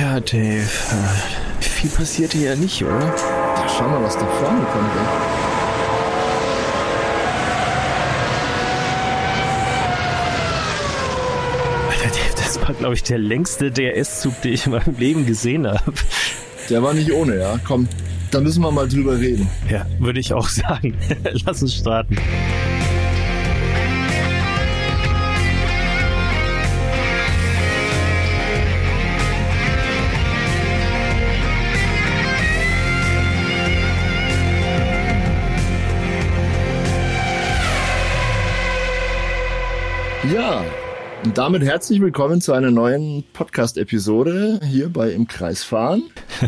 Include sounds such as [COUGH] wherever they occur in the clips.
Ja, Dave. Viel passiert hier ja nicht, oder? Ja, schau mal, was da vorne kommt, ey. Alter, Dave, das war, glaube ich, der längste DRS-Zug, den ich in meinem Leben gesehen habe. Der war nicht ohne, ja. Komm, da müssen wir mal drüber reden. Ja, würde ich auch sagen. [LAUGHS] Lass uns starten. Damit herzlich willkommen zu einer neuen Podcast-Episode hier bei Im Kreis fahren.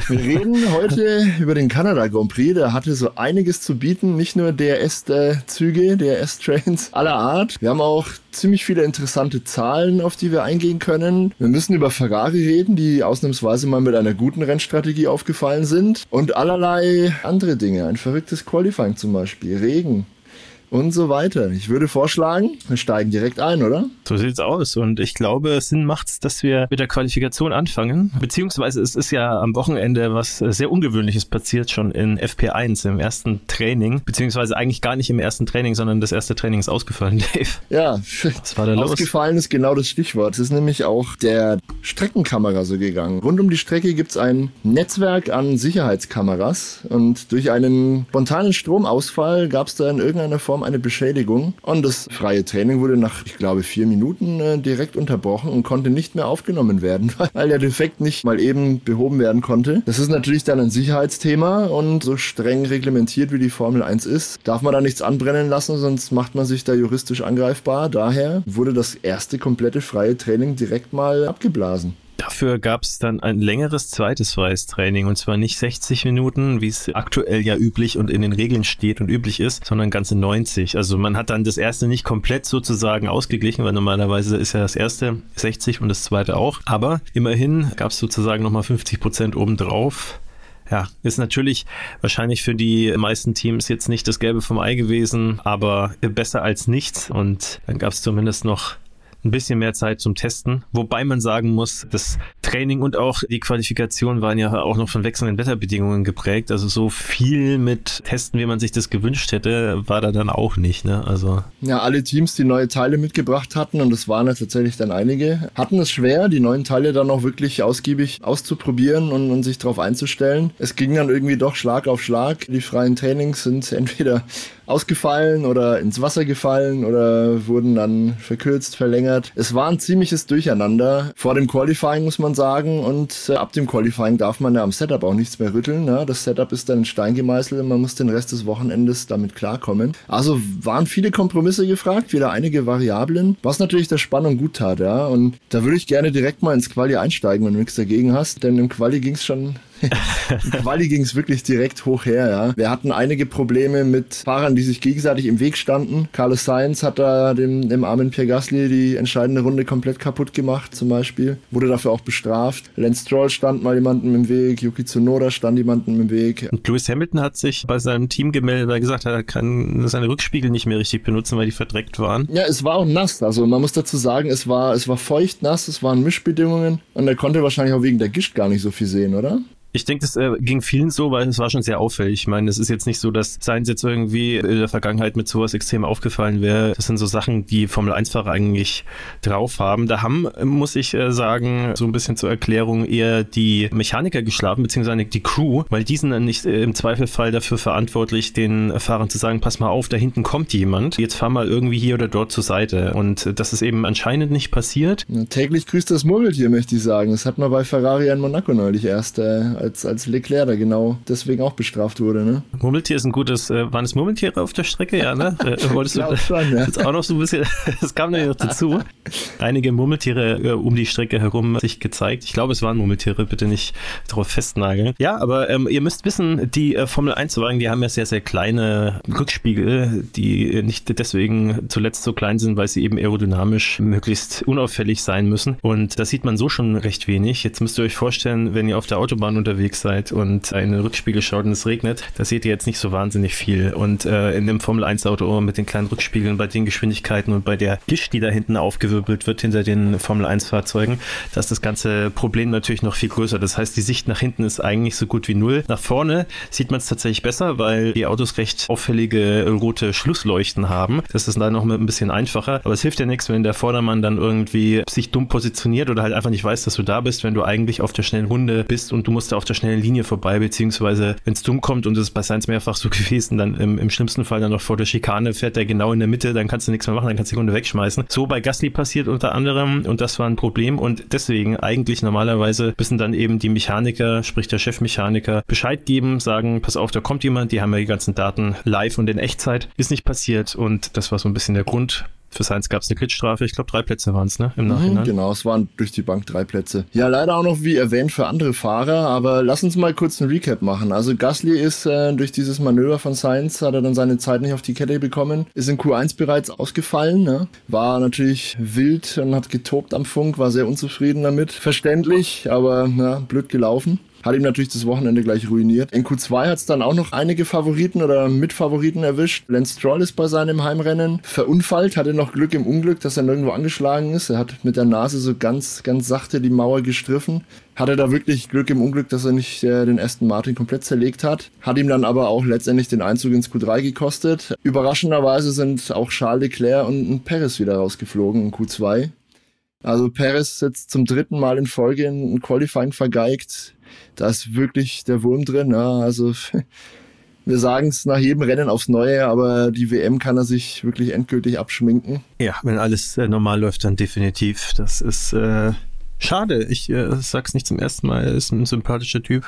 Wir [LAUGHS] reden heute über den Kanada Grand Prix. Der hatte so einiges zu bieten, nicht nur DRS-Züge, DRS-Trains aller Art. Wir haben auch ziemlich viele interessante Zahlen, auf die wir eingehen können. Wir müssen über Ferrari reden, die ausnahmsweise mal mit einer guten Rennstrategie aufgefallen sind. Und allerlei andere Dinge. Ein verrücktes Qualifying zum Beispiel, Regen und so weiter. Ich würde vorschlagen, wir steigen direkt ein, oder? So sieht's aus. Und ich glaube, Sinn macht's, dass wir mit der Qualifikation anfangen. Beziehungsweise es ist ja am Wochenende was sehr Ungewöhnliches passiert, schon in FP1 im ersten Training. Beziehungsweise eigentlich gar nicht im ersten Training, sondern das erste Training ist ausgefallen, [LAUGHS] Dave. Ja, Was war da los? ausgefallen ist genau das Stichwort. Es ist nämlich auch der Streckenkamera so gegangen. Rund um die Strecke gibt's ein Netzwerk an Sicherheitskameras und durch einen spontanen Stromausfall gab's da in irgendeiner Form eine Beschädigung und das freie Training wurde nach, ich glaube, vier Minuten äh, direkt unterbrochen und konnte nicht mehr aufgenommen werden, [LAUGHS] weil der Defekt nicht mal eben behoben werden konnte. Das ist natürlich dann ein Sicherheitsthema und so streng reglementiert wie die Formel 1 ist, darf man da nichts anbrennen lassen, sonst macht man sich da juristisch angreifbar. Daher wurde das erste komplette freie Training direkt mal abgeblasen. Dafür gab es dann ein längeres zweites freies Training und zwar nicht 60 Minuten, wie es aktuell ja üblich und in den Regeln steht und üblich ist, sondern ganze 90. Also man hat dann das erste nicht komplett sozusagen ausgeglichen, weil normalerweise ist ja das erste 60 und das zweite auch. Aber immerhin gab es sozusagen nochmal 50 Prozent obendrauf. Ja, ist natürlich wahrscheinlich für die meisten Teams jetzt nicht das Gelbe vom Ei gewesen, aber besser als nichts. Und dann gab es zumindest noch ein bisschen mehr Zeit zum Testen. Wobei man sagen muss, das Training und auch die Qualifikation waren ja auch noch von wechselnden Wetterbedingungen geprägt. Also so viel mit Testen, wie man sich das gewünscht hätte, war da dann auch nicht. Ne? Also Ja, alle Teams, die neue Teile mitgebracht hatten, und das waren ja tatsächlich dann einige, hatten es schwer, die neuen Teile dann auch wirklich ausgiebig auszuprobieren und, und sich darauf einzustellen. Es ging dann irgendwie doch Schlag auf Schlag. Die freien Trainings sind [LAUGHS] entweder ausgefallen oder ins Wasser gefallen oder wurden dann verkürzt, verlängert. Es war ein ziemliches Durcheinander vor dem Qualifying, muss man sagen. Und äh, ab dem Qualifying darf man ja am Setup auch nichts mehr rütteln. Ne? Das Setup ist dann in Stein gemeißelt und man muss den Rest des Wochenendes damit klarkommen. Also waren viele Kompromisse gefragt, wieder einige Variablen, was natürlich der Spannung gut tat. Ja? Und da würde ich gerne direkt mal ins Quali einsteigen, wenn du nichts dagegen hast. Denn im Quali ging es schon [LAUGHS] Quali ging es wirklich direkt hoch her, ja. Wir hatten einige Probleme mit Fahrern, die sich gegenseitig im Weg standen. Carlos Sainz hat da dem, dem armen Pierre Gasly die entscheidende Runde komplett kaputt gemacht, zum Beispiel. Wurde dafür auch bestraft. Lance Stroll stand mal jemandem im Weg, Yuki Tsunoda stand jemandem im Weg. und Lewis Hamilton hat sich bei seinem Team gemeldet, weil er gesagt hat, er kann seine Rückspiegel nicht mehr richtig benutzen, weil die verdreckt waren. Ja, es war auch nass. Also man muss dazu sagen, es war, es war feucht nass, es waren Mischbedingungen und er konnte wahrscheinlich auch wegen der Gischt gar nicht so viel sehen, oder? Ich denke, das äh, ging vielen so, weil es war schon sehr auffällig. Ich meine, es ist jetzt nicht so, dass Sainz jetzt irgendwie in der Vergangenheit mit sowas extrem aufgefallen wäre. Das sind so Sachen, die Formel-1-Fahrer eigentlich drauf haben. Da haben, muss ich äh, sagen, so ein bisschen zur Erklärung eher die Mechaniker geschlafen, beziehungsweise die Crew, weil die sind dann nicht äh, im Zweifelfall dafür verantwortlich, den Fahrern zu sagen, pass mal auf, da hinten kommt jemand, jetzt fahr mal irgendwie hier oder dort zur Seite. Und das ist eben anscheinend nicht passiert. Täglich grüßt das Murmeltier, möchte ich sagen. Das hat man bei Ferrari in Monaco neulich erst, äh, als, als Leclerc da genau deswegen auch bestraft wurde, ne? Murmeltier ist ein gutes, äh, waren es Murmeltiere auf der Strecke? Ja, ne? Äh, [LAUGHS] wolltest du schon, ja. [LAUGHS] jetzt auch noch so ein bisschen, [LAUGHS] das kam dann noch dazu. Einige Murmeltiere äh, um die Strecke herum sich gezeigt. Ich glaube, es waren Murmeltiere, bitte nicht darauf festnageln. Ja, aber ähm, ihr müsst wissen, die äh, Formel 1 Wagen, die haben ja sehr, sehr kleine Rückspiegel, die nicht deswegen zuletzt so klein sind, weil sie eben aerodynamisch möglichst unauffällig sein müssen. Und das sieht man so schon recht wenig. Jetzt müsst ihr euch vorstellen, wenn ihr auf der Autobahn unterwegs unterwegs seid und in den Rückspiegel schaut und es regnet, da seht ihr jetzt nicht so wahnsinnig viel. Und äh, in dem Formel 1 Auto mit den kleinen Rückspiegeln, bei den Geschwindigkeiten und bei der Gischt, die da hinten aufgewirbelt wird hinter den Formel 1 Fahrzeugen, da ist das ganze Problem natürlich noch viel größer. Das heißt, die Sicht nach hinten ist eigentlich so gut wie null. Nach vorne sieht man es tatsächlich besser, weil die Autos recht auffällige rote Schlussleuchten haben. Das ist dann noch ein bisschen einfacher. Aber es hilft ja nichts, wenn der Vordermann dann irgendwie sich dumm positioniert oder halt einfach nicht weiß, dass du da bist, wenn du eigentlich auf der schnellen Runde bist und du musst da auf der schnellen Linie vorbei, beziehungsweise wenn es dumm kommt und es ist bei Science mehrfach so [LAUGHS] gewesen, dann im, im schlimmsten Fall dann noch vor der Schikane fährt der genau in der Mitte, dann kannst du nichts mehr machen, dann kannst du die Runde wegschmeißen. So bei Gasly passiert unter anderem und das war ein Problem und deswegen eigentlich normalerweise müssen dann eben die Mechaniker, sprich der Chefmechaniker, Bescheid geben, sagen, pass auf, da kommt jemand, die haben ja die ganzen Daten live und in Echtzeit. Ist nicht passiert und das war so ein bisschen der Grund. Für Science gab es eine Glitchstrafe. Ich glaube, drei Plätze waren es, ne? Im Nachhinein. Mhm, genau, es waren durch die Bank drei Plätze. Ja, leider auch noch, wie erwähnt, für andere Fahrer. Aber lass uns mal kurz einen Recap machen. Also Gasly ist äh, durch dieses Manöver von Science, hat er dann seine Zeit nicht auf die Kette bekommen. Ist in Q1 bereits ausgefallen. Ne? War natürlich wild und hat getobt am Funk, war sehr unzufrieden damit. Verständlich, aber ja, blöd gelaufen. Hat ihm natürlich das Wochenende gleich ruiniert. In Q2 hat es dann auch noch einige Favoriten oder Mitfavoriten erwischt. Lance Stroll ist bei seinem Heimrennen verunfallt, hatte noch Glück im Unglück, dass er nirgendwo angeschlagen ist. Er hat mit der Nase so ganz, ganz sachte die Mauer gestriffen. Hatte da wirklich Glück im Unglück, dass er nicht äh, den Aston Martin komplett zerlegt hat. Hat ihm dann aber auch letztendlich den Einzug ins Q3 gekostet. Überraschenderweise sind auch Charles Leclerc und Perez wieder rausgeflogen in Q2. Also Perez jetzt zum dritten Mal in Folge in Qualifying vergeigt da ist wirklich der Wurm drin. Ja. Also [LAUGHS] wir sagen es nach jedem Rennen aufs Neue, aber die WM kann er sich wirklich endgültig abschminken. Ja, wenn alles äh, normal läuft, dann definitiv. Das ist äh, Schade, ich äh, sag's nicht zum ersten Mal, er ist ein sympathischer Typ.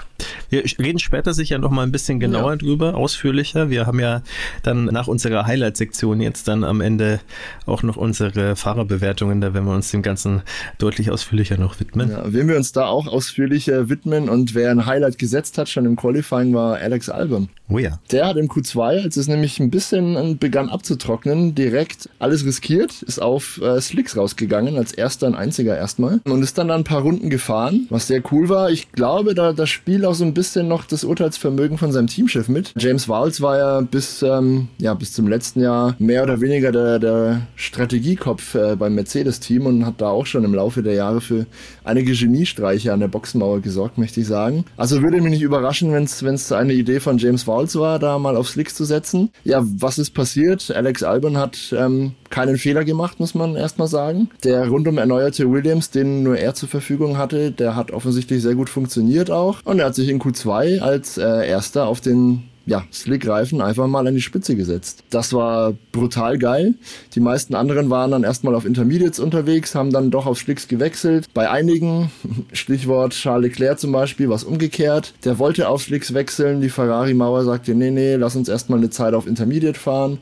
Wir reden später sicher noch mal ein bisschen genauer ja. drüber, ausführlicher. Wir haben ja dann nach unserer Highlight-Sektion jetzt dann am Ende auch noch unsere Fahrerbewertungen, da werden wir uns dem Ganzen deutlich ausführlicher noch widmen. Ja, wenn wir uns da auch ausführlicher widmen und wer ein Highlight gesetzt hat, schon im Qualifying, war Alex Albon. Oh ja. Der hat im Q2, als es nämlich ein bisschen begann abzutrocknen, direkt alles riskiert, ist auf äh, Slicks rausgegangen, als erster und einziger erstmal und ist dann dann ein paar Runden gefahren, was sehr cool war. Ich glaube, da das Spiel auch so ein bisschen noch das Urteilsvermögen von seinem Teamchef mit. James Walls war ja bis, ähm, ja, bis zum letzten Jahr mehr oder weniger der, der Strategiekopf äh, beim Mercedes-Team und hat da auch schon im Laufe der Jahre für einige Geniestreiche an der Boxenmauer gesorgt, möchte ich sagen. Also würde mich nicht überraschen, wenn es eine Idee von James Walls war, da mal auf Slicks zu setzen. Ja, was ist passiert? Alex Albon hat ähm, keinen Fehler gemacht, muss man erstmal sagen. Der rundum erneuerte Williams, den nur er zur Verfügung hatte, der hat offensichtlich sehr gut funktioniert auch. Und er hat sich in Q2 als äh, erster auf den ja, Slick-Reifen einfach mal an die Spitze gesetzt. Das war brutal geil. Die meisten anderen waren dann erstmal auf Intermediates unterwegs, haben dann doch auf Slicks gewechselt. Bei einigen, [LAUGHS] Stichwort Charles Leclerc zum Beispiel, was umgekehrt. Der wollte auf Slicks wechseln. Die Ferrari-Mauer sagte, nee, nee, lass uns erstmal eine Zeit auf Intermediate fahren.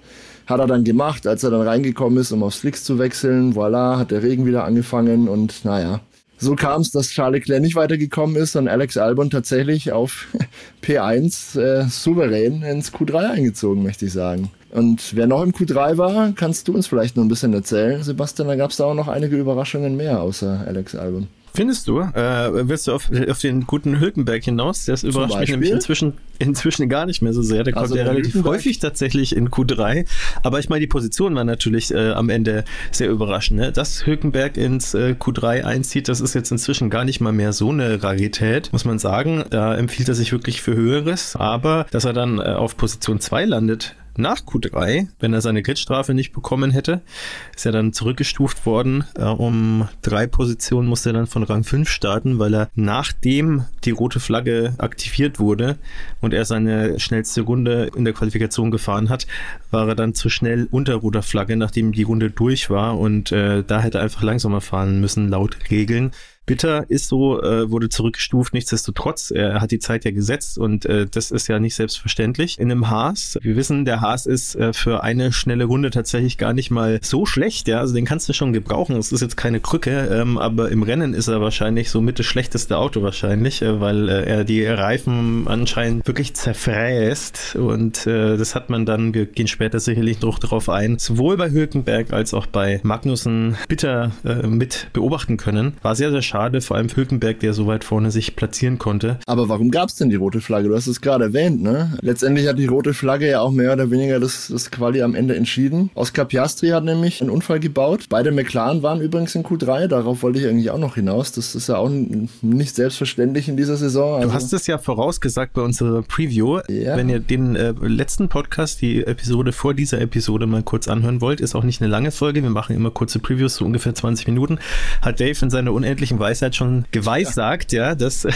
Hat er dann gemacht, als er dann reingekommen ist, um auf Slicks zu wechseln. Voilà, hat der Regen wieder angefangen und naja, so kam es, dass Charles Leclerc nicht weitergekommen ist und Alex Albon tatsächlich auf [LAUGHS] P1 äh, souverän ins Q3 eingezogen, möchte ich sagen. Und wer noch im Q3 war, kannst du uns vielleicht noch ein bisschen erzählen. Sebastian, da gab es da auch noch einige Überraschungen mehr außer Alex Albon. Findest du? Äh, willst du auf, auf den guten Hülkenberg hinaus? Das überrascht mich nämlich inzwischen, inzwischen gar nicht mehr so sehr. Der also kommt ja relativ Hülkenberg? häufig tatsächlich in Q3. Aber ich meine, die Position war natürlich äh, am Ende sehr überraschend. Ne? Dass Hülkenberg ins äh, Q3 einzieht, das ist jetzt inzwischen gar nicht mal mehr so eine Rarität, muss man sagen. Da empfiehlt er sich wirklich für Höheres. Aber dass er dann äh, auf Position 2 landet, nach Q3, wenn er seine Gridstrafe nicht bekommen hätte, ist er dann zurückgestuft worden. Äh, um drei Positionen musste er dann von Rang 5 starten, weil er nachdem die rote Flagge aktiviert wurde und er seine schnellste Runde in der Qualifikation gefahren hat, war er dann zu schnell unter roter Flagge, nachdem die Runde durch war und äh, da hätte er einfach langsamer fahren müssen, laut Regeln. Bitter ist so, äh, wurde zurückgestuft, nichtsdestotrotz, er hat die Zeit ja gesetzt und äh, das ist ja nicht selbstverständlich. In einem Haas, wir wissen, der Haas ist äh, für eine schnelle Runde tatsächlich gar nicht mal so schlecht, ja, also den kannst du schon gebrauchen, es ist jetzt keine Krücke, ähm, aber im Rennen ist er wahrscheinlich so mit das schlechteste Auto wahrscheinlich, äh, weil äh, er die Reifen anscheinend wirklich zerfräst und äh, das hat man dann, wir gehen später sicherlich noch darauf ein, sowohl bei Hülkenberg als auch bei Magnussen bitter äh, mit beobachten können. War sehr, sehr schade, vor allem Hülkenberg, der so weit vorne sich platzieren konnte. Aber warum gab es denn die rote Flagge? Du hast es gerade erwähnt, ne? Letztendlich hat die rote Flagge ja auch mehr oder weniger das, das Quali am Ende entschieden. Oscar Piastri hat nämlich einen Unfall gebaut. Beide McLaren waren übrigens in Q3, darauf wollte ich eigentlich auch noch hinaus. Das ist ja auch nicht selbstverständlich in dieser Saison. Also du hast es ja vorausgesagt bei unserer Preview. Ja. Wenn ihr den äh, letzten Podcast, die Episode vor dieser Episode mal kurz anhören wollt, ist auch nicht eine lange Folge. Wir machen immer kurze Previews, so ungefähr 20 Minuten. Hat Dave in seiner unendlichen Weisheit schon geweissagt, ja, ja dass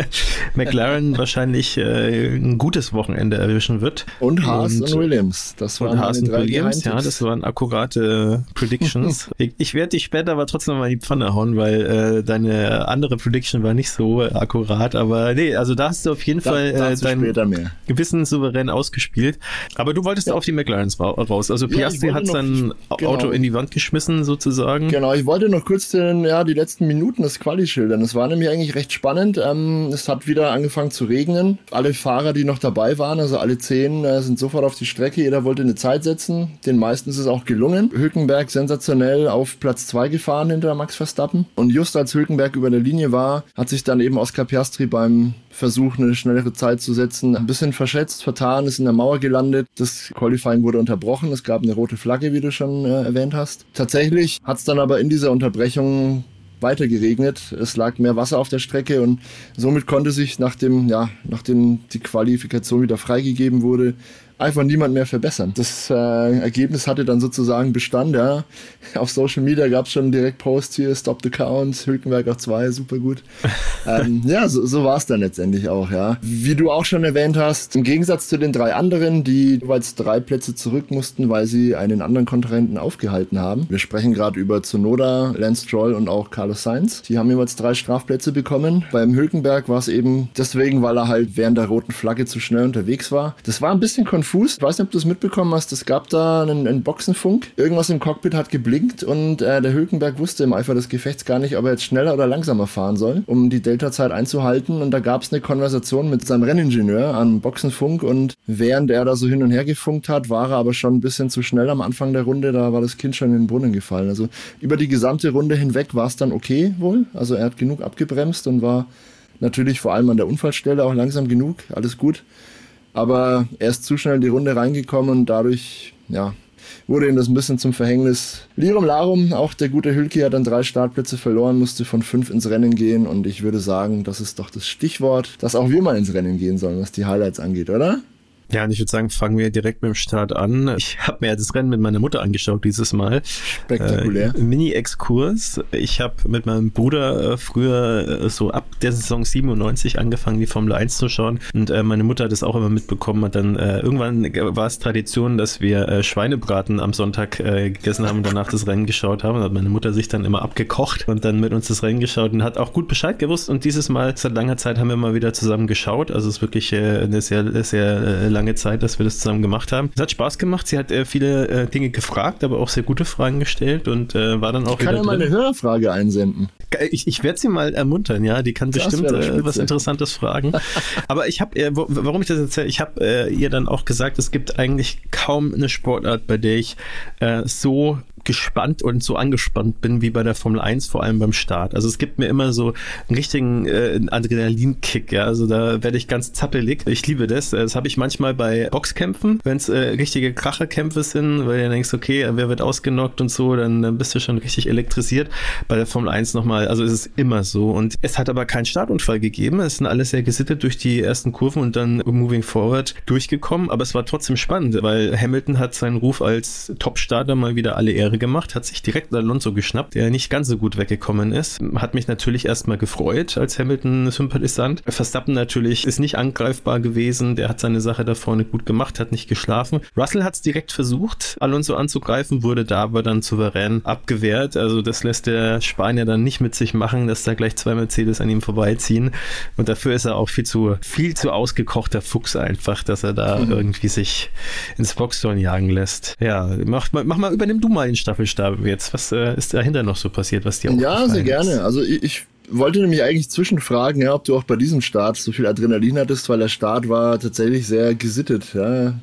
[LAUGHS] McLaren [LAUGHS] wahrscheinlich äh, ein gutes Wochenende erwischen wird. Und Haas und, und Williams. Das waren und Haas und Williams, ja, das waren akkurate Predictions. [LAUGHS] ich, ich werde dich später aber trotzdem mal in die Pfanne hauen, weil äh, deine andere Prediction war nicht so akkurat, aber nee, also da hast du auf jeden da, Fall äh, dein Gewissen souverän ausgespielt. Aber du wolltest ja. auf die McLarens raus. Also Piastri ja, hat sein genau. Auto in die Wand geschmissen sozusagen. Genau, ich wollte noch kurz den, ja, die letzten Minuten des Quali schildern. Es war nämlich eigentlich recht spannend. Ähm, es hat wieder angefangen zu regnen. Alle Fahrer, die noch dabei waren, also alle zehn, äh, sind sofort auf die Strecke. Jeder wollte eine Zeit setzen. Den meisten ist es auch gelungen. Hülkenberg sensationell auf Platz zwei gefahren hinter Max Verstappen. Und just als Hülkenberg über der Linie war, hat sich dann eben Oscar Piastri beim Versuch, eine schnellere Zeit zu setzen, ein bisschen verschätzt, vertan, ist in der Mauer gelandet. Das Qualifying wurde unterbrochen. Es gab eine rote Flagge, wie du schon äh, erwähnt hast. Tatsächlich hat es dann aber in dieser Unterbrechung weiter geregnet. Es lag mehr Wasser auf der Strecke und somit konnte sich, nachdem, ja, nachdem die Qualifikation wieder freigegeben wurde, einfach niemand mehr verbessern. Das äh, Ergebnis hatte dann sozusagen Bestand. Ja. [LAUGHS] Auf Social Media gab es schon direkt Posts hier, Stop the Count, Hülkenberg auf zwei, super gut. [LAUGHS] ähm, ja, so, so war es dann letztendlich auch. Ja. Wie du auch schon erwähnt hast, im Gegensatz zu den drei anderen, die jeweils drei Plätze zurück mussten, weil sie einen anderen Kontrahenten aufgehalten haben. Wir sprechen gerade über Zunoda, Lance Stroll und auch Carlos Sainz. Die haben jeweils drei Strafplätze bekommen. Beim Hülkenberg war es eben deswegen, weil er halt während der roten Flagge zu schnell unterwegs war. Das war ein bisschen konfus Fuß. Ich weiß nicht, ob du es mitbekommen hast. Es gab da einen, einen Boxenfunk. Irgendwas im Cockpit hat geblinkt und äh, der Hülkenberg wusste im Eifer des Gefechts gar nicht, ob er jetzt schneller oder langsamer fahren soll, um die Delta-Zeit einzuhalten. Und da gab es eine Konversation mit seinem Renningenieur am Boxenfunk und während er da so hin und her gefunkt hat, war er aber schon ein bisschen zu schnell am Anfang der Runde. Da war das Kind schon in den Brunnen gefallen. Also über die gesamte Runde hinweg war es dann okay wohl. Also er hat genug abgebremst und war natürlich vor allem an der Unfallstelle auch langsam genug. Alles gut. Aber er ist zu schnell in die Runde reingekommen und dadurch, ja, wurde ihm das ein bisschen zum Verhängnis. Lirum Larum, auch der gute Hülki hat dann drei Startplätze verloren, musste von fünf ins Rennen gehen und ich würde sagen, das ist doch das Stichwort, dass auch wir mal ins Rennen gehen sollen, was die Highlights angeht, oder? Ja, und ich würde sagen, fangen wir direkt mit dem Start an. Ich habe mir das Rennen mit meiner Mutter angeschaut dieses Mal. Spektakulär. Äh, Mini-Exkurs. Ich habe mit meinem Bruder äh, früher äh, so ab der Saison 97 angefangen, die Formel 1 zu schauen. Und äh, meine Mutter hat das auch immer mitbekommen. Und dann irgendwann war es Tradition, dass wir Schweinebraten am Sonntag gegessen haben und danach das Rennen geschaut haben. Und hat meine Mutter sich dann immer abgekocht und dann mit uns das Rennen geschaut und hat auch gut Bescheid gewusst. Und dieses Mal, seit langer Zeit, haben wir mal wieder zusammen geschaut. Also es ist wirklich eine sehr, sehr lange Zeit, dass wir das zusammen gemacht haben. Es hat Spaß gemacht. Sie hat äh, viele äh, Dinge gefragt, aber auch sehr gute Fragen gestellt und äh, war dann auch ich. Kann ja mal eine Hörfrage einsenden. Ich, ich werde sie mal ermuntern, ja. Die kann das bestimmt äh, was Interessantes fragen. [LAUGHS] aber ich habe, äh, warum ich das erzähle, ich habe äh, ihr dann auch gesagt, es gibt eigentlich kaum eine Sportart, bei der ich so gespannt und so angespannt bin wie bei der Formel 1, vor allem beim Start. Also es gibt mir immer so einen richtigen äh, Adrenalinkick, ja. Also da werde ich ganz zappelig. Ich liebe das. Das habe ich manchmal bei Boxkämpfen, wenn es äh, richtige Kracherkämpfe sind, weil du denkst, okay, wer wird ausgenockt und so, dann, dann bist du schon richtig elektrisiert. Bei der Formel 1 nochmal, also es ist immer so. Und es hat aber keinen Startunfall gegeben. Es sind alles sehr gesittet durch die ersten Kurven und dann moving forward durchgekommen. Aber es war trotzdem spannend, weil Hamilton hat seinen Ruf als Top-Starter mal wieder alle Ehre gemacht, hat sich direkt Alonso geschnappt, der nicht ganz so gut weggekommen ist. Hat mich natürlich erstmal gefreut als Hamilton-Sympathisant. Verstappen natürlich ist nicht angreifbar gewesen, der hat seine Sache da vorne gut gemacht, hat nicht geschlafen. Russell hat es direkt versucht, Alonso anzugreifen, wurde da aber dann souverän abgewehrt. Also das lässt der Spanier dann nicht mit sich machen, dass da gleich zwei Mercedes an ihm vorbeiziehen. Und dafür ist er auch viel zu, viel zu ausgekochter Fuchs einfach, dass er da mhm. irgendwie sich ins Boxhorn jagen lässt. Ja, mach, mach mal, übernimm du mal den Staffelstab jetzt. Was äh, ist dahinter noch so passiert, was dir auch Ja, sehr gerne. Ist? Also ich, ich wollte nämlich eigentlich zwischenfragen, ja, ob du auch bei diesem Start so viel Adrenalin hattest, weil der Start war tatsächlich sehr gesittet. Ja,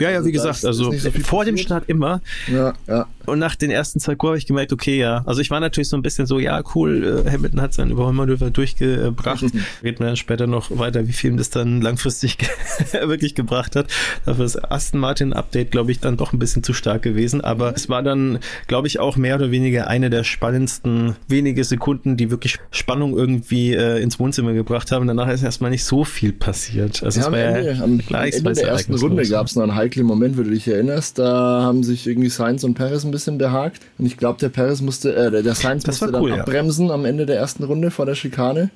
ja, ja, wie also gesagt, also so vor dem Start immer. Ja, ja. Und nach den ersten zwei Kurven habe ich gemerkt, okay, ja. Also ich war natürlich so ein bisschen so, ja, cool, äh, Hamilton hat sein Überholmanöver durchgebracht. Reden wir dann später noch weiter, wie viel das dann langfristig [LAUGHS] wirklich gebracht hat. Dafür ist Aston Martin Update, glaube ich, dann doch ein bisschen zu stark gewesen. Aber es war dann, glaube ich, auch mehr oder weniger eine der spannendsten wenige Sekunden, die wirklich Spannung irgendwie äh, ins Wohnzimmer gebracht haben. Danach ist erstmal nicht so viel passiert. Also ja, es war Ende, ja am Ende der ersten Runde gab es noch einen heiklen Moment, wenn du dich erinnerst. Da haben sich irgendwie Sainz und Perez ein bisschen behagt. Und ich glaube, der Perez musste, äh, der Sainz das musste cool, dann abbremsen ja. am Ende der ersten Runde vor der Schikane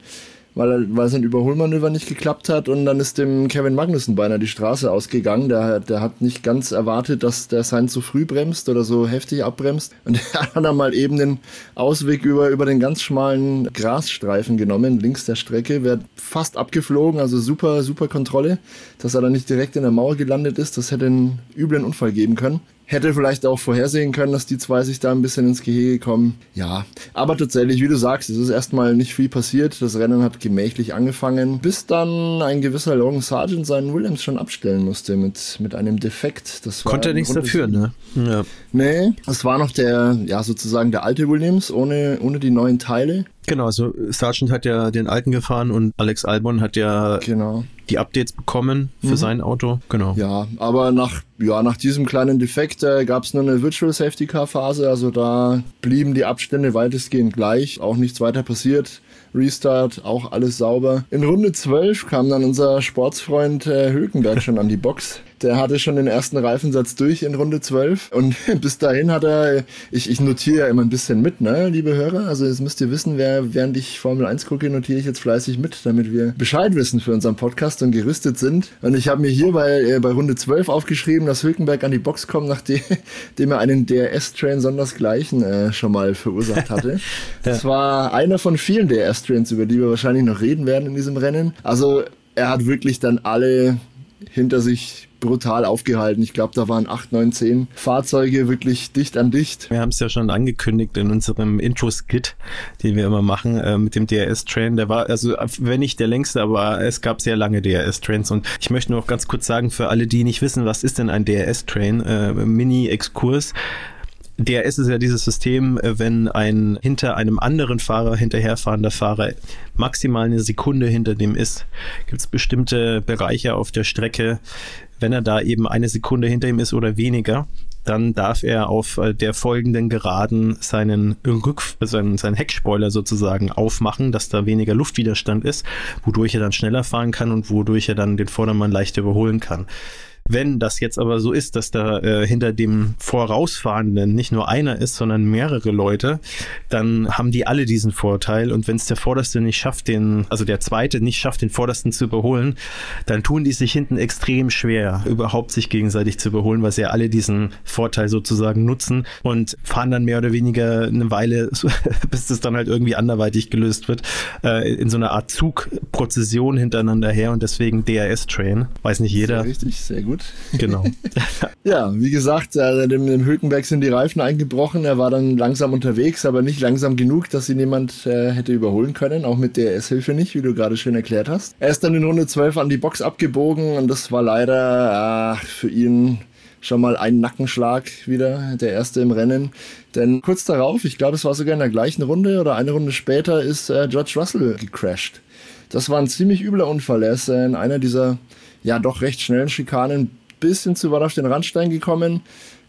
weil, weil sein Überholmanöver nicht geklappt hat und dann ist dem Kevin Magnussen beinahe die Straße ausgegangen. Der, der hat nicht ganz erwartet, dass der Sainz so früh bremst oder so heftig abbremst und [LAUGHS] er hat dann mal eben den Ausweg über, über den ganz schmalen Grasstreifen genommen, links der Strecke, wird fast abgeflogen, also super, super Kontrolle, dass er dann nicht direkt in der Mauer gelandet ist. Das hätte einen üblen Unfall geben können hätte vielleicht auch vorhersehen können, dass die zwei sich da ein bisschen ins Gehege kommen. Ja, aber tatsächlich, wie du sagst, es ist erstmal nicht viel passiert. Das Rennen hat gemächlich angefangen, bis dann ein gewisser Logan Sargent seinen Williams schon abstellen musste mit, mit einem Defekt. Das Konnte er nichts dafür, ne? Ja. Nee, das war noch der, ja, sozusagen der alte Williams ohne, ohne die neuen Teile. Genau, also Sargent hat ja den alten gefahren und Alex Albon hat ja genau. die Updates bekommen für mhm. sein Auto. Genau. Ja, aber nach, ja, nach diesem kleinen Defekt äh, gab es nur eine Virtual Safety Car Phase, also da blieben die Abstände weitestgehend gleich, auch nichts weiter passiert. Restart, auch alles sauber. In Runde 12 kam dann unser Sportsfreund äh, Hülkenberg schon an die Box. [LAUGHS] Der hatte schon den ersten Reifensatz durch in Runde 12 und [LAUGHS] bis dahin hat er, ich, ich notiere ja immer ein bisschen mit, ne, liebe Hörer. Also jetzt müsst ihr wissen, wer, während ich Formel 1 gucke, notiere ich jetzt fleißig mit, damit wir Bescheid wissen für unseren Podcast und gerüstet sind. Und ich habe mir hier bei, äh, bei Runde 12 aufgeschrieben, dass Hülkenberg an die Box kommt, nachdem [LAUGHS] er einen DRS-Train sondersgleichen äh, schon mal verursacht hatte. [LAUGHS] Das war einer von vielen DRS-Trains, über die wir wahrscheinlich noch reden werden in diesem Rennen. Also er hat wirklich dann alle hinter sich brutal aufgehalten. Ich glaube, da waren 8, 9, 10 Fahrzeuge wirklich dicht an dicht. Wir haben es ja schon angekündigt in unserem Intro-Skit, den wir immer machen äh, mit dem DRS-Train. Der war, also wenn nicht der längste, aber es gab sehr lange DRS-Trains. Und ich möchte nur noch ganz kurz sagen, für alle, die nicht wissen, was ist denn ein DRS-Train? Äh, Mini-Exkurs. DRS ist ja dieses System, äh, wenn ein hinter einem anderen Fahrer hinterherfahrender Fahrer maximal eine Sekunde hinter dem ist, gibt es bestimmte Bereiche auf der Strecke, wenn er da eben eine Sekunde hinter ihm ist oder weniger, dann darf er auf äh, der folgenden Geraden seinen Rück, seinen, seinen Heckspoiler sozusagen aufmachen, dass da weniger Luftwiderstand ist, wodurch er dann schneller fahren kann und wodurch er dann den Vordermann leichter überholen kann. Wenn das jetzt aber so ist, dass da äh, hinter dem Vorausfahrenden nicht nur einer ist, sondern mehrere Leute, dann haben die alle diesen Vorteil. Und wenn es der Vorderste nicht schafft, den, also der Zweite nicht schafft, den Vordersten zu überholen, dann tun die sich hinten extrem schwer, überhaupt sich gegenseitig zu überholen, weil sie ja alle diesen Vorteil sozusagen nutzen und fahren dann mehr oder weniger eine Weile, [LAUGHS] bis das dann halt irgendwie anderweitig gelöst wird, äh, in so einer Art Zugprozession hintereinander her und deswegen DRS-Train. Weiß nicht jeder. Sehr richtig, sehr gut gut. Genau. [LAUGHS] ja, wie gesagt, äh, dem, dem Hülkenberg sind die Reifen eingebrochen. Er war dann langsam unterwegs, aber nicht langsam genug, dass ihn jemand äh, hätte überholen können. Auch mit DRS-Hilfe nicht, wie du gerade schön erklärt hast. Er ist dann in Runde 12 an die Box abgebogen und das war leider äh, für ihn schon mal ein Nackenschlag wieder, der erste im Rennen. Denn kurz darauf, ich glaube, es war sogar in der gleichen Runde oder eine Runde später, ist äh, George Russell gecrashed. Das war ein ziemlich übler Unfall. Er ist äh, in einer dieser ja doch recht schnellen Schikanen. Bisschen zu weit auf den Randstein gekommen,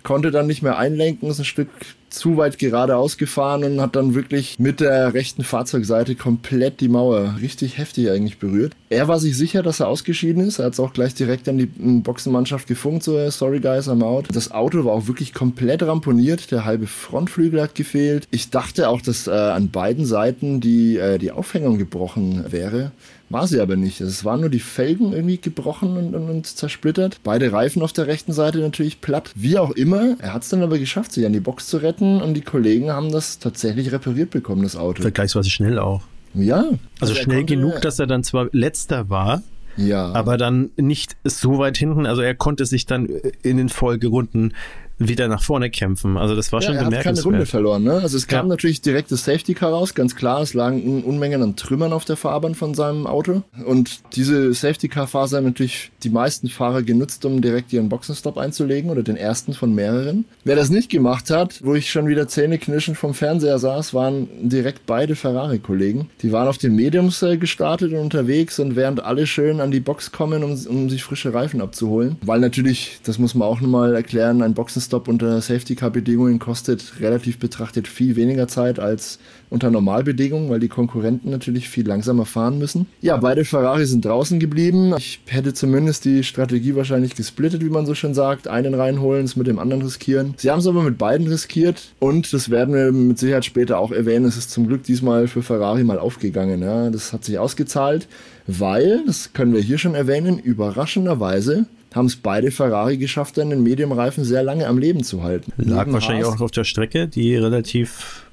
konnte dann nicht mehr einlenken, ist ein Stück zu weit geradeaus gefahren und hat dann wirklich mit der rechten Fahrzeugseite komplett die Mauer richtig heftig eigentlich berührt. Er war sich sicher, dass er ausgeschieden ist. Er hat es auch gleich direkt an die Boxenmannschaft gefunkt, so sorry guys, I'm out. Das Auto war auch wirklich komplett ramponiert. Der halbe Frontflügel hat gefehlt. Ich dachte auch, dass äh, an beiden Seiten die, äh, die Aufhängung gebrochen wäre. War sie aber nicht. Es waren nur die Felgen irgendwie gebrochen und, und, und, zersplittert. Beide Reifen auf der rechten Seite natürlich platt. Wie auch immer, er hat es dann aber geschafft, sich an die Box zu retten und die Kollegen haben das tatsächlich repariert bekommen, das Auto. Vergleichsweise schnell auch. Ja. Also, also schnell konnte, genug, dass er dann zwar letzter war, ja. Aber dann nicht so weit hinten. Also er konnte sich dann in den Folgerunden wieder nach vorne kämpfen. Also das war ja, schon er bemerkenswert. hat keine Runde verloren. Ne? Also es kam ja. natürlich direkt das Safety Car raus, ganz klar. Es lagen Unmengen an Trümmern auf der Fahrbahn von seinem Auto. Und diese Safety Car Phase haben natürlich die meisten Fahrer genutzt, um direkt ihren Boxenstopp einzulegen oder den ersten von mehreren. Wer das nicht gemacht hat, wo ich schon wieder zähneknirschend vom Fernseher saß, waren direkt beide Ferrari-Kollegen. Die waren auf den Mediums äh, gestartet und unterwegs und während alle schön an die Box kommen, um, um sich frische Reifen abzuholen. Weil natürlich, das muss man auch nochmal erklären, ein Boxenstopp unter Safety-Car-Bedingungen kostet relativ betrachtet viel weniger Zeit als unter Normalbedingungen, weil die Konkurrenten natürlich viel langsamer fahren müssen. Ja, beide Ferrari sind draußen geblieben. Ich hätte zumindest die Strategie wahrscheinlich gesplittet, wie man so schön sagt. Einen reinholen, es mit dem anderen riskieren. Sie haben es aber mit beiden riskiert und das werden wir mit Sicherheit später auch erwähnen. Es ist zum Glück diesmal für Ferrari mal aufgegangen. Ja. Das hat sich ausgezahlt, weil, das können wir hier schon erwähnen, überraschenderweise haben es beide Ferrari geschafft, dann den Medium-Reifen sehr lange am Leben zu halten. Lag Neben wahrscheinlich Haas, auch auf der Strecke, die relativ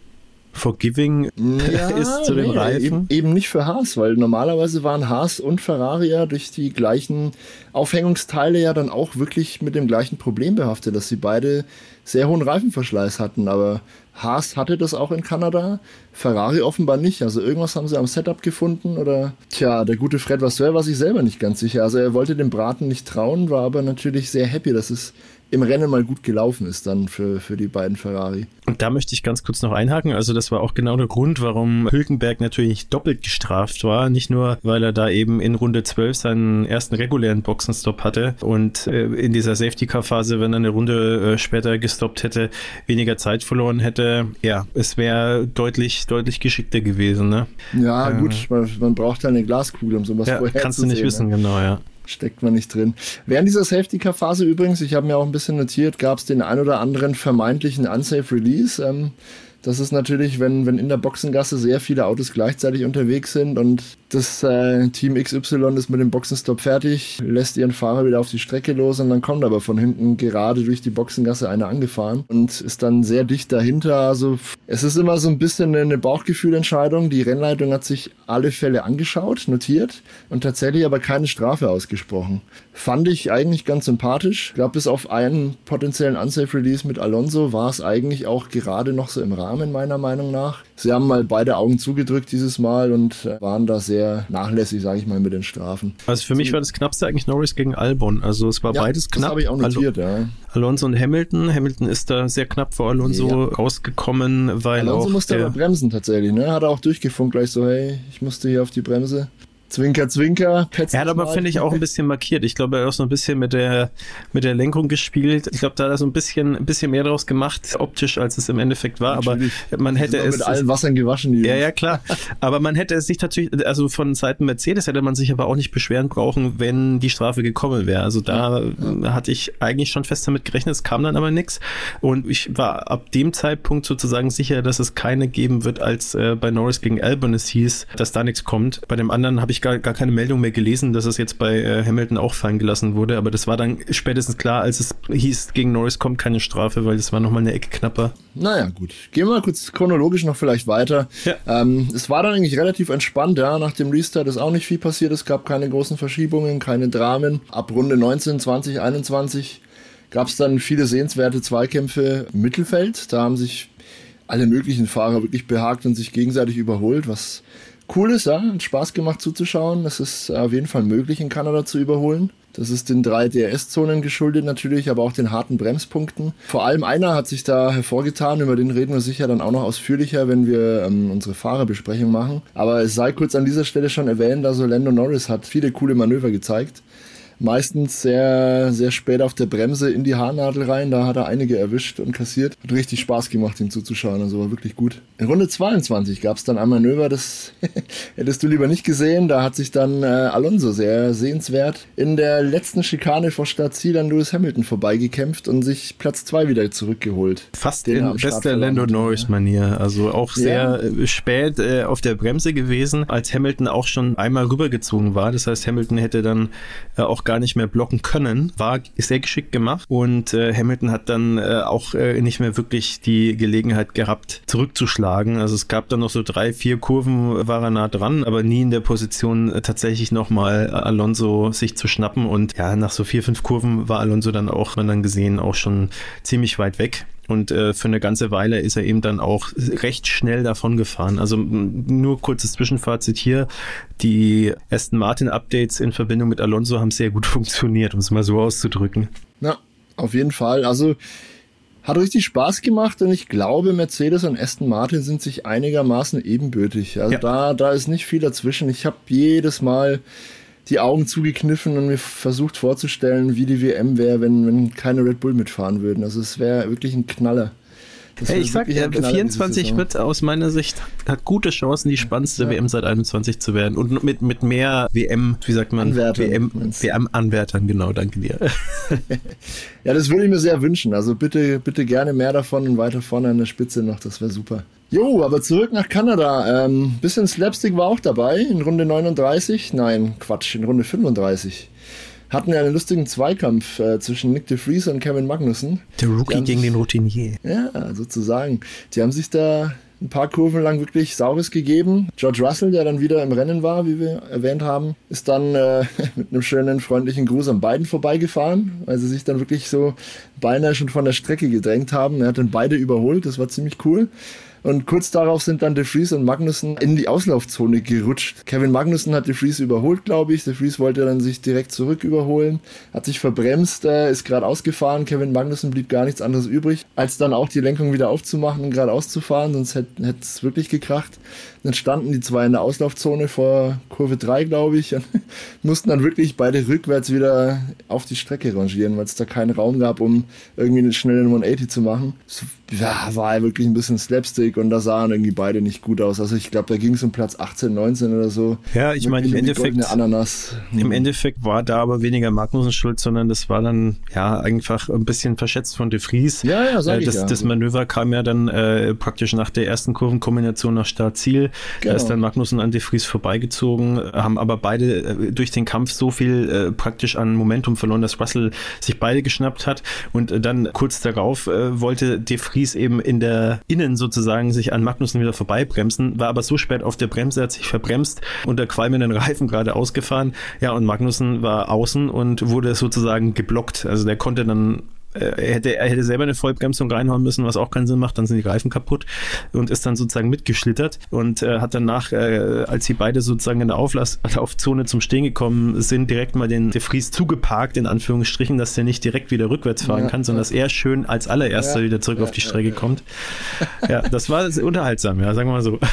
forgiving ja, [LAUGHS] ist zu den Reifen? Eben, eben, nicht für Haas, weil normalerweise waren Haas und Ferrari ja durch die gleichen Aufhängungsteile ja dann auch wirklich mit dem gleichen Problem behaftet, dass sie beide sehr hohen Reifenverschleiß hatten. Aber Haas hatte das auch in Kanada, Ferrari offenbar nicht. Also irgendwas haben sie am Setup gefunden oder tja, der gute Fred Vasseur war sich selber nicht ganz sicher. Also er wollte dem Braten nicht trauen, war aber natürlich sehr happy, dass es im Rennen mal gut gelaufen ist dann für, für die beiden Ferrari. Und da möchte ich ganz kurz noch einhaken. Also das war auch genau der Grund, warum Hülkenberg natürlich doppelt gestraft war. Nicht nur, weil er da eben in Runde 12 seinen ersten regulären Boxenstopp hatte und äh, in dieser Safety-Car-Phase, wenn er eine Runde äh, später gestoppt hätte, weniger Zeit verloren hätte. Ja, es wäre deutlich, deutlich geschickter gewesen. Ne? Ja, äh, gut, man, man braucht ja eine Glaskugel, um sowas ja, vorher Kannst du nicht wissen, ne? genau, ja steckt man nicht drin. Während dieser Safety-Car-Phase übrigens, ich habe mir auch ein bisschen notiert, gab es den ein oder anderen vermeintlichen Unsafe Release. Ähm, das ist natürlich, wenn, wenn in der Boxengasse sehr viele Autos gleichzeitig unterwegs sind und das äh, Team XY ist mit dem Boxenstopp fertig, lässt ihren Fahrer wieder auf die Strecke los und dann kommt aber von hinten gerade durch die Boxengasse einer angefahren und ist dann sehr dicht dahinter. Also es ist immer so ein bisschen eine Bauchgefühlentscheidung. Die Rennleitung hat sich alle Fälle angeschaut, notiert und tatsächlich aber keine Strafe ausgesprochen. Fand ich eigentlich ganz sympathisch. Ich glaube, bis auf einen potenziellen Unsafe Release mit Alonso war es eigentlich auch gerade noch so im Rahmen, meiner Meinung nach. Sie haben mal beide Augen zugedrückt dieses Mal und äh, waren da sehr nachlässig, sage ich mal, mit den Strafen. Also für mich war das knappste eigentlich Norris gegen Albon. Also es war ja, beides knapp. Das habe ich auch notiert, Al ja. Alonso und Hamilton. Hamilton ist da sehr knapp vor Alonso ja. rausgekommen, weil Alonso musste aber bremsen tatsächlich. Ne? Hat er auch durchgefunkt gleich so, hey, ich musste hier auf die Bremse. Zwinker, Zwinker. Petz er hat aber, finde ich, auch ein bisschen markiert. Ich glaube, er hat auch so ein bisschen mit der, mit der Lenkung gespielt. Ich glaube, da hat er so ein bisschen, ein bisschen mehr draus gemacht, optisch, als es im Endeffekt war. Natürlich. Aber man hätte es. Mit allen Wassern gewaschen. Ja, ja, klar. aber man hätte es sich natürlich, also von Seiten Mercedes hätte man sich aber auch nicht beschweren brauchen, wenn die Strafe gekommen wäre. Also da ja. hatte ich eigentlich schon fest damit gerechnet. Es kam dann aber nichts. Und ich war ab dem Zeitpunkt sozusagen sicher, dass es keine geben wird, als äh, bei Norris gegen Albon es hieß, dass da nichts kommt. Bei dem anderen habe ich gar, gar keine Meldung mehr gelesen, dass es jetzt bei äh, Hamilton auch fallen gelassen wurde, aber das war dann spätestens klar, als es hieß, gegen Norris kommt keine Strafe, weil das war nochmal eine Ecke knapper. Naja, gut. Gehen wir mal kurz chronologisch noch vielleicht weiter. Ja. Ähm, es war dann eigentlich relativ entspannt, ja. Nach dem Restart ist auch nicht viel passiert. Es gab keine großen Verschiebungen, keine Dramen. Ab Runde 19, 20, 21 gab es dann viele sehenswerte Zweikämpfe im Mittelfeld. Da haben sich alle möglichen Fahrer wirklich behagt und sich gegenseitig überholt, was cool ist, ja, hat Spaß gemacht zuzuschauen. Es ist auf jeden Fall möglich, in Kanada zu überholen. Das ist den drei DRS-Zonen geschuldet natürlich, aber auch den harten Bremspunkten. Vor allem einer hat sich da hervorgetan, über den reden wir sicher dann auch noch ausführlicher, wenn wir ähm, unsere Fahrerbesprechung machen. Aber es sei kurz an dieser Stelle schon erwähnt, also Lando Norris hat viele coole Manöver gezeigt meistens sehr, sehr spät auf der Bremse in die Haarnadel rein. Da hat er einige erwischt und kassiert. Hat richtig Spaß gemacht, ihm zuzuschauen. Also war wirklich gut. In Runde 22 gab es dann ein Manöver, das [LAUGHS] hättest du lieber nicht gesehen. Da hat sich dann äh, Alonso sehr sehenswert in der letzten Schikane vor Startziel an Lewis Hamilton vorbeigekämpft und sich Platz 2 wieder zurückgeholt. Fast in bester Lando Norris-Manier. Also auch sehr ja. Äh, spät äh, auf der Bremse gewesen, als Hamilton auch schon einmal rübergezogen war. Das heißt, Hamilton hätte dann äh, auch gar nicht mehr blocken können. War sehr geschickt gemacht und äh, Hamilton hat dann äh, auch äh, nicht mehr wirklich die Gelegenheit gehabt, zurückzuschlagen. Also es gab dann noch so drei, vier Kurven, war er nah dran, aber nie in der Position äh, tatsächlich nochmal Alonso sich zu schnappen und ja, nach so vier, fünf Kurven war Alonso dann auch, man dann gesehen, auch schon ziemlich weit weg. Und äh, für eine ganze Weile ist er eben dann auch recht schnell davon gefahren. Also nur kurzes Zwischenfazit hier. Die Aston Martin Updates in Verbindung mit Alonso haben sehr gut [LAUGHS] funktioniert, um es mal so auszudrücken. Ja, auf jeden Fall. Also hat richtig Spaß gemacht und ich glaube, Mercedes und Aston Martin sind sich einigermaßen ebenbürtig. Also ja. da, da ist nicht viel dazwischen. Ich habe jedes Mal die Augen zugekniffen und mir versucht vorzustellen, wie die WM wäre, wenn, wenn keine Red Bull mitfahren würden. Also es wäre wirklich ein Knaller. Hey, ich sag, ja, 24 wird aus meiner Sicht, hat gute Chancen, die spannendste ja. WM seit 21 zu werden. Und mit, mit mehr WM, wie sagt man, WM, WM-Anwärtern, genau, danke dir. [LAUGHS] [LAUGHS] ja, das würde ich mir sehr wünschen. Also bitte, bitte gerne mehr davon und weiter vorne an der Spitze noch, das wäre super. Jo, aber zurück nach Kanada. Ähm, bisschen Slapstick war auch dabei in Runde 39. Nein, Quatsch, in Runde 35. Hatten ja einen lustigen Zweikampf äh, zwischen Nick de Vries und Kevin Magnussen. Der Rookie gegen den Routinier. Ja, sozusagen. Die haben sich da ein paar Kurven lang wirklich Saures gegeben. George Russell, der dann wieder im Rennen war, wie wir erwähnt haben, ist dann äh, [LAUGHS] mit einem schönen freundlichen Gruß an beiden vorbeigefahren, weil sie sich dann wirklich so beinahe schon von der Strecke gedrängt haben. Er hat dann beide überholt, das war ziemlich cool. Und kurz darauf sind dann De Vries und Magnussen in die Auslaufzone gerutscht. Kevin Magnussen hat De Vries überholt, glaube ich. De Vries wollte dann sich direkt zurück überholen, hat sich verbremst, äh, ist gerade ausgefahren. Kevin Magnussen blieb gar nichts anderes übrig, als dann auch die Lenkung wieder aufzumachen und gerade auszufahren, sonst hätte es wirklich gekracht. Dann standen die zwei in der Auslaufzone vor Kurve 3, glaube ich, und [LAUGHS] mussten dann wirklich beide rückwärts wieder auf die Strecke rangieren, weil es da keinen Raum gab, um irgendwie eine schnelle 180 zu machen. Ja, war wirklich ein bisschen Slapstick und da sahen irgendwie beide nicht gut aus. Also ich glaube, da ging es um Platz 18, 19 oder so. Ja, ich meine, im Endeffekt, Ananas. im. Endeffekt war da aber weniger Magnussen schuld, sondern das war dann ja einfach ein bisschen verschätzt von De Vries. Ja, ja, sag äh, das, ich ja. das Manöver kam ja dann äh, praktisch nach der ersten Kurvenkombination nach Start-Ziel Genau. Da ist dann Magnussen an De Vries vorbeigezogen, haben aber beide äh, durch den Kampf so viel äh, praktisch an Momentum verloren, dass Russell sich beide geschnappt hat und äh, dann kurz darauf äh, wollte De Vries eben in der Innen sozusagen sich an Magnussen wieder vorbeibremsen, war aber so spät auf der Bremse, hat sich verbremst unter qualmenden Reifen gerade ausgefahren. Ja, und Magnussen war außen und wurde sozusagen geblockt. Also der konnte dann er hätte, er hätte selber eine Vollbremsung reinhauen müssen, was auch keinen Sinn macht, dann sind die Reifen kaputt und ist dann sozusagen mitgeschlittert und äh, hat danach, äh, als sie beide sozusagen in der Auflaufzone zum Stehen gekommen sind, direkt mal den De Vries zugeparkt, in Anführungsstrichen, dass der nicht direkt wieder rückwärts fahren ja, kann, sondern ja. dass er schön als allererster ja, wieder zurück auf die Strecke kommt. Ja, das war unterhaltsam, ja, sagen wir mal so. [LAUGHS]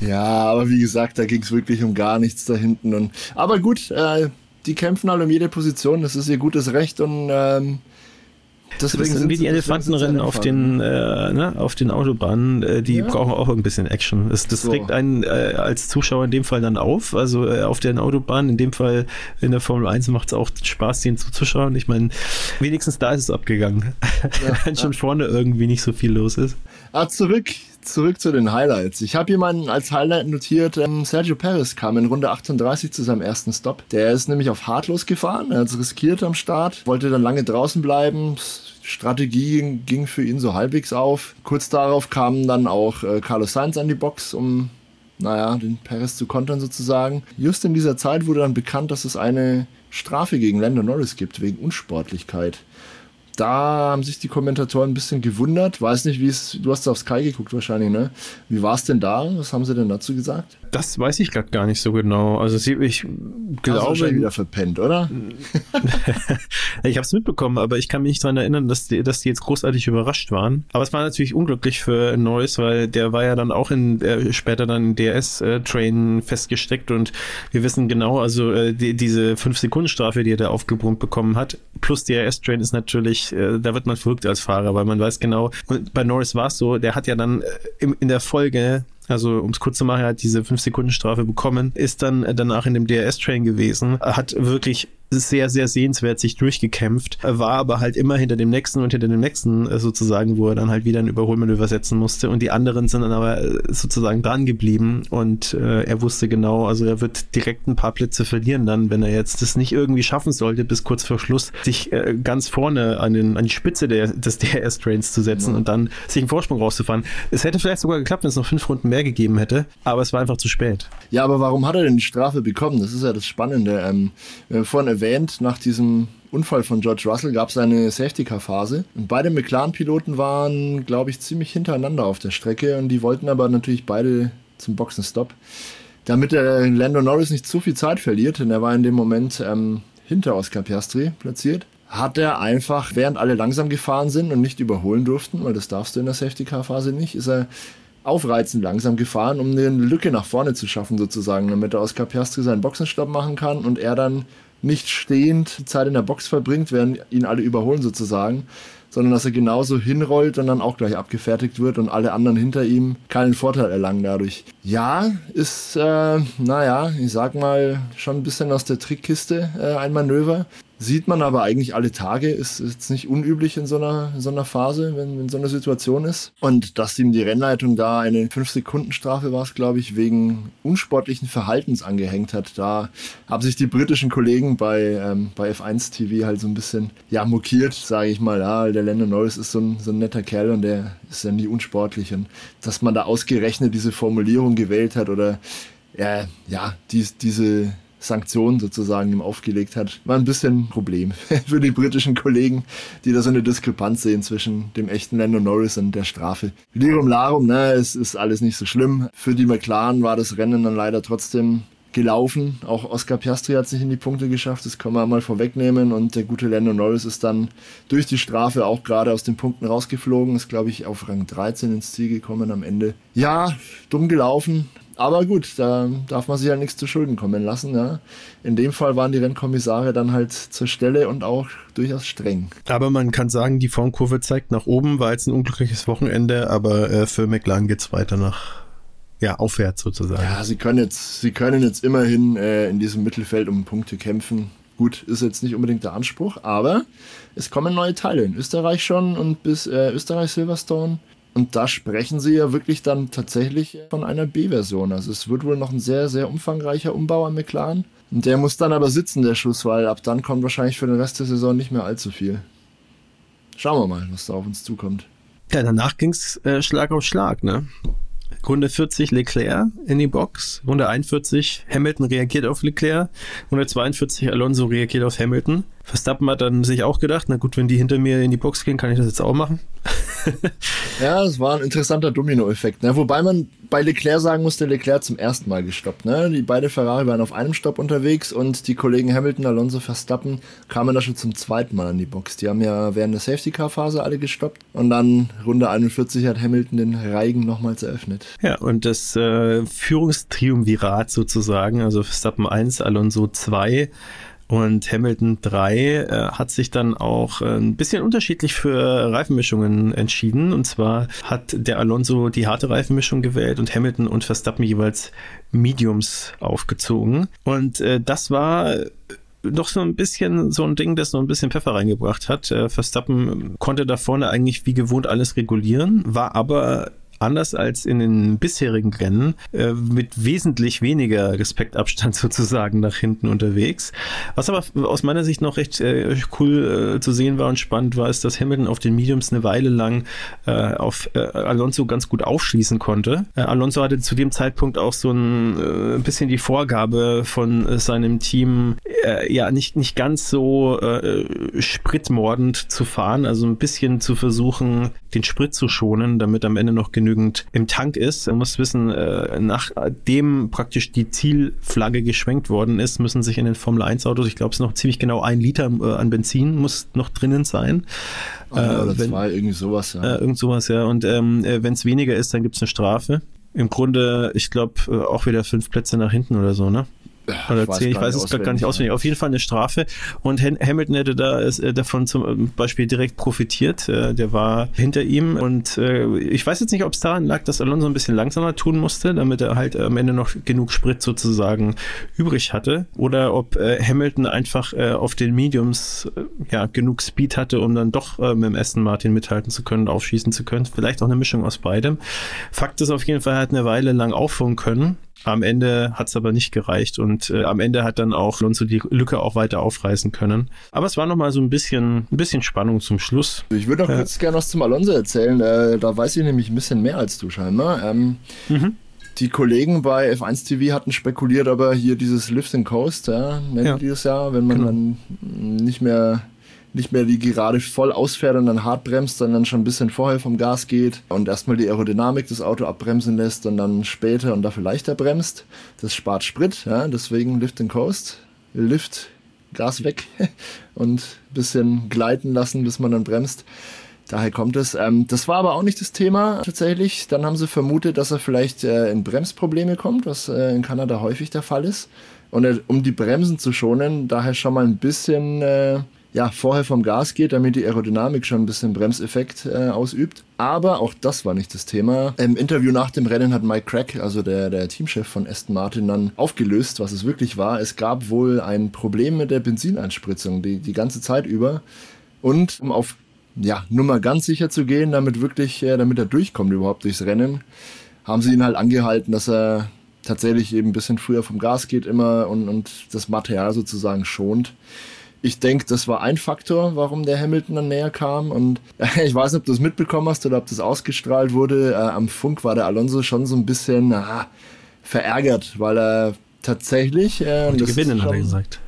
Ja, aber wie gesagt, da ging es wirklich um gar nichts da hinten. Und, aber gut, äh, die kämpfen alle um jede Position, das ist ihr gutes Recht und ähm, Deswegen das sind wie die Elefantenrennen auf den, äh, ne, auf den Autobahnen, äh, die ja. brauchen auch ein bisschen Action. Das, das so. regt einen äh, als Zuschauer in dem Fall dann auf. Also äh, auf den Autobahnen, in dem Fall in der Formel 1 macht es auch Spaß, denen zuzuschauen. Ich meine, wenigstens da ist es abgegangen. Ja, [LAUGHS] Wenn schon vorne irgendwie nicht so viel los ist. Ah, zurück zurück zu den Highlights. Ich habe jemanden als Highlight notiert. Ähm, Sergio Perez kam in Runde 38 zu seinem ersten Stop. Der ist nämlich auf Hartlos gefahren. Er hat es riskiert am Start, wollte dann lange draußen bleiben. Strategie ging für ihn so halbwegs auf. Kurz darauf kam dann auch äh, Carlos Sainz an die Box, um naja, den Perez zu kontern sozusagen. Just in dieser Zeit wurde dann bekannt, dass es eine Strafe gegen Lando Norris gibt, wegen Unsportlichkeit da haben sich die Kommentatoren ein bisschen gewundert. Weiß nicht, wie es, du hast auf Sky geguckt wahrscheinlich, ne? Wie war es denn da? Was haben sie denn dazu gesagt? Das weiß ich gerade gar nicht so genau. Also ich glaube. Hast du wieder verpennt, oder? [LAUGHS] ich habe es mitbekommen, aber ich kann mich nicht daran erinnern, dass die, dass die jetzt großartig überrascht waren. Aber es war natürlich unglücklich für Neues, weil der war ja dann auch in äh, später dann in DS-Train äh, festgesteckt und wir wissen genau, also äh, die, diese 5-Sekunden-Strafe, die er da aufgebrummt bekommen hat, plus DRS-Train ist natürlich, äh, da wird man verrückt als Fahrer, weil man weiß genau, und bei Norris war es so, der hat ja dann äh, im, in der Folge also um es kurz zu machen, er hat diese 5-Sekunden-Strafe bekommen, ist dann danach in dem DRS-Train gewesen, hat wirklich sehr, sehr sehenswert sich durchgekämpft, war aber halt immer hinter dem nächsten und hinter dem nächsten äh, sozusagen, wo er dann halt wieder ein Überholmanöver setzen musste und die anderen sind dann aber äh, sozusagen dran geblieben und äh, er wusste genau, also er wird direkt ein paar Plätze verlieren dann, wenn er jetzt das nicht irgendwie schaffen sollte, bis kurz vor Schluss sich äh, ganz vorne an, den, an die Spitze der, des DRS-Trains zu setzen ja. und dann sich einen Vorsprung rauszufahren. Es hätte vielleicht sogar geklappt, wenn es noch fünf Runden mehr gegeben hätte, aber es war einfach zu spät. Ja, aber warum hat er denn die Strafe bekommen? Das ist ja das Spannende. Ähm, haben vorhin erwähnt, nach diesem Unfall von George Russell gab es eine Safety-Car-Phase. Und beide McLaren-Piloten waren, glaube ich, ziemlich hintereinander auf der Strecke und die wollten aber natürlich beide zum Boxenstopp. Damit der Lando Norris nicht zu viel Zeit verliert, denn er war in dem Moment ähm, hinter Oscar Piastri platziert, hat er einfach, während alle langsam gefahren sind und nicht überholen durften, weil das darfst du in der Safety-Car-Phase nicht, ist er aufreizend langsam gefahren, um eine Lücke nach vorne zu schaffen sozusagen, damit der Oscar Piastri seinen Boxenstopp machen kann und er dann nicht stehend Zeit in der Box verbringt, während ihn alle überholen sozusagen, sondern dass er genauso hinrollt und dann auch gleich abgefertigt wird und alle anderen hinter ihm keinen Vorteil erlangen dadurch. Ja, ist, äh, naja, ich sag mal, schon ein bisschen aus der Trickkiste äh, ein Manöver. Sieht man aber eigentlich alle Tage, ist jetzt nicht unüblich in so einer, in so einer Phase, wenn, wenn so eine Situation ist. Und dass ihm die Rennleitung da eine 5-Sekunden-Strafe war glaube ich, wegen unsportlichen Verhaltens angehängt hat. Da haben sich die britischen Kollegen bei, ähm, bei F1 TV halt so ein bisschen, ja, mokiert, sage ich mal. Ja, der Landon Norris ist so ein, so ein netter Kerl und der ist ja nie unsportlich. Und dass man da ausgerechnet diese Formulierung gewählt hat oder ja, ja, dies, diese, Sanktionen sozusagen ihm aufgelegt hat, war ein bisschen ein Problem [LAUGHS] für die britischen Kollegen, die da so eine Diskrepanz sehen zwischen dem echten Lando Norris und der Strafe. Lirum Larum, ne, es ist alles nicht so schlimm. Für die McLaren war das Rennen dann leider trotzdem gelaufen. Auch Oscar Piastri hat sich in die Punkte geschafft, das kann man mal vorwegnehmen. Und der gute Lando Norris ist dann durch die Strafe auch gerade aus den Punkten rausgeflogen, ist, glaube ich, auf Rang 13 ins Ziel gekommen am Ende. Ja, dumm gelaufen, aber gut, da darf man sich ja nichts zu Schulden kommen lassen. Ja. In dem Fall waren die Rennkommissare dann halt zur Stelle und auch durchaus streng. Aber man kann sagen, die Formkurve zeigt nach oben, war jetzt ein unglückliches Wochenende, aber äh, für McLaren geht es weiter nach ja, aufwärts sozusagen. Ja, sie können jetzt, sie können jetzt immerhin äh, in diesem Mittelfeld um Punkte kämpfen. Gut, ist jetzt nicht unbedingt der Anspruch, aber es kommen neue Teile in Österreich schon und bis äh, Österreich Silverstone und da sprechen sie ja wirklich dann tatsächlich von einer B-Version. Also es wird wohl noch ein sehr, sehr umfangreicher Umbau am McLaren. Und der muss dann aber sitzen, der Schuss, weil ab dann kommt wahrscheinlich für den Rest der Saison nicht mehr allzu viel. Schauen wir mal, was da auf uns zukommt. Ja, danach ging es äh, Schlag auf Schlag, ne? Runde 40 Leclerc in die Box, Runde 41 Hamilton reagiert auf Leclerc, Runde 42 Alonso reagiert auf Hamilton. Verstappen hat dann sich auch gedacht, na gut, wenn die hinter mir in die Box gehen, kann ich das jetzt auch machen. [LAUGHS] ja, es war ein interessanter Dominoeffekt. Ne? Wobei man bei Leclerc sagen musste, Leclerc zum ersten Mal gestoppt. Ne? Die beide Ferrari waren auf einem Stopp unterwegs und die Kollegen Hamilton, Alonso, Verstappen kamen da schon zum zweiten Mal in die Box. Die haben ja während der Safety-Car-Phase alle gestoppt und dann Runde 41 hat Hamilton den Reigen nochmals eröffnet. Ja, und das äh, Führungstriumvirat sozusagen, also Verstappen 1, Alonso 2, und Hamilton 3 äh, hat sich dann auch äh, ein bisschen unterschiedlich für Reifenmischungen entschieden. Und zwar hat der Alonso die harte Reifenmischung gewählt und Hamilton und Verstappen jeweils Mediums aufgezogen. Und äh, das war doch so ein bisschen so ein Ding, das so ein bisschen Pfeffer reingebracht hat. Äh, Verstappen konnte da vorne eigentlich wie gewohnt alles regulieren, war aber anders als in den bisherigen Rennen äh, mit wesentlich weniger Respektabstand [LAUGHS] sozusagen nach hinten unterwegs. Was aber aus meiner Sicht noch recht äh, cool äh, zu sehen war und spannend war, ist, dass Hamilton auf den Mediums eine Weile lang äh, auf äh, Alonso ganz gut aufschließen konnte. Äh, Alonso hatte zu dem Zeitpunkt auch so ein bisschen die Vorgabe von seinem Team, ja nicht, nicht ganz so spritmordend zu fahren, also ein bisschen zu versuchen, den Sprit zu schonen, damit am Ende noch genügend genügend im Tank ist. Man muss wissen, äh, nachdem praktisch die Zielflagge geschwenkt worden ist, müssen sich in den Formel 1 Autos, ich glaube, es ist noch ziemlich genau ein Liter äh, an Benzin muss noch drinnen sein. Oh, oder äh, wenn, zwei, irgendwie sowas, ja. Äh, irgend sowas, ja. Und ähm, äh, wenn es weniger ist, dann gibt es eine Strafe. Im Grunde, ich glaube, auch wieder fünf Plätze nach hinten oder so, ne? Oder 10, ich weiß es gerade gar nicht auswendig. Auf jeden Fall eine Strafe. Und Hamilton hätte da äh, davon zum Beispiel direkt profitiert. Äh, der war hinter ihm und äh, ich weiß jetzt nicht, ob es daran lag, dass Alonso ein bisschen langsamer tun musste, damit er halt am Ende noch genug Sprit sozusagen übrig hatte. Oder ob Hamilton einfach auf den Mediums ja genug Speed hatte, um dann doch mit dem Aston Martin mithalten zu können, aufschießen zu können. Vielleicht auch eine Mischung aus beidem. Fakt ist auf jeden Fall, er hat eine Weile lang aufholen können am Ende hat es aber nicht gereicht und äh, am Ende hat dann auch Lonzo die Lücke auch weiter aufreißen können. Aber es war nochmal so ein bisschen, ein bisschen Spannung zum Schluss. Ich würde auch äh, kurz gerne was zum Alonso erzählen. Äh, da weiß ich nämlich ein bisschen mehr als du scheinbar. Ähm, mhm. Die Kollegen bei F1 TV hatten spekuliert, aber hier dieses Lift and Coast, ja, nennt ja. die das ja, wenn man genau. dann nicht mehr nicht mehr die gerade voll ausfährt und dann hart bremst, sondern schon ein bisschen vorher vom Gas geht und erstmal die Aerodynamik das Auto abbremsen lässt und dann später und dafür leichter bremst. Das spart Sprit, ja, deswegen Lift and Coast. Lift, Gas weg [LAUGHS] und ein bisschen gleiten lassen, bis man dann bremst. Daher kommt es. Ähm, das war aber auch nicht das Thema tatsächlich. Dann haben sie vermutet, dass er vielleicht äh, in Bremsprobleme kommt, was äh, in Kanada häufig der Fall ist. Und äh, um die Bremsen zu schonen, daher schon mal ein bisschen äh, ja, vorher vom Gas geht, damit die Aerodynamik schon ein bisschen Bremseffekt äh, ausübt. Aber auch das war nicht das Thema. Im Interview nach dem Rennen hat Mike Crack, also der, der Teamchef von Aston Martin, dann aufgelöst, was es wirklich war. Es gab wohl ein Problem mit der Benzineinspritzung die, die ganze Zeit über. Und um auf ja, nur mal ganz sicher zu gehen, damit wirklich, äh, damit er durchkommt überhaupt durchs Rennen, haben sie ihn halt angehalten, dass er tatsächlich eben ein bisschen früher vom Gas geht immer und, und das Material sozusagen schont ich denke, das war ein Faktor, warum der Hamilton dann näher kam. Und äh, [LAUGHS] ich weiß nicht, ob du es mitbekommen hast oder ob das ausgestrahlt wurde. Äh, am Funk war der Alonso schon so ein bisschen na, verärgert, weil er tatsächlich. Äh, und gewinnen, schon, hat er gesagt.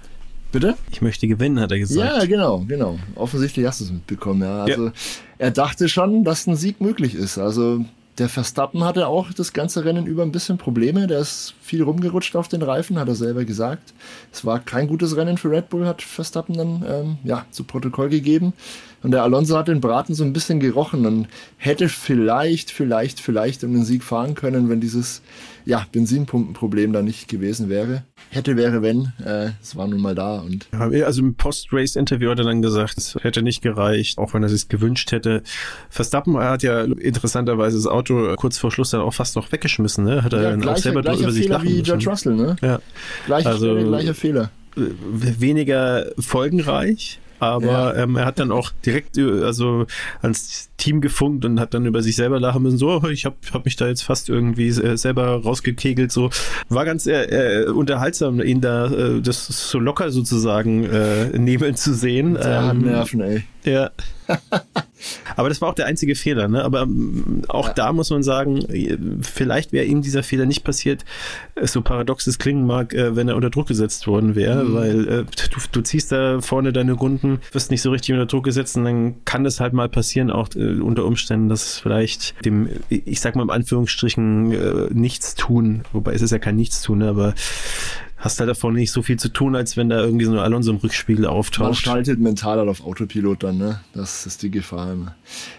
Bitte? Ich möchte gewinnen, hat er gesagt. Ja, genau, genau. Offensichtlich hast du es mitbekommen, ja. Also ja. er dachte schon, dass ein Sieg möglich ist. Also der Verstappen hatte auch das ganze Rennen über ein bisschen Probleme. Der ist viel rumgerutscht auf den Reifen, hat er selber gesagt. Es war kein gutes Rennen für Red Bull, hat Verstappen dann ähm, ja, zu Protokoll gegeben. Und der Alonso hat den Braten so ein bisschen gerochen und hätte vielleicht, vielleicht, vielleicht um den Sieg fahren können, wenn dieses ja, Benzinpumpenproblem da nicht gewesen wäre. Hätte, wäre, wenn. Äh, es war nun mal da. Und also im Post-Race-Interview hat er dann gesagt, es hätte nicht gereicht, auch wenn er sich gewünscht hätte. Verstappen hat ja interessanterweise das Auto kurz vor Schluss dann auch fast noch weggeschmissen. Ne? Hat er ja, dann gleiche, auch selber über Fehler sich lachen wie George Russell, ne? Ja. Gleiche, also, gleicher Fehler. Weniger folgenreich aber ja. ähm, er hat dann auch direkt äh, also ans Team gefunkt und hat dann über sich selber lachen müssen, so, ich habe hab mich da jetzt fast irgendwie äh, selber rausgekegelt, so. War ganz äh, äh, unterhaltsam, ihn da äh, das so locker sozusagen äh, [LAUGHS] nehmen zu sehen. Der ähm, Nerven, ey. Ja. [LAUGHS] Aber das war auch der einzige Fehler. Ne? Aber ähm, auch ja. da muss man sagen, vielleicht wäre ihm dieser Fehler nicht passiert, äh, so paradox es klingen mag, äh, wenn er unter Druck gesetzt worden wäre, mhm. weil äh, du, du, ziehst da vorne deine Runden, wirst nicht so richtig unter Druck gesetzt und dann kann das halt mal passieren, auch äh, unter Umständen, dass es vielleicht dem, ich sag mal im Anführungsstrichen, äh, nichts tun, wobei es ist ja kein Nichtstun, ne? aber hast halt davon nicht so viel zu tun, als wenn da irgendwie so ein Alonso im Rückspiegel auftaucht. Man schaltet mental halt auf Autopilot dann, ne? Das ist die Gefahr immer.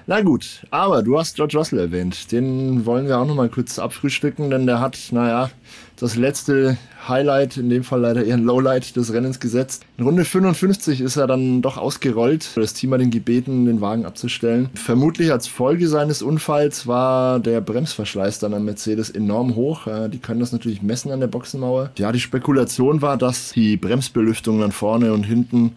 Na gut, aber du hast George Russell erwähnt. Den wollen wir auch nochmal kurz abfrühstücken, denn der hat, naja, das letzte Highlight, in dem Fall leider eher ein Lowlight des Rennens gesetzt. In Runde 55 ist er dann doch ausgerollt. Das Team hat ihn gebeten, den Wagen abzustellen. Vermutlich als Folge seines Unfalls war der Bremsverschleiß dann am Mercedes enorm hoch. Die können das natürlich messen an der Boxenmauer. Ja, die Spekulation war, dass die Bremsbelüftung dann vorne und hinten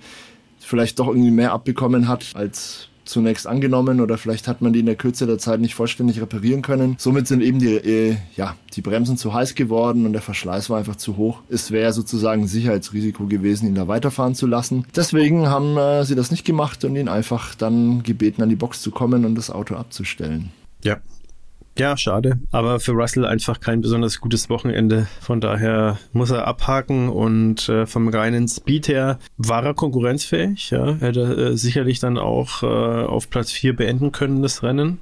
vielleicht doch irgendwie mehr abbekommen hat als zunächst angenommen oder vielleicht hat man die in der Kürze der Zeit nicht vollständig reparieren können. Somit sind eben die, äh, ja, die Bremsen zu heiß geworden und der Verschleiß war einfach zu hoch. Es wäre sozusagen ein Sicherheitsrisiko gewesen, ihn da weiterfahren zu lassen. Deswegen haben äh, sie das nicht gemacht und ihn einfach dann gebeten, an die Box zu kommen und das Auto abzustellen. Ja, ja, schade. Aber für Russell einfach kein besonders gutes Wochenende. Von daher muss er abhaken und äh, vom reinen Speed her war er konkurrenzfähig. Ja, hätte äh, sicherlich dann auch äh, auf Platz 4 beenden können, das Rennen.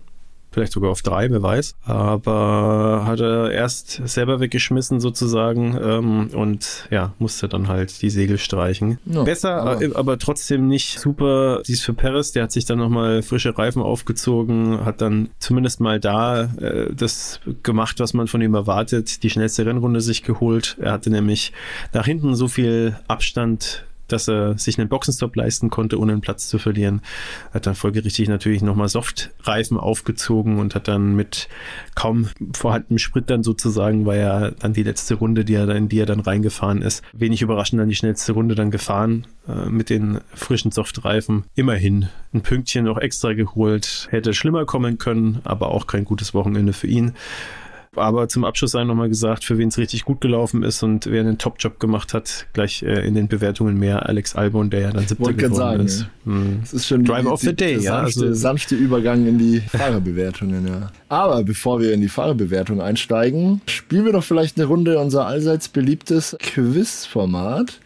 Vielleicht sogar auf drei, wer weiß. Aber hat er erst selber weggeschmissen sozusagen ähm, und ja, musste dann halt die Segel streichen. Ja, Besser, aber, äh, aber, trotzdem nicht super. Dies für Paris, der hat sich dann nochmal frische Reifen aufgezogen, hat dann zumindest mal da äh, das gemacht, was man von ihm erwartet, die schnellste Rennrunde sich geholt. Er hatte nämlich nach hinten so viel Abstand dass er sich einen Boxenstopp leisten konnte, ohne einen Platz zu verlieren. Hat dann folgerichtig natürlich nochmal Softreifen aufgezogen und hat dann mit kaum vorhandenem Sprit dann sozusagen, weil er dann die letzte Runde, die er dann, in die er dann reingefahren ist, wenig überraschend dann die schnellste Runde dann gefahren äh, mit den frischen Softreifen. Immerhin ein Pünktchen noch extra geholt. Hätte schlimmer kommen können, aber auch kein gutes Wochenende für ihn. Aber zum Abschluss sei nochmal gesagt, für wen es richtig gut gelaufen ist und wer einen Top-Job gemacht hat, gleich äh, in den Bewertungen mehr Alex Albon, der ja dann siebter geworden sagen, ist. Ja. Hm. Das ist schon Driver die, of the Day, der ja. Sanfte, also, sanfte Übergang in die Fahrerbewertungen, ja. Aber bevor wir in die Fahrerbewertung einsteigen, spielen wir doch vielleicht eine Runde unser allseits beliebtes Quiz-Format.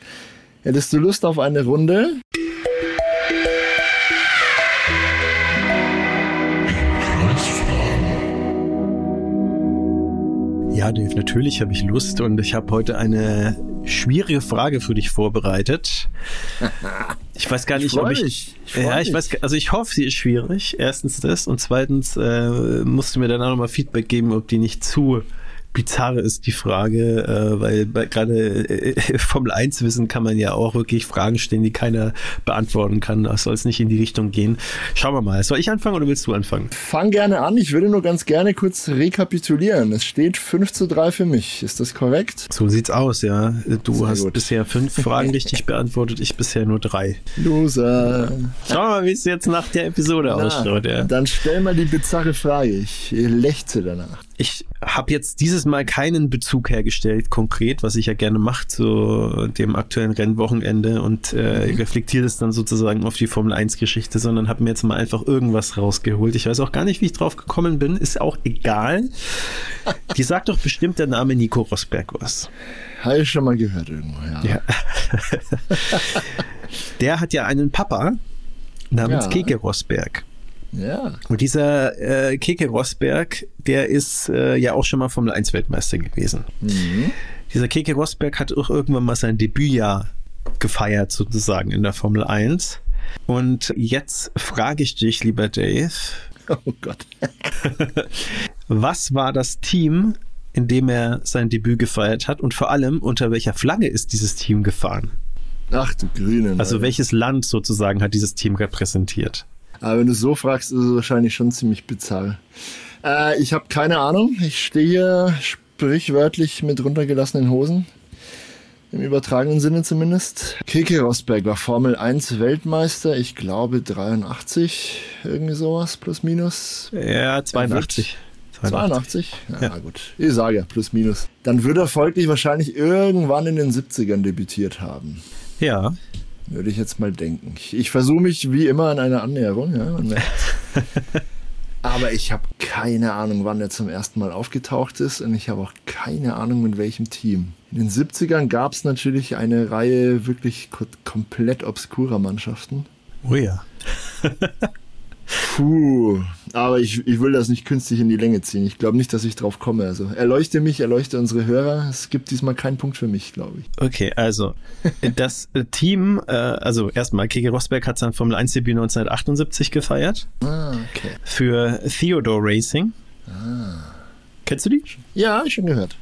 Hättest du Lust auf eine Runde? Ja, Dave, natürlich habe ich Lust und ich habe heute eine schwierige Frage für dich vorbereitet. [LAUGHS] Ich weiß gar nicht, ich ob ich. ich ja, ich weiß, also ich hoffe, sie ist schwierig. Erstens das und zweitens äh, musst du mir dann auch nochmal Feedback geben, ob die nicht zu bizarre ist die Frage, äh, weil gerade äh, [LAUGHS] Formel 1 Wissen kann man ja auch wirklich Fragen stellen, die keiner beantworten kann. Das soll es nicht in die Richtung gehen. Schauen wir mal. Soll ich anfangen oder willst du anfangen? Fang gerne an. Ich würde nur ganz gerne kurz rekapitulieren. Es steht 5 zu 3 für mich. Ist das korrekt? So sieht's aus, ja. Du Sehr hast gut. bisher fünf [LAUGHS] Fragen richtig beantwortet, ich bisher nur drei. Loser. Schauen wir mal, wie es jetzt nach der Episode Na, ausschaut. Ja. Dann stell mal die bizarre Frage. Ich lechze danach. Ich habe jetzt dieses Mal keinen Bezug hergestellt, konkret, was ich ja gerne mache zu dem aktuellen Rennwochenende und äh, mhm. reflektiere das dann sozusagen auf die Formel 1-Geschichte, sondern habe mir jetzt mal einfach irgendwas rausgeholt. Ich weiß auch gar nicht, wie ich drauf gekommen bin, ist auch egal. Die sagt doch bestimmt der Name Nico Rosberg was. Habe ich schon mal gehört irgendwo, ja. ja. [LAUGHS] der hat ja einen Papa namens ja. Keke Rosberg. Ja. Und dieser äh, Keke Rosberg, der ist äh, ja auch schon mal Formel 1 Weltmeister gewesen. Mhm. Dieser Keke Rosberg hat auch irgendwann mal sein Debütjahr gefeiert, sozusagen, in der Formel 1. Und jetzt frage ich dich, lieber Dave. [LAUGHS] Oh Gott. [LAUGHS] was war das Team, in dem er sein Debüt gefeiert hat? Und vor allem, unter welcher Flagge ist dieses Team gefahren? Ach du Grüne. Also welches Land sozusagen hat dieses Team repräsentiert? Aber wenn du so fragst, ist es wahrscheinlich schon ziemlich bizarr. Äh, ich habe keine Ahnung. Ich stehe hier sprichwörtlich mit runtergelassenen Hosen. Im übertragenen Sinne zumindest. Keke Rosberg war Formel 1 Weltmeister, ich glaube 83, irgendwie sowas, plus minus. Ja, 82. 82? Ja, ja, gut. Ich sage ja, plus minus. Dann würde er folglich wahrscheinlich irgendwann in den 70ern debütiert haben. Ja. Würde ich jetzt mal denken. Ich, ich versuche mich wie immer an einer Annäherung, ja, merkt. [LAUGHS] Aber ich habe keine Ahnung, wann er zum ersten Mal aufgetaucht ist und ich habe auch keine Ahnung, mit welchem Team. In den 70ern gab es natürlich eine Reihe wirklich komplett obskurer Mannschaften. Oh ja. Puh, aber ich, ich will das nicht künstlich in die Länge ziehen. Ich glaube nicht, dass ich drauf komme. Also erleuchte mich, erleuchte unsere Hörer. Es gibt diesmal keinen Punkt für mich, glaube ich. Okay, also [LAUGHS] das Team, äh, also erstmal, Keke Rosberg hat sein Formel 1 Debüt 1978 gefeiert. Ah, okay. Für Theodore Racing. Ah. Kennst du die? Ja, schon gehört.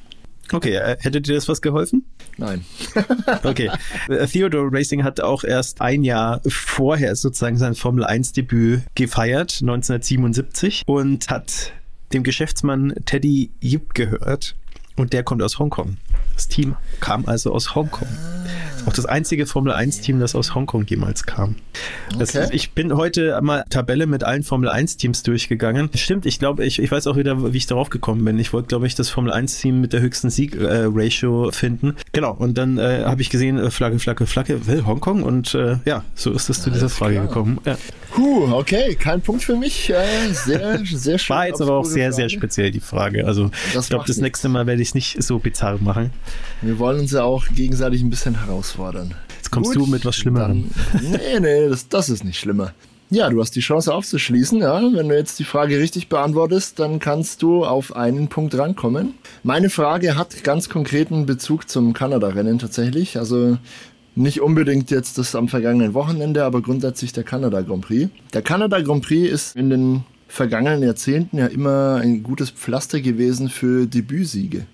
Okay, äh, hätte dir das was geholfen? Nein. [LAUGHS] okay. Äh, Theodore Racing hat auch erst ein Jahr vorher sozusagen sein Formel 1 Debüt gefeiert, 1977, und hat dem Geschäftsmann Teddy Yip gehört. Und der kommt aus Hongkong. Das Team kam also aus Hongkong. Auch das einzige Formel 1-Team, das aus Hongkong jemals kam. Das, okay. Ich bin heute mal Tabelle mit allen Formel 1-Teams durchgegangen. Stimmt, ich glaube, ich, ich weiß auch wieder, wie ich darauf gekommen bin. Ich wollte, glaube ich, das Formel 1-Team mit der höchsten Sieg-Ratio äh, finden. Genau, und dann äh, habe ich gesehen, äh, Flagge, Flagge, Flagge, will Hongkong und äh, ja, so ist es zu dieser Frage klar. gekommen. Ja. Puh, okay, kein Punkt für mich. Äh, sehr, sehr schön. War jetzt aber auch sehr, Frage. sehr speziell die Frage. Also das ich glaube, das nächste Mal werde ich es nicht so bizarr machen. Wir wollen uns ja auch gegenseitig ein bisschen herausfordern. Jetzt kommst Gut, du mit was Schlimmerem. Dann, nee, nee, das, das ist nicht schlimmer. Ja, du hast die Chance aufzuschließen. Ja. Wenn du jetzt die Frage richtig beantwortest, dann kannst du auf einen Punkt rankommen. Meine Frage hat ganz konkreten Bezug zum Kanada-Rennen tatsächlich. Also nicht unbedingt jetzt das am vergangenen Wochenende, aber grundsätzlich der Kanada Grand Prix. Der Kanada Grand Prix ist in den vergangenen Jahrzehnten ja immer ein gutes Pflaster gewesen für Debütsiege.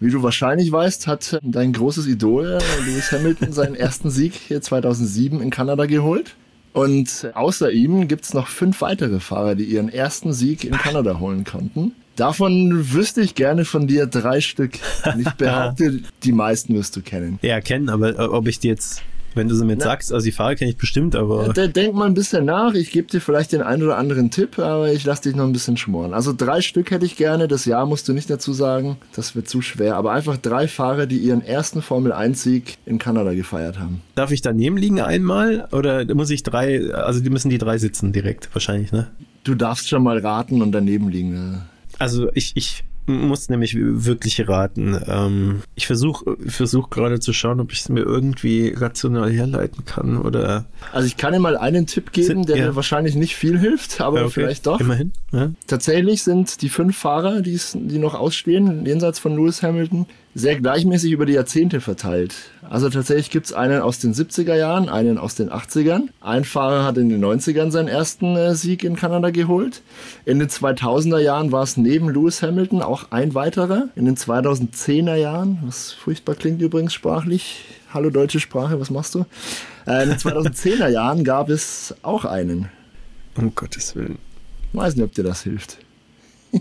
Wie du wahrscheinlich weißt, hat dein großes Idol Lewis Hamilton seinen ersten Sieg hier 2007 in Kanada geholt. Und außer ihm gibt es noch fünf weitere Fahrer, die ihren ersten Sieg in Kanada holen konnten. Davon wüsste ich gerne von dir drei Stück. Ich behaupte, die meisten wirst du kennen. Ja, kennen, aber äh, ob ich die jetzt wenn du sie mir sagst, also die Fahrer kenne ich bestimmt, aber. Ja, denk mal ein bisschen nach. Ich gebe dir vielleicht den einen oder anderen Tipp, aber ich lasse dich noch ein bisschen schmoren. Also drei Stück hätte ich gerne. Das Jahr musst du nicht dazu sagen. Das wird zu schwer. Aber einfach drei Fahrer, die ihren ersten Formel 1-Sieg in Kanada gefeiert haben. Darf ich daneben liegen einmal? Oder muss ich drei, also die müssen die drei sitzen direkt wahrscheinlich, ne? Du darfst schon mal raten und daneben liegen. Also ich, ich muss nämlich wirklich raten. Ähm, ich versuche versuch gerade zu schauen, ob ich es mir irgendwie rational herleiten kann oder. Also ich kann dir mal einen Tipp geben, der ja. dir wahrscheinlich nicht viel hilft, aber okay. vielleicht doch. Immerhin. Ja. Tatsächlich sind die fünf Fahrer, die noch ausstehen, jenseits von Lewis Hamilton, sehr gleichmäßig über die Jahrzehnte verteilt. Also tatsächlich gibt es einen aus den 70er Jahren, einen aus den 80ern. Ein Fahrer hat in den 90ern seinen ersten äh, Sieg in Kanada geholt. In den 2000er Jahren war es neben Lewis Hamilton auch ein weiterer. In den 2010er Jahren, was furchtbar klingt übrigens sprachlich. Hallo deutsche Sprache, was machst du? Äh, in den 2010er [LAUGHS] Jahren gab es auch einen. Um Gottes Willen. Ich weiß nicht, ob dir das hilft. [LAUGHS]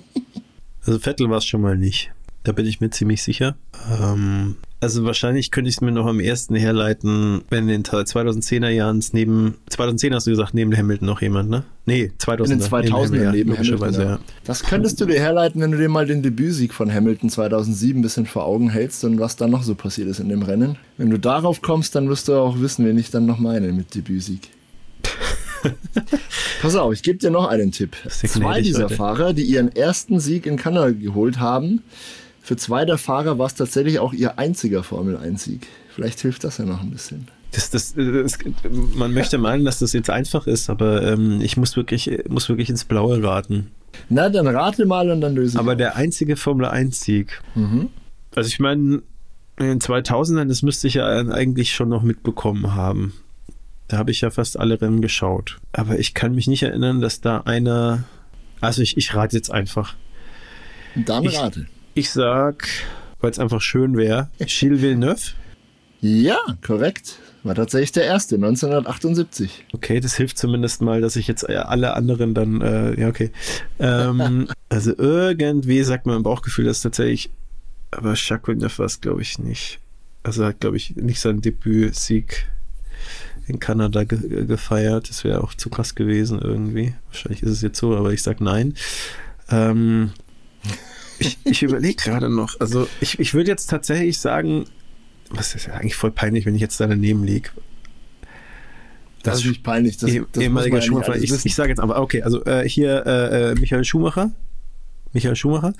also Vettel war es schon mal nicht. Da bin ich mir ziemlich sicher. Ähm, also wahrscheinlich könnte ich es mir noch am ersten herleiten, wenn in den 2010er Jahren neben, 2010 hast du gesagt, neben Hamilton noch jemand, ne? Nee, 2000 In den 2000 neben, neben Hamilton, ja. ja. Das könntest du dir herleiten, wenn du dir mal den Debütsieg von Hamilton 2007 ein bisschen vor Augen hältst und was dann noch so passiert ist in dem Rennen. Wenn du darauf kommst, dann wirst du auch wissen, wen ich dann noch meine mit Debütsieg. [LAUGHS] Pass auf, ich gebe dir noch einen Tipp. Zwei dieser heute. Fahrer, die ihren ersten Sieg in Kanada geholt haben, für zwei der Fahrer war es tatsächlich auch ihr einziger Formel-1-Sieg. Vielleicht hilft das ja noch ein bisschen. Das, das, das, man möchte meinen, dass das jetzt einfach ist, aber ähm, ich muss wirklich, muss wirklich ins Blaue raten. Na, dann rate mal und dann löse ich. Aber auf. der einzige Formel-1-Sieg. Mhm. Also ich meine, in den 2000ern, das müsste ich ja eigentlich schon noch mitbekommen haben. Da habe ich ja fast alle Rennen geschaut. Aber ich kann mich nicht erinnern, dass da einer. Also ich, ich rate jetzt einfach. Dann rate. Ich sag, weil es einfach schön wäre, Gilles Villeneuve. [LAUGHS] Ja, korrekt. War tatsächlich der erste, 1978. Okay, das hilft zumindest mal, dass ich jetzt alle anderen dann, äh, ja, okay. Ähm, [LAUGHS] also irgendwie sagt man im Bauchgefühl, dass tatsächlich, aber Jacques Villeneuve war es, glaube ich, nicht. Also hat, glaube ich, nicht seinen Debütsieg in Kanada ge gefeiert. Das wäre auch zu krass gewesen irgendwie. Wahrscheinlich ist es jetzt so, aber ich sag nein. Ähm, ich, ich überlege gerade noch. Also ich, ich würde jetzt tatsächlich sagen, was ist ja eigentlich voll peinlich, wenn ich jetzt da daneben liege. Das, das ist nicht peinlich. Das, das ehemaliger Schumacher. Ich, ich sage jetzt aber, okay, also äh, hier äh, äh, Michael Schumacher. Michael Schumacher.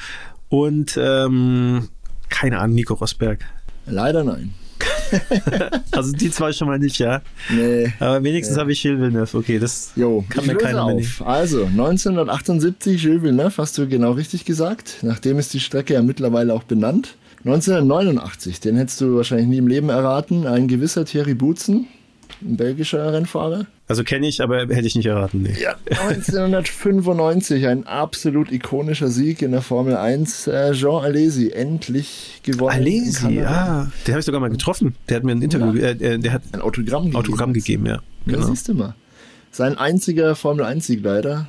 Und ähm, keine Ahnung, Nico Rosberg. Leider nein. [LAUGHS] also die zwei schon mal nicht, ja. Nee. Aber wenigstens ja. habe ich Gilles Villeneuve. Okay, das jo, kann mir keiner mehr nehmen. Also, 1978 Gilles Villeneuve, hast du genau richtig gesagt. Nachdem ist die Strecke ja mittlerweile auch benannt. 1989, den hättest du wahrscheinlich nie im Leben erraten. Ein gewisser Thierry Butzen, ein belgischer Rennfahrer. Also kenne ich, aber hätte ich nicht erraten. Nee. Ja, 1995, ein absolut ikonischer Sieg in der Formel 1. Äh, Jean Alesi, endlich gewonnen. Alesi, ja. Den habe ich sogar mal getroffen. Der hat mir ein Interview, ja. äh, der hat ein Autogramm gegeben. Autogramm gegeben, ja. Genau. Ja, siehst du mal. Sein einziger Formel 1-Sieg leider.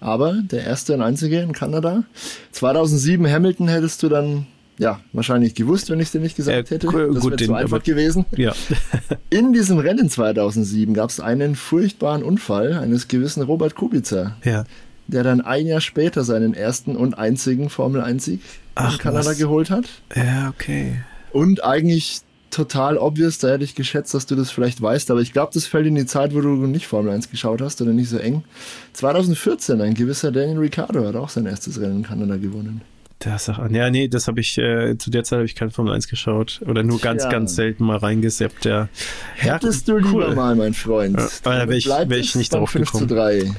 Aber der erste und einzige in Kanada. 2007 Hamilton hättest du dann ja, wahrscheinlich gewusst, wenn ich es dir nicht gesagt äh, hätte. Das wäre zu einfach gewesen. Ja. [LAUGHS] In diesem Rennen 2007 gab es einen furchtbaren Unfall eines gewissen Robert Kubica. Ja. Der dann ein Jahr später seinen ersten und einzigen Formel-1-Sieg in Kanada was? geholt hat. Ja, okay. Und eigentlich total obvious, da hätte ich geschätzt, dass du das vielleicht weißt, aber ich glaube, das fällt in die Zeit, wo du nicht Formel 1 geschaut hast oder nicht so eng. 2014, ein gewisser Daniel Ricciardo hat auch sein erstes Rennen in Kanada gewonnen. Das, ja, nee, das habe ich, äh, zu der Zeit habe ich kein Formel 1 geschaut. Oder nur ganz, Tja. ganz selten mal reingeseppt, ja. Hättest du lieber mal, mein Freund. Ja, da ich- wär ich nicht drauf 5 zu gekommen. 3.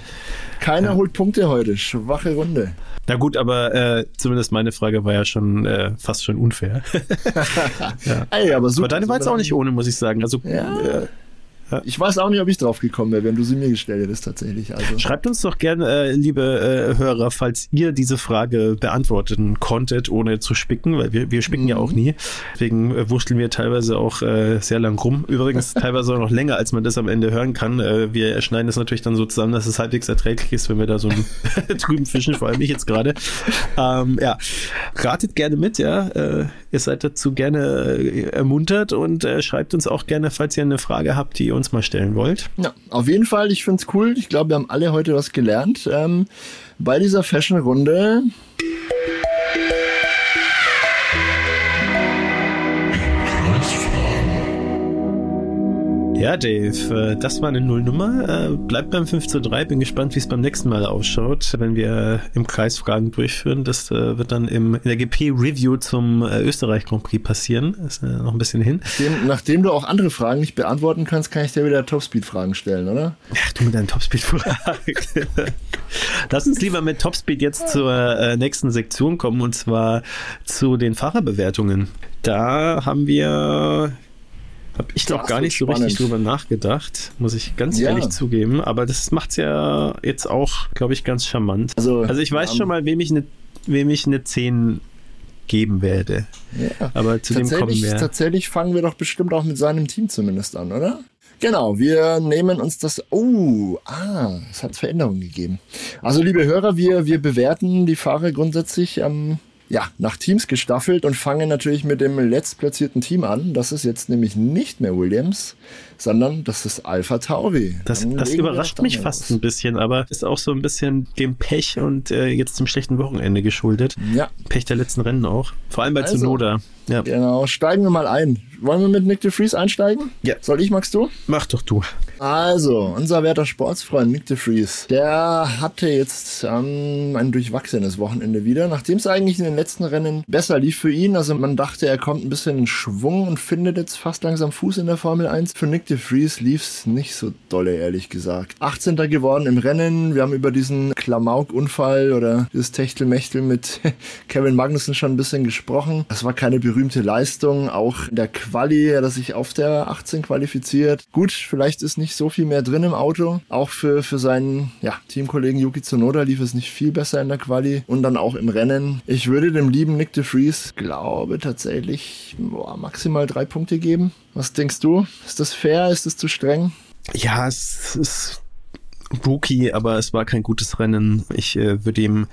Keiner holt Punkte heute. Schwache Runde. Na gut, aber äh, zumindest meine Frage war ja schon äh, fast schon unfair. [LAUGHS] Ey, aber super. aber deine war jetzt auch nicht ohne, muss ich sagen. Also Ja. äh, Ich weiß auch nicht, ob ich drauf gekommen wäre, wenn du sie mir gestellt hättest, tatsächlich. Also. Schreibt uns doch gerne, äh, liebe äh, Hörer, falls ihr diese Frage beantworten konntet, ohne zu spicken, weil wir, wir spicken ja auch nie. Deswegen äh, wurschteln wir teilweise auch äh, sehr lang rum. Übrigens [LAUGHS] teilweise auch noch länger, als man das am Ende hören kann. Äh, wir schneiden das natürlich dann so zusammen, dass es halbwegs erträglich ist, wenn wir da so drüben [LAUGHS] fischen, vor allem ich jetzt gerade. Ähm, ja, ratet gerne mit, ja. Äh, ihr seid dazu gerne äh, ermuntert und schreibt uns auch gerne, falls ihr eine Frage habt, die ihr uns mal stellen wollt. Ja, auf jeden Fall, ich finde es cool. Ich glaube, wir haben alle heute was gelernt. Ähm, bei dieser Fashion-Runde. Ja, Dave, äh, das war eine Nullnummer. Äh, Bleibt beim 5 zu 3. Bin gespannt, wie es beim nächsten Mal ausschaut, wenn wir im Kreis Fragen durchführen. Das äh, wird dann im, in der GP-Review zum äh, Österreich Grand Prix passieren. Ist äh, noch ein bisschen hin. Dem, nachdem du auch andere Fragen nicht beantworten kannst, kann ich dir wieder Topspeed-Fragen stellen, oder? Ach, du mit deinen Topspeed-Fragen. [LAUGHS] Lass uns lieber mit Topspeed jetzt zur äh, nächsten Sektion kommen und zwar zu den Fahrerbewertungen. Da haben wir. Habe ich doch gar nicht so richtig spannend. drüber nachgedacht, muss ich ganz Ja. ehrlich zugeben. Aber das macht's ja jetzt auch, glaube ich, ganz charmant. Also, Also ich weiß wir schon mal, wem ich eine, wem ich eine 10 geben werde. Ja. Aber zu dem kommen wir. tatsächlich fangen wir doch bestimmt auch mit seinem Team zumindest an, oder? Genau, wir nehmen uns das. Oh, ah, es hat Veränderungen gegeben. Also, liebe Hörer, wir, wir bewerten die Fahrer grundsätzlich ähm, ja, nach Teams gestaffelt und fangen natürlich mit dem letztplatzierten Team an. Das ist jetzt nämlich nicht mehr Williams, sondern das ist Alpha Tauri. Das, das überrascht mich mal fast ein bisschen, aber ist auch so ein bisschen dem Pech und äh, jetzt dem schlechten Wochenende geschuldet. Ja, Pech der letzten Rennen auch. Vor allem bei Also. Tsunoda. Ja. genau. Steigen wir mal ein. Wollen wir mit Nick de Vries einsteigen? Ja. Soll ich, magst du? Mach doch du. Also, unser werter Sportsfreund Nick de Vries, der hatte jetzt ähm, ein durchwachsenes Wochenende wieder, nachdem es eigentlich in den letzten Rennen besser lief für ihn. Also man dachte, er kommt ein bisschen in Schwung und findet jetzt fast langsam Fuß in der Formel 1. Für Nick de Vries lief es nicht so dolle, ehrlich gesagt. 18. geworden im Rennen. Wir haben über diesen Klamauk-Unfall oder dieses Techtelmechtel mit [LAUGHS] Kevin Magnussen schon ein bisschen gesprochen. Das war keine berühmte Leistung. Auch in der Quali hat er sich auf der 18 qualifiziert. Gut, vielleicht ist nicht so viel mehr drin im Auto. Auch für, für seinen ja, Teamkollegen Yuki Tsunoda lief es nicht viel besser in der Quali und dann auch im Rennen. Ich würde dem lieben Nick de Vries, glaube tatsächlich boah, maximal drei Punkte geben. Was denkst du? Ist das fair? Ist das zu streng? Ja, es ist Rookie, aber es war kein gutes Rennen. Ich äh, würde ihm.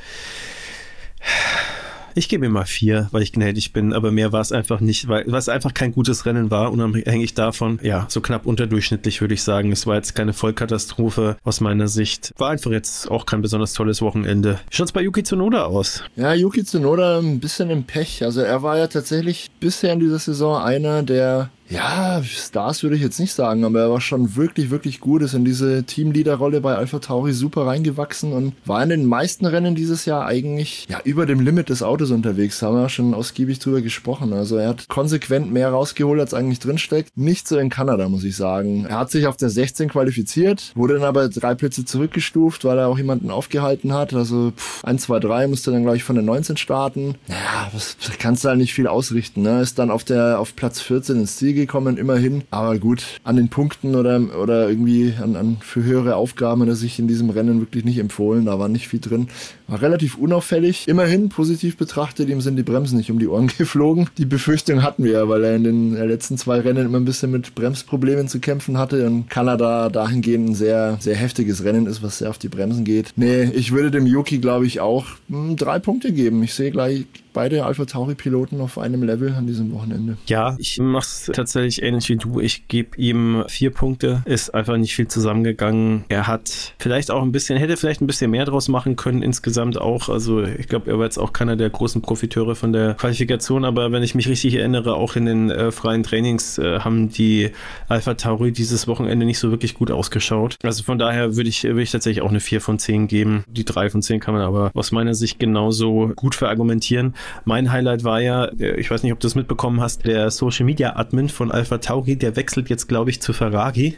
Ich gebe ihm mal vier, weil ich gnädig bin, aber mehr war es einfach nicht, weil, weil es einfach kein gutes Rennen war, unabhängig davon. Ja, so knapp unterdurchschnittlich würde ich sagen. Es war jetzt keine Vollkatastrophe aus meiner Sicht. War einfach jetzt auch kein besonders tolles Wochenende. Wie schaut's bei Yuki Tsunoda aus? Ja, Yuki Tsunoda ein bisschen im Pech. Also er war ja tatsächlich bisher in dieser Saison einer der, ja, Stars würde ich jetzt nicht sagen, aber er war schon wirklich, wirklich gut, ist in diese Teamleaderrolle bei Alpha Tauri super reingewachsen und war in den meisten Rennen dieses Jahr eigentlich ja über dem Limit des Autos unterwegs. Haben wir schon ausgiebig drüber gesprochen. Also er hat konsequent mehr rausgeholt, als eigentlich drinsteckt. Nicht so in Kanada, muss ich sagen. Er hat sich auf der 16 qualifiziert, wurde dann aber drei Plätze zurückgestuft, weil er auch jemanden aufgehalten hat. Also pff, 1, 2, 3 musste dann, glaube ich, von der 19 starten. Ja, was kannst du halt nicht viel ausrichten. Ne? Ist dann auf der auf Platz 14 ins Ziel gekommen, immerhin. Aber gut, an den Punkten oder, oder irgendwie an, an für höhere Aufgaben hat er sich in diesem Rennen wirklich nicht empfohlen. Da war nicht viel drin. War relativ unauffällig. Immerhin positiv betrachtet, ihm sind die Bremsen nicht um die Ohren [LAUGHS] geflogen. Die Befürchtung hatten wir ja, weil er in den letzten zwei Rennen immer ein bisschen mit Bremsproblemen zu kämpfen hatte und Kanada dahingehend ein sehr, sehr heftiges Rennen ist, was sehr auf die Bremsen geht. Nee, ich würde dem Yuki, glaube ich, auch hm, drei Punkte geben. Ich sehe gleich beide Alpha Tauri Piloten auf einem Level an diesem Wochenende. Ja, ich mach's tatsächlich ähnlich wie du. Ich gebe ihm vier Punkte. Ist einfach nicht viel zusammengegangen. Er hat vielleicht auch ein bisschen, hätte vielleicht ein bisschen mehr draus machen können insgesamt auch. Also ich glaube, er war jetzt auch keiner der großen Profiteure von der Qualifikation, aber wenn ich mich richtig erinnere, auch in den äh, freien Trainings äh, haben die Alpha Tauri dieses Wochenende nicht so wirklich gut ausgeschaut. Also von daher würde ich, würde ich tatsächlich auch eine 4 von 10 geben. Die 3 von 10 kann man aber aus meiner Sicht genauso gut verargumentieren. Mein Highlight war ja, äh, ich weiß nicht, ob du es mitbekommen hast, der Social Media Admin von Alpha Tauri, der wechselt jetzt, glaube ich, zu Ferrari.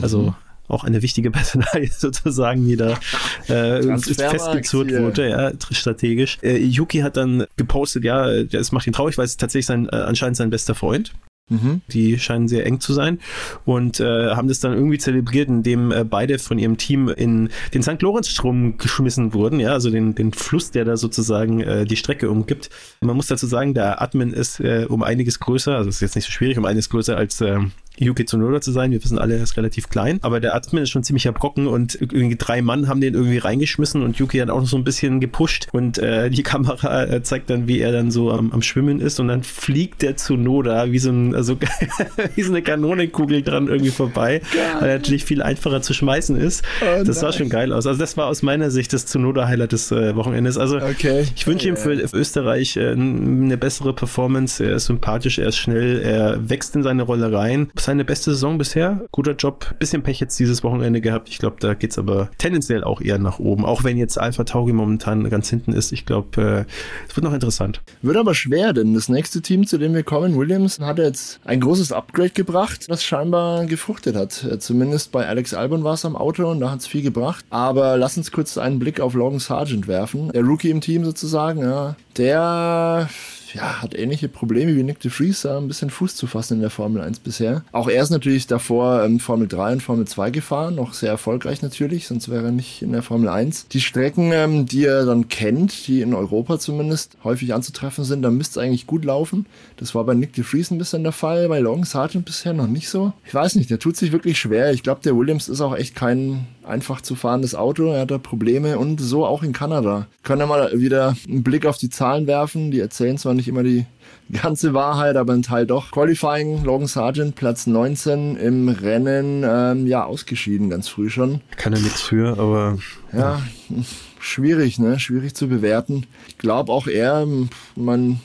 Also mhm auch eine wichtige [LAUGHS] Personalie sozusagen, die da äh, festgezurrt wurde, ja, strategisch. Äh, Yuki hat dann gepostet, ja, es macht ihn traurig, weil es tatsächlich sein, äh, anscheinend sein bester Freund. Mhm. Die scheinen sehr eng zu sein und äh, haben das dann irgendwie zelebriert, indem äh, beide von ihrem Team in den St. Lorenz-Strom geschmissen wurden, ja, also den, den Fluss, der da sozusagen äh, die Strecke umgibt. Man muss dazu sagen, der Admin ist äh, um einiges größer, also ist jetzt nicht so schwierig, um einiges größer als äh, Yuki Tsunoda zu sein. Wir wissen alle, er ist relativ klein, aber der Admin ist schon ziemlicher Brocken und irgendwie drei Mann haben den irgendwie reingeschmissen und Yuki hat auch noch so ein bisschen gepusht und äh, die [LAUGHS] Kamera äh, zeigt dann, wie er dann so am, am Schwimmen ist und dann fliegt der Tsunoda wie so, ein, also, [LAUGHS] wie so eine Kanonenkugel dran irgendwie vorbei, geil. weil er natürlich viel einfacher zu schmeißen ist. Oh, das sah schon geil aus. Also das war aus meiner Sicht das Tsunoda-Highlight des äh, Wochenendes. Also okay. ich wünsche ihm für, für Österreich äh, eine bessere Performance. Er ist sympathisch, er ist schnell, er wächst in seine Rolle rein seine beste Saison bisher. Guter Job. Bisschen Pech jetzt dieses Wochenende gehabt. Ich glaube, da geht es aber tendenziell auch eher nach oben. Auch wenn jetzt Alpha Tauri momentan ganz hinten ist. Ich glaube, äh, es wird noch interessant. Wird aber schwer, denn das nächste Team, zu dem wir kommen, Williams, hat jetzt ein großes Upgrade gebracht, das scheinbar gefruchtet hat. Äh, zumindest bei Alex Albon war es am Auto und da hat es viel gebracht. Aber lass uns kurz einen Blick auf Logan Sargent werfen. Der Rookie im Team sozusagen, ja. Der ja, hat ähnliche Probleme wie Nick de Vries, ein bisschen Fuß zu fassen in der Formel 1 bisher. Auch er ist natürlich davor ähm, Formel 3 und Formel 2 gefahren, noch sehr erfolgreich natürlich, sonst wäre er nicht in der Formel 1. Die Strecken, ähm, die er dann kennt, die in Europa zumindest häufig anzutreffen sind, da müsste es eigentlich gut laufen. Das war bei Nick de Vries ein bisschen der Fall, bei Long Sargent bisher noch nicht so. Ich weiß nicht, der tut sich wirklich schwer. Ich glaube, der Williams ist auch echt kein einfach zu fahrendes Auto. Er hat da Probleme und so auch in Kanada. Können wir mal wieder einen Blick auf die Zahlen werfen. Die erzählen zwar nicht immer die [LAUGHS] ganze Wahrheit, aber ein Teil doch. Qualifying, Logan Sargent, Platz 19 im Rennen, ähm, ja, ausgeschieden, ganz früh schon. Kann er nichts für, aber. Ja, ja, schwierig, ne? Schwierig zu bewerten. Ich glaube auch er, man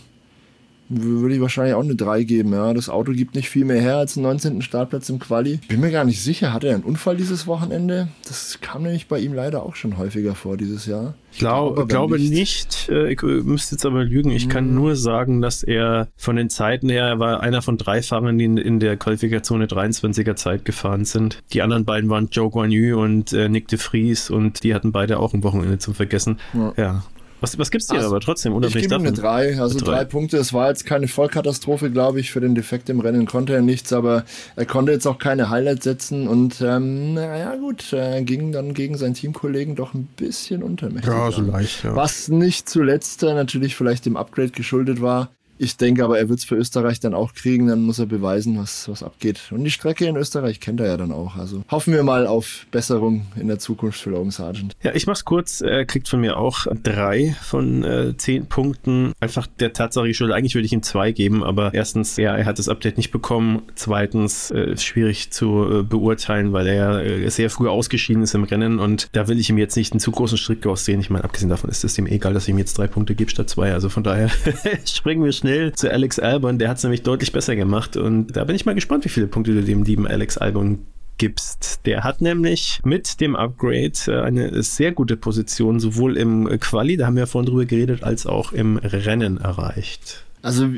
würde ich wahrscheinlich auch eine 3 geben. Ja. Das Auto gibt nicht viel mehr her als einen 19. Startplatz im Quali. Bin mir gar nicht sicher, hat er einen Unfall dieses Wochenende? Das kam nämlich bei ihm leider auch schon häufiger vor dieses Jahr. Ich glaube, glaube nicht. Äh, ich müsste jetzt aber lügen. Ich kann hm. nur sagen, dass er von den Zeiten her, er war einer von drei Fahrern, die in der Qualifikation eine 23er Zeit gefahren sind. Die anderen beiden waren Joe Guan Yu und äh, Nick de Vries und die hatten beide auch ein Wochenende zum Vergessen. Ja. ja. Was, was es dir also, aber trotzdem? Unabhängig ich gebe eine 3, also drei. drei Punkte. Es war jetzt keine Vollkatastrophe, glaube ich. Für den Defekt im Rennen konnte er nichts, aber er konnte jetzt auch keine Highlights setzen und ähm, naja gut, er ging dann gegen seinen Teamkollegen doch ein bisschen untermächtig. Ja, so leicht, ja. Was nicht zuletzt natürlich vielleicht dem Upgrade geschuldet war. Ich denke aber, er wird es für Österreich dann auch kriegen, dann muss er beweisen, was, was abgeht. Und die Strecke in Österreich kennt er ja dann auch. Also hoffen wir mal auf Besserung in der Zukunft für Logan Sargent. Ja, ich mach's kurz. Er kriegt von mir auch drei von äh, zehn Punkten. Einfach der Tatsache geschuldet. Eigentlich würde ich ihm zwei geben, aber erstens, ja, er hat das Update nicht bekommen. Zweitens, äh, schwierig zu äh, beurteilen, weil er äh, sehr früh ausgeschieden ist im Rennen und da will ich ihm jetzt nicht einen zu großen Strick aussehen. Ich meine, abgesehen davon ist es ihm egal, dass ich ihm jetzt drei Punkte gebe statt zwei. Also von daher [LAUGHS] springen wir schnell schnell zu Alex Albon. Der hat es nämlich deutlich besser gemacht. Und da bin ich mal gespannt, wie viele Punkte du dem lieben Alex Albon gibst. Der hat nämlich mit dem Upgrade äh, eine sehr gute Position, sowohl im Quali, da haben wir ja vorhin drüber geredet, als auch im Rennen erreicht. Also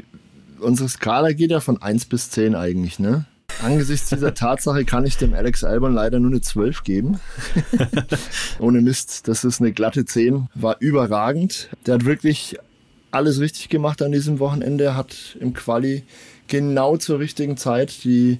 unsere Skala geht ja von 1 bis 10 eigentlich, ne? Angesichts dieser [LAUGHS] Tatsache kann ich dem Alex Albon leider nur eine 12 geben. [LAUGHS] Ohne Mist, das ist eine glatte 10. War überragend. Der hat wirklich alles richtig gemacht an diesem Wochenende, hat im Quali genau zur richtigen Zeit die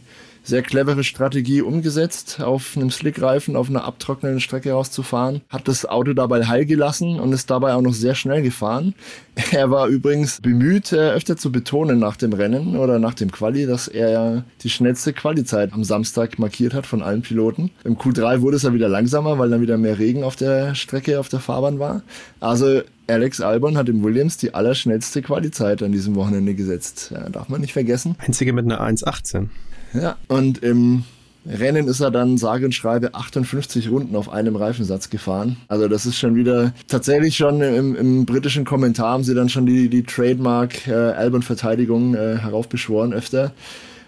sehr clevere Strategie umgesetzt, auf einem Slickreifen auf einer abtrocknenden Strecke rauszufahren. Hat das Auto dabei heil gelassen und ist dabei auch noch sehr schnell gefahren. [LAUGHS] Er war übrigens bemüht, äh, öfter zu betonen nach dem Rennen oder nach dem Quali, dass er die schnellste Qualizeit am Samstag markiert hat von allen Piloten. Im Q3 wurde es ja wieder langsamer, weil dann wieder mehr Regen auf der Strecke, auf der Fahrbahn war. Also Alex Albon hat im Williams die allerschnellste Qualizeit an diesem Wochenende gesetzt. Ja, darf man nicht vergessen. Einzige mit einer 1,18. Ja, und im Rennen ist er dann sage und schreibe 58 Runden auf einem Reifensatz gefahren. Also das ist schon wieder tatsächlich schon im, im britischen Kommentar haben sie dann schon die, die Trademark äh, Albon-Verteidigung äh, heraufbeschworen öfter.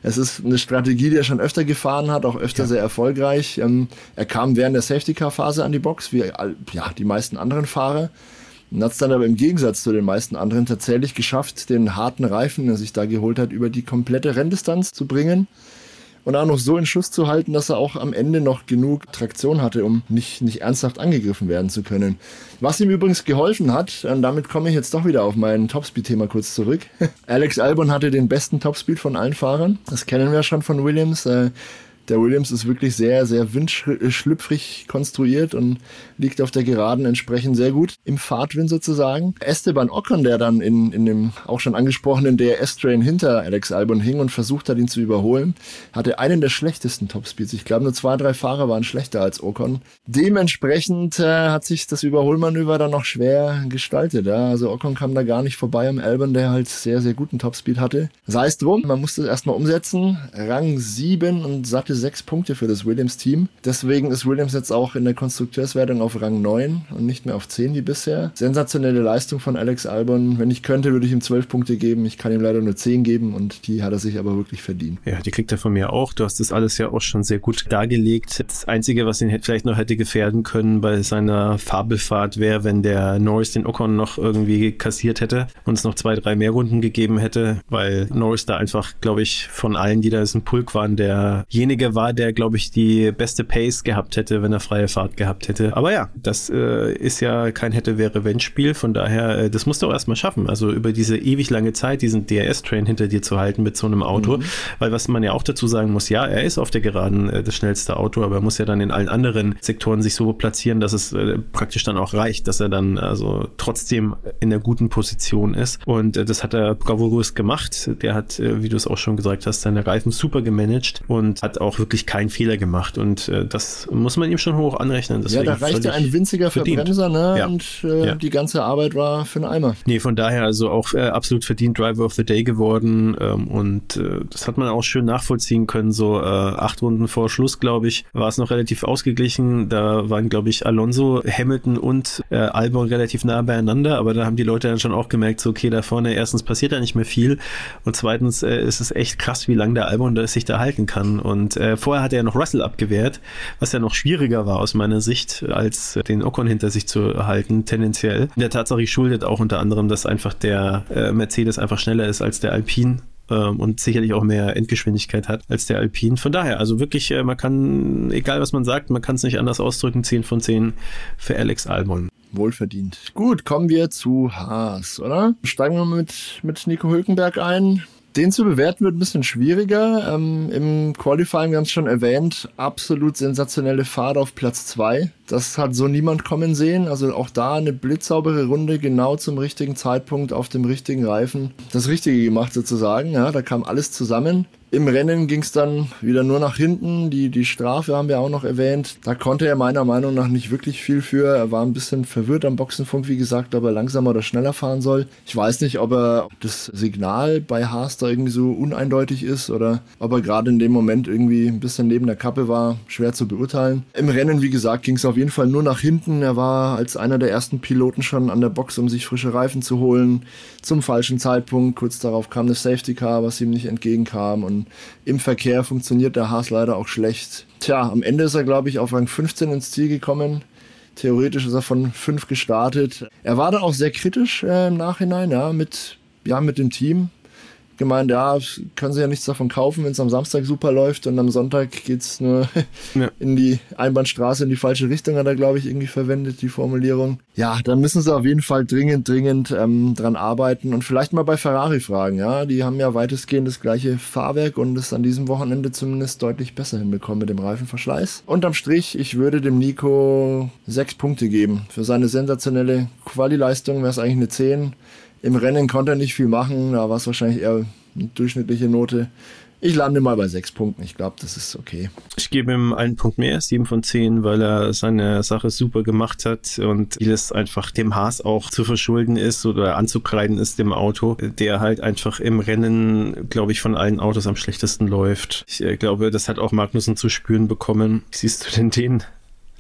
Es ist eine Strategie, die er schon öfter gefahren hat, auch öfter ja. sehr erfolgreich. Ähm, er kam während der Safety-Car-Phase an die Box, wie ja, die meisten anderen Fahrer. Und hat es dann aber im Gegensatz zu den meisten anderen tatsächlich geschafft, den harten Reifen, den er sich da geholt hat, über die komplette Renndistanz zu bringen und auch noch so in Schuss zu halten, dass er auch am Ende noch genug Traktion hatte, um nicht, nicht ernsthaft angegriffen werden zu können. Was ihm übrigens geholfen hat, und damit komme ich jetzt doch wieder auf mein Topspeed-Thema kurz zurück. [LAUGHS] Alex Albon hatte den besten Topspeed von allen Fahrern. Das kennen wir schon von Williams. Äh, der Williams ist wirklich sehr, sehr windschlüpfrig konstruiert und liegt auf der Geraden entsprechend sehr gut im Fahrtwind sozusagen. Esteban Ocon, der dann in, in dem auch schon angesprochenen DRS-Train hinter Alex Albon hing und versucht hat, ihn zu überholen, hatte einen der schlechtesten Topspeeds. Ich glaube, nur zwei, drei Fahrer waren schlechter als Ocon. Dementsprechend äh, hat sich das Überholmanöver dann noch schwer gestaltet. Ja? Also Ocon kam da gar nicht vorbei am Albon, der halt sehr, sehr guten Topspeed hatte. Sei es drum, man musste es erstmal umsetzen. Rang 7 und satte sechs Punkte für das Williams-Team. Deswegen ist Williams jetzt auch in der Konstrukteurswertung auf Rang 9 und nicht mehr auf 10 wie bisher. Sensationelle Leistung von Alex Albon. Wenn ich könnte, würde ich ihm 12 Punkte geben. Ich kann ihm leider nur 10 geben und die hat er sich aber wirklich verdient. Ja, die kriegt er von mir auch. Du hast das alles ja auch schon sehr gut dargelegt. Das Einzige, was ihn vielleicht noch hätte gefährden können bei seiner Fabelfahrt wäre, wenn der Norris den Ocon noch irgendwie kassiert hätte und es noch zwei, drei mehr Runden gegeben hätte, weil Norris da einfach, glaube ich, von allen, die da ist, ein Pulk waren, derjenige war, der, glaube ich, die beste Pace gehabt hätte, wenn er freie Fahrt gehabt hätte. Aber ja, das äh, ist ja kein hätte-wäre-wenn-Spiel. Von daher, äh, das musst du auch erstmal schaffen. Also über diese ewig lange Zeit diesen DRS-Train hinter dir zu halten mit so einem Auto. Mhm. Weil was man ja auch dazu sagen muss, ja, er ist auf der Geraden äh, das schnellste Auto, aber er muss ja dann in allen anderen Sektoren sich so platzieren, dass es äh, praktisch dann auch reicht, dass er dann also trotzdem in der guten Position ist. Und äh, das hat er bravourös gemacht. Der hat, äh, wie du es auch schon gesagt hast, seine Reifen super gemanagt und hat auch wirklich keinen Fehler gemacht und äh, das muss man ihm schon hoch anrechnen. Deswegen ja, da reichte ein winziger verdient. Verbremser ne? Ja. und äh, ja. die ganze Arbeit war für einen Eimer. Nee, von daher also auch äh, absolut verdient Driver of the Day geworden ähm, und äh, das hat man auch schön nachvollziehen können. So äh, acht Runden vor Schluss, glaube ich, war es noch relativ ausgeglichen. Da waren, glaube ich, Alonso, Hamilton und äh, Albon relativ nah beieinander, aber da haben die Leute dann schon auch gemerkt, so okay, da vorne erstens passiert da nicht mehr viel und zweitens äh, ist es echt krass, wie lange der Albon da sich da halten kann und vorher hat er noch Russell abgewehrt, was ja noch schwieriger war aus meiner Sicht, als den Ocon hinter sich zu halten, tendenziell. Der Tatsache schuldet auch unter anderem, dass einfach der äh, Mercedes einfach schneller ist als der Alpine ähm, und sicherlich auch mehr Endgeschwindigkeit hat als der Alpine. Von daher, also wirklich, äh, man kann, egal was man sagt, man kann es nicht anders ausdrücken, 10 von 10 für Alex Albon. Wohlverdient. Gut, kommen wir zu Haas, oder? Steigen wir mit, mit Nico Hülkenberg ein. Den zu bewerten wird ein bisschen schwieriger. Ähm, Im Qualifying, wir haben es schon erwähnt, absolut sensationelle Fahrt auf Platz 2. Das hat so niemand kommen sehen. Also auch da eine blitzsaubere Runde, genau zum richtigen Zeitpunkt auf dem richtigen Reifen. Das Richtige gemacht sozusagen. Ja, da kam alles zusammen. Im Rennen ging es dann wieder nur nach hinten. Die, die Strafe haben wir auch noch erwähnt. Da konnte er meiner Meinung nach nicht wirklich viel für. Er war ein bisschen verwirrt am Boxenfunk, wie gesagt, ob er langsamer oder schneller fahren soll. Ich weiß nicht, ob er das Signal bei Haas da irgendwie so uneindeutig ist oder ob er gerade in dem Moment irgendwie ein bisschen neben der Kappe war. Schwer zu beurteilen. Im Rennen, wie gesagt, ging es auf jeden Fall nur nach hinten. Er war als einer der ersten Piloten schon an der Box, um sich frische Reifen zu holen. Zum falschen Zeitpunkt. Kurz darauf kam eine Safety Car, was ihm nicht entgegenkam und im Verkehr funktioniert der Haas leider auch schlecht. Tja, am Ende ist er, glaube ich, auf Rang 15 ins Ziel gekommen. Theoretisch ist er von 5 gestartet. Er war da auch sehr kritisch äh, im Nachhinein, ja, mit, ja, mit dem Team. Gemeint, ja, können sie ja nichts davon kaufen, wenn es am Samstag super läuft und am Sonntag geht's nur [LAUGHS] ja. in die Einbahnstraße in die falsche Richtung, hat er, glaube ich, irgendwie verwendet, die Formulierung. Ja, dann müssen sie auf jeden Fall dringend, dringend ähm, dran arbeiten und vielleicht mal bei Ferrari fragen, ja. Die haben ja weitestgehend das gleiche Fahrwerk und es an diesem Wochenende zumindest deutlich besser hinbekommen mit dem Reifenverschleiß. Unterm Strich, ich würde dem Nico sechs Punkte geben. Für seine sensationelle Quali-Leistung wäre es eigentlich eine 10. Im Rennen konnte er nicht viel machen, da war es wahrscheinlich eher eine durchschnittliche Note. Ich lande mal bei sechs Punkten. Ich glaube, das ist okay. Ich gebe ihm einen Punkt mehr, sieben von zehn, weil er seine Sache super gemacht hat und vieles einfach dem Haas auch zu verschulden ist oder anzukreiden ist dem Auto, der halt einfach im Rennen, glaube ich, von allen Autos am schlechtesten läuft. Ich äh, glaube, das hat auch Magnussen zu spüren bekommen. Siehst du denn den?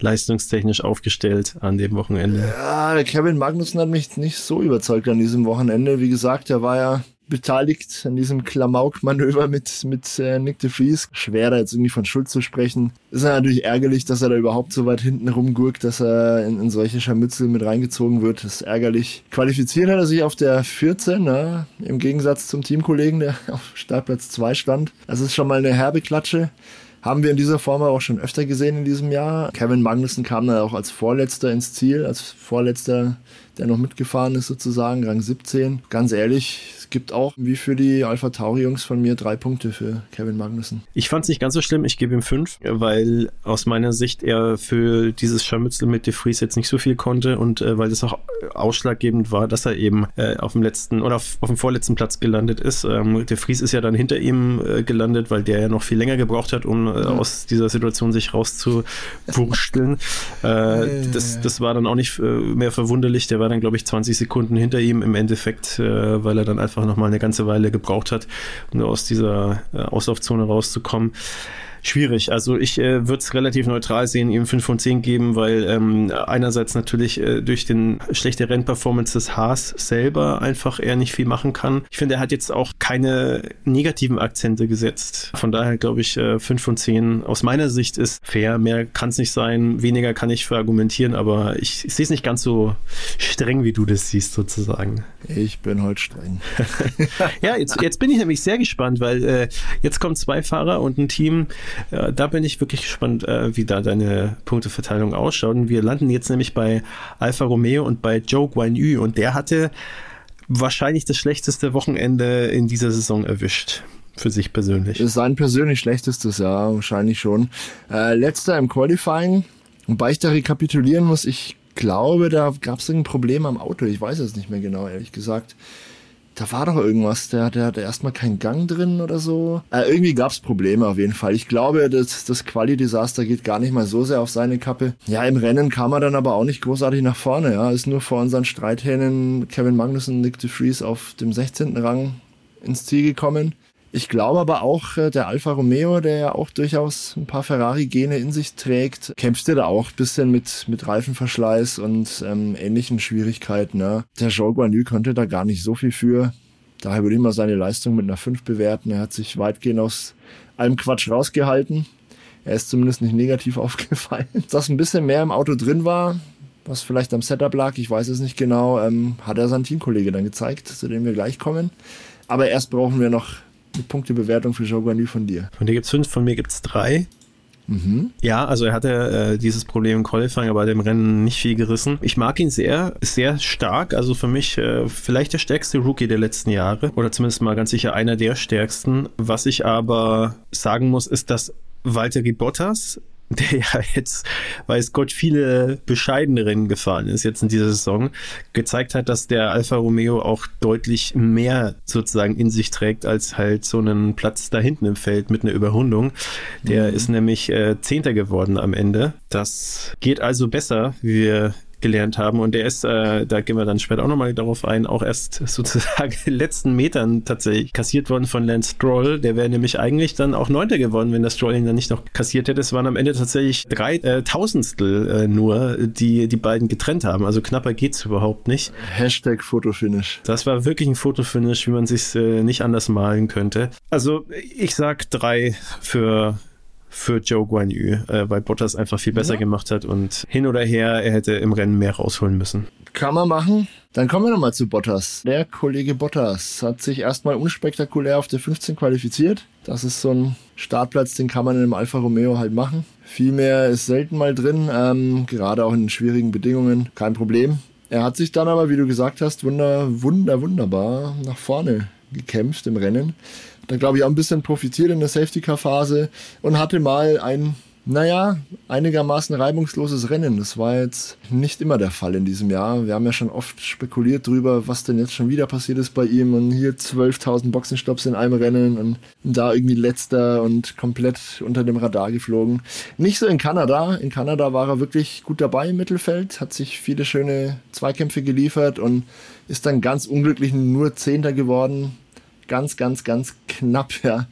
Leistungstechnisch aufgestellt an dem Wochenende? Ja, der Kevin Magnussen hat mich nicht so überzeugt an diesem Wochenende. Wie gesagt, er war ja beteiligt an diesem Klamauk-Manöver mit, mit äh, Nick de Vries. Schwer da jetzt irgendwie von Schuld zu sprechen. Ist natürlich ärgerlich, dass er da überhaupt so weit hinten rumgurkt, dass er in, in solche Scharmützel mit reingezogen wird. Das ist ärgerlich. Qualifiziert hat er sich auf der 14, ne? im Gegensatz zum Teamkollegen, der [LAUGHS] auf Startplatz 2 stand. Das ist schon mal eine herbe Klatsche. Haben wir in dieser Form auch schon öfter gesehen in diesem Jahr. Kevin Magnussen kam dann auch als Vorletzter ins Ziel, als Vorletzter, der noch mitgefahren ist sozusagen, Rang 17. Ganz ehrlich, gibt auch, wie für die Alpha Tauri-Jungs von mir, drei Punkte für Kevin Magnussen. Ich fand es nicht ganz so schlimm, ich gebe ihm fünf, weil aus meiner Sicht er für dieses Scharmützel mit De Vries jetzt nicht so viel konnte und äh, weil das auch ausschlaggebend war, dass er eben äh, auf dem letzten oder auf, auf, dem vorletzten Platz gelandet ist. Ähm, De Vries ist ja dann hinter ihm äh, gelandet, weil der ja noch viel länger gebraucht hat, um äh, ja. aus dieser Situation sich rauszuwursteln. [LAUGHS] Äh, das, das war dann auch nicht äh, mehr verwunderlich. Der war dann, glaube ich, 20 Sekunden hinter ihm im Endeffekt, weil er dann einfach einfach nochmal eine ganze Weile gebraucht hat, um aus dieser äh, Auslaufzone rauszukommen schwierig. Also ich äh, würde es relativ neutral sehen, ihm 5 von 10 geben, weil ähm, einerseits natürlich äh, durch den schlechte Rennperformance des Haas selber einfach er nicht viel machen kann. Ich finde, er hat jetzt auch keine negativen Akzente gesetzt. Von daher glaube ich, äh, 5 von 10 aus meiner Sicht ist fair. Mehr kann es nicht sein, weniger kann ich verargumentieren, aber ich, ich sehe es nicht ganz so streng, wie du das siehst, sozusagen. Ich bin heute streng. [LAUGHS] ja, jetzt, jetzt bin ich nämlich sehr gespannt, weil äh, jetzt kommen zwei Fahrer und ein Team, ja, da bin ich wirklich gespannt, äh, wie da deine Punkteverteilung ausschaut. Und wir landen jetzt nämlich bei Alfa Romeo und bei Joe Guan Yu und der hatte wahrscheinlich das schlechteste Wochenende in dieser Saison erwischt für sich persönlich. Sein persönlich schlechtestes, ja, wahrscheinlich schon. Äh, letzter im Qualifying, wobei ich da rekapitulieren muss, ich glaube, da gab es ein Problem am Auto. Ich weiß es nicht mehr genau, ehrlich gesagt da war doch irgendwas, der, der hatte erstmal keinen Gang drin oder so. Äh, irgendwie gab es Probleme auf jeden Fall. Ich glaube, das, das Quali-Desaster geht gar nicht mal so sehr auf seine Kappe. Ja, im Rennen kam er dann aber auch nicht großartig nach vorne. Ja, ist nur vor unseren Streithähnen Kevin Magnussen, Nick de Vries auf dem 16. Rang ins Ziel gekommen. Ich glaube aber auch, äh, der Alfa Romeo, der ja auch durchaus ein paar Ferrari-Gene in sich trägt, kämpfte da auch ein bisschen mit, mit Reifenverschleiß und ähm, ähnlichen Schwierigkeiten. Ne? Der Joe Guanyu konnte da gar nicht so viel für. Daher würde ich mal seine Leistung mit einer 5 bewerten. Er hat sich weitgehend aus allem Quatsch rausgehalten. Er ist zumindest nicht negativ [LAUGHS] aufgefallen. Dass ein bisschen mehr im Auto drin war, was vielleicht am Setup lag, ich weiß es nicht genau, ähm, hat er sein Teamkollege dann gezeigt, zu dem wir gleich kommen. Aber erst brauchen wir noch eine Punktebewertung für Joe von dir? Von dir gibt es fünf, von mir gibt es drei. Mhm. Ja, also er hatte äh, dieses Problem im Qualifying, aber dem Rennen nicht viel gerissen. Ich mag ihn sehr, sehr stark. Also für mich äh, vielleicht der stärkste Rookie der letzten Jahre oder zumindest mal ganz sicher einer der stärksten. Was ich aber sagen muss, ist, dass Valtteri Bottas [LAUGHS] der ja jetzt, weiß Gott, viele bescheidene Rennen gefahren ist jetzt in dieser Saison, gezeigt hat, dass der Alfa Romeo auch deutlich mehr sozusagen in sich trägt als halt so einen Platz da hinten im Feld mit einer Überrundung. Der mhm. ist nämlich äh, Zehnter geworden am Ende. Das geht also besser, wie wir gelernt haben. Und der ist, äh, da gehen wir dann später auch nochmal darauf ein, auch erst [LAUGHS] sozusagen in den letzten Metern tatsächlich kassiert worden von Lance Stroll. Der wäre nämlich eigentlich dann auch Neunter geworden, wenn der Stroll ihn dann nicht noch kassiert hätte. Es waren am Ende tatsächlich drei äh, Tausendstel äh, nur, die die beiden getrennt haben. Also knapper geht's überhaupt nicht. Hashtag Fotofinish. Das war wirklich ein Fotofinish, wie man sich äh, nicht anders malen könnte. Also ich sag drei für für Joe Guan Yu, äh, weil Bottas einfach viel besser ja. gemacht hat und hin oder her, er hätte im Rennen mehr rausholen müssen. Kann man machen. Dann kommen wir nochmal zu Bottas. Der Kollege Bottas hat sich erstmal unspektakulär auf der 15 qualifiziert. Das ist so ein Startplatz, den kann man in einem Alfa Romeo halt machen. Viel mehr ist selten mal drin, ähm, gerade auch in schwierigen Bedingungen. Kein Problem. Er hat sich dann aber, wie du gesagt hast, wunder, wunder, wunderbar nach vorne gekämpft im Rennen. Dann glaube ich auch ein bisschen profitiert in der Safety-Car-Phase und hatte mal ein naja, einigermaßen reibungsloses Rennen. Das war jetzt nicht immer der Fall in diesem Jahr. Wir haben ja schon oft spekuliert drüber, was denn jetzt schon wieder passiert ist bei ihm. Und hier 12.000 Boxenstopps in einem Rennen und da irgendwie letzter und komplett unter dem Radar geflogen. Nicht so in Kanada. In Kanada war er wirklich gut dabei im Mittelfeld, hat sich viele schöne Zweikämpfe geliefert und ist dann ganz unglücklich nur Zehnter geworden. Ganz, ganz, ganz knapp, ja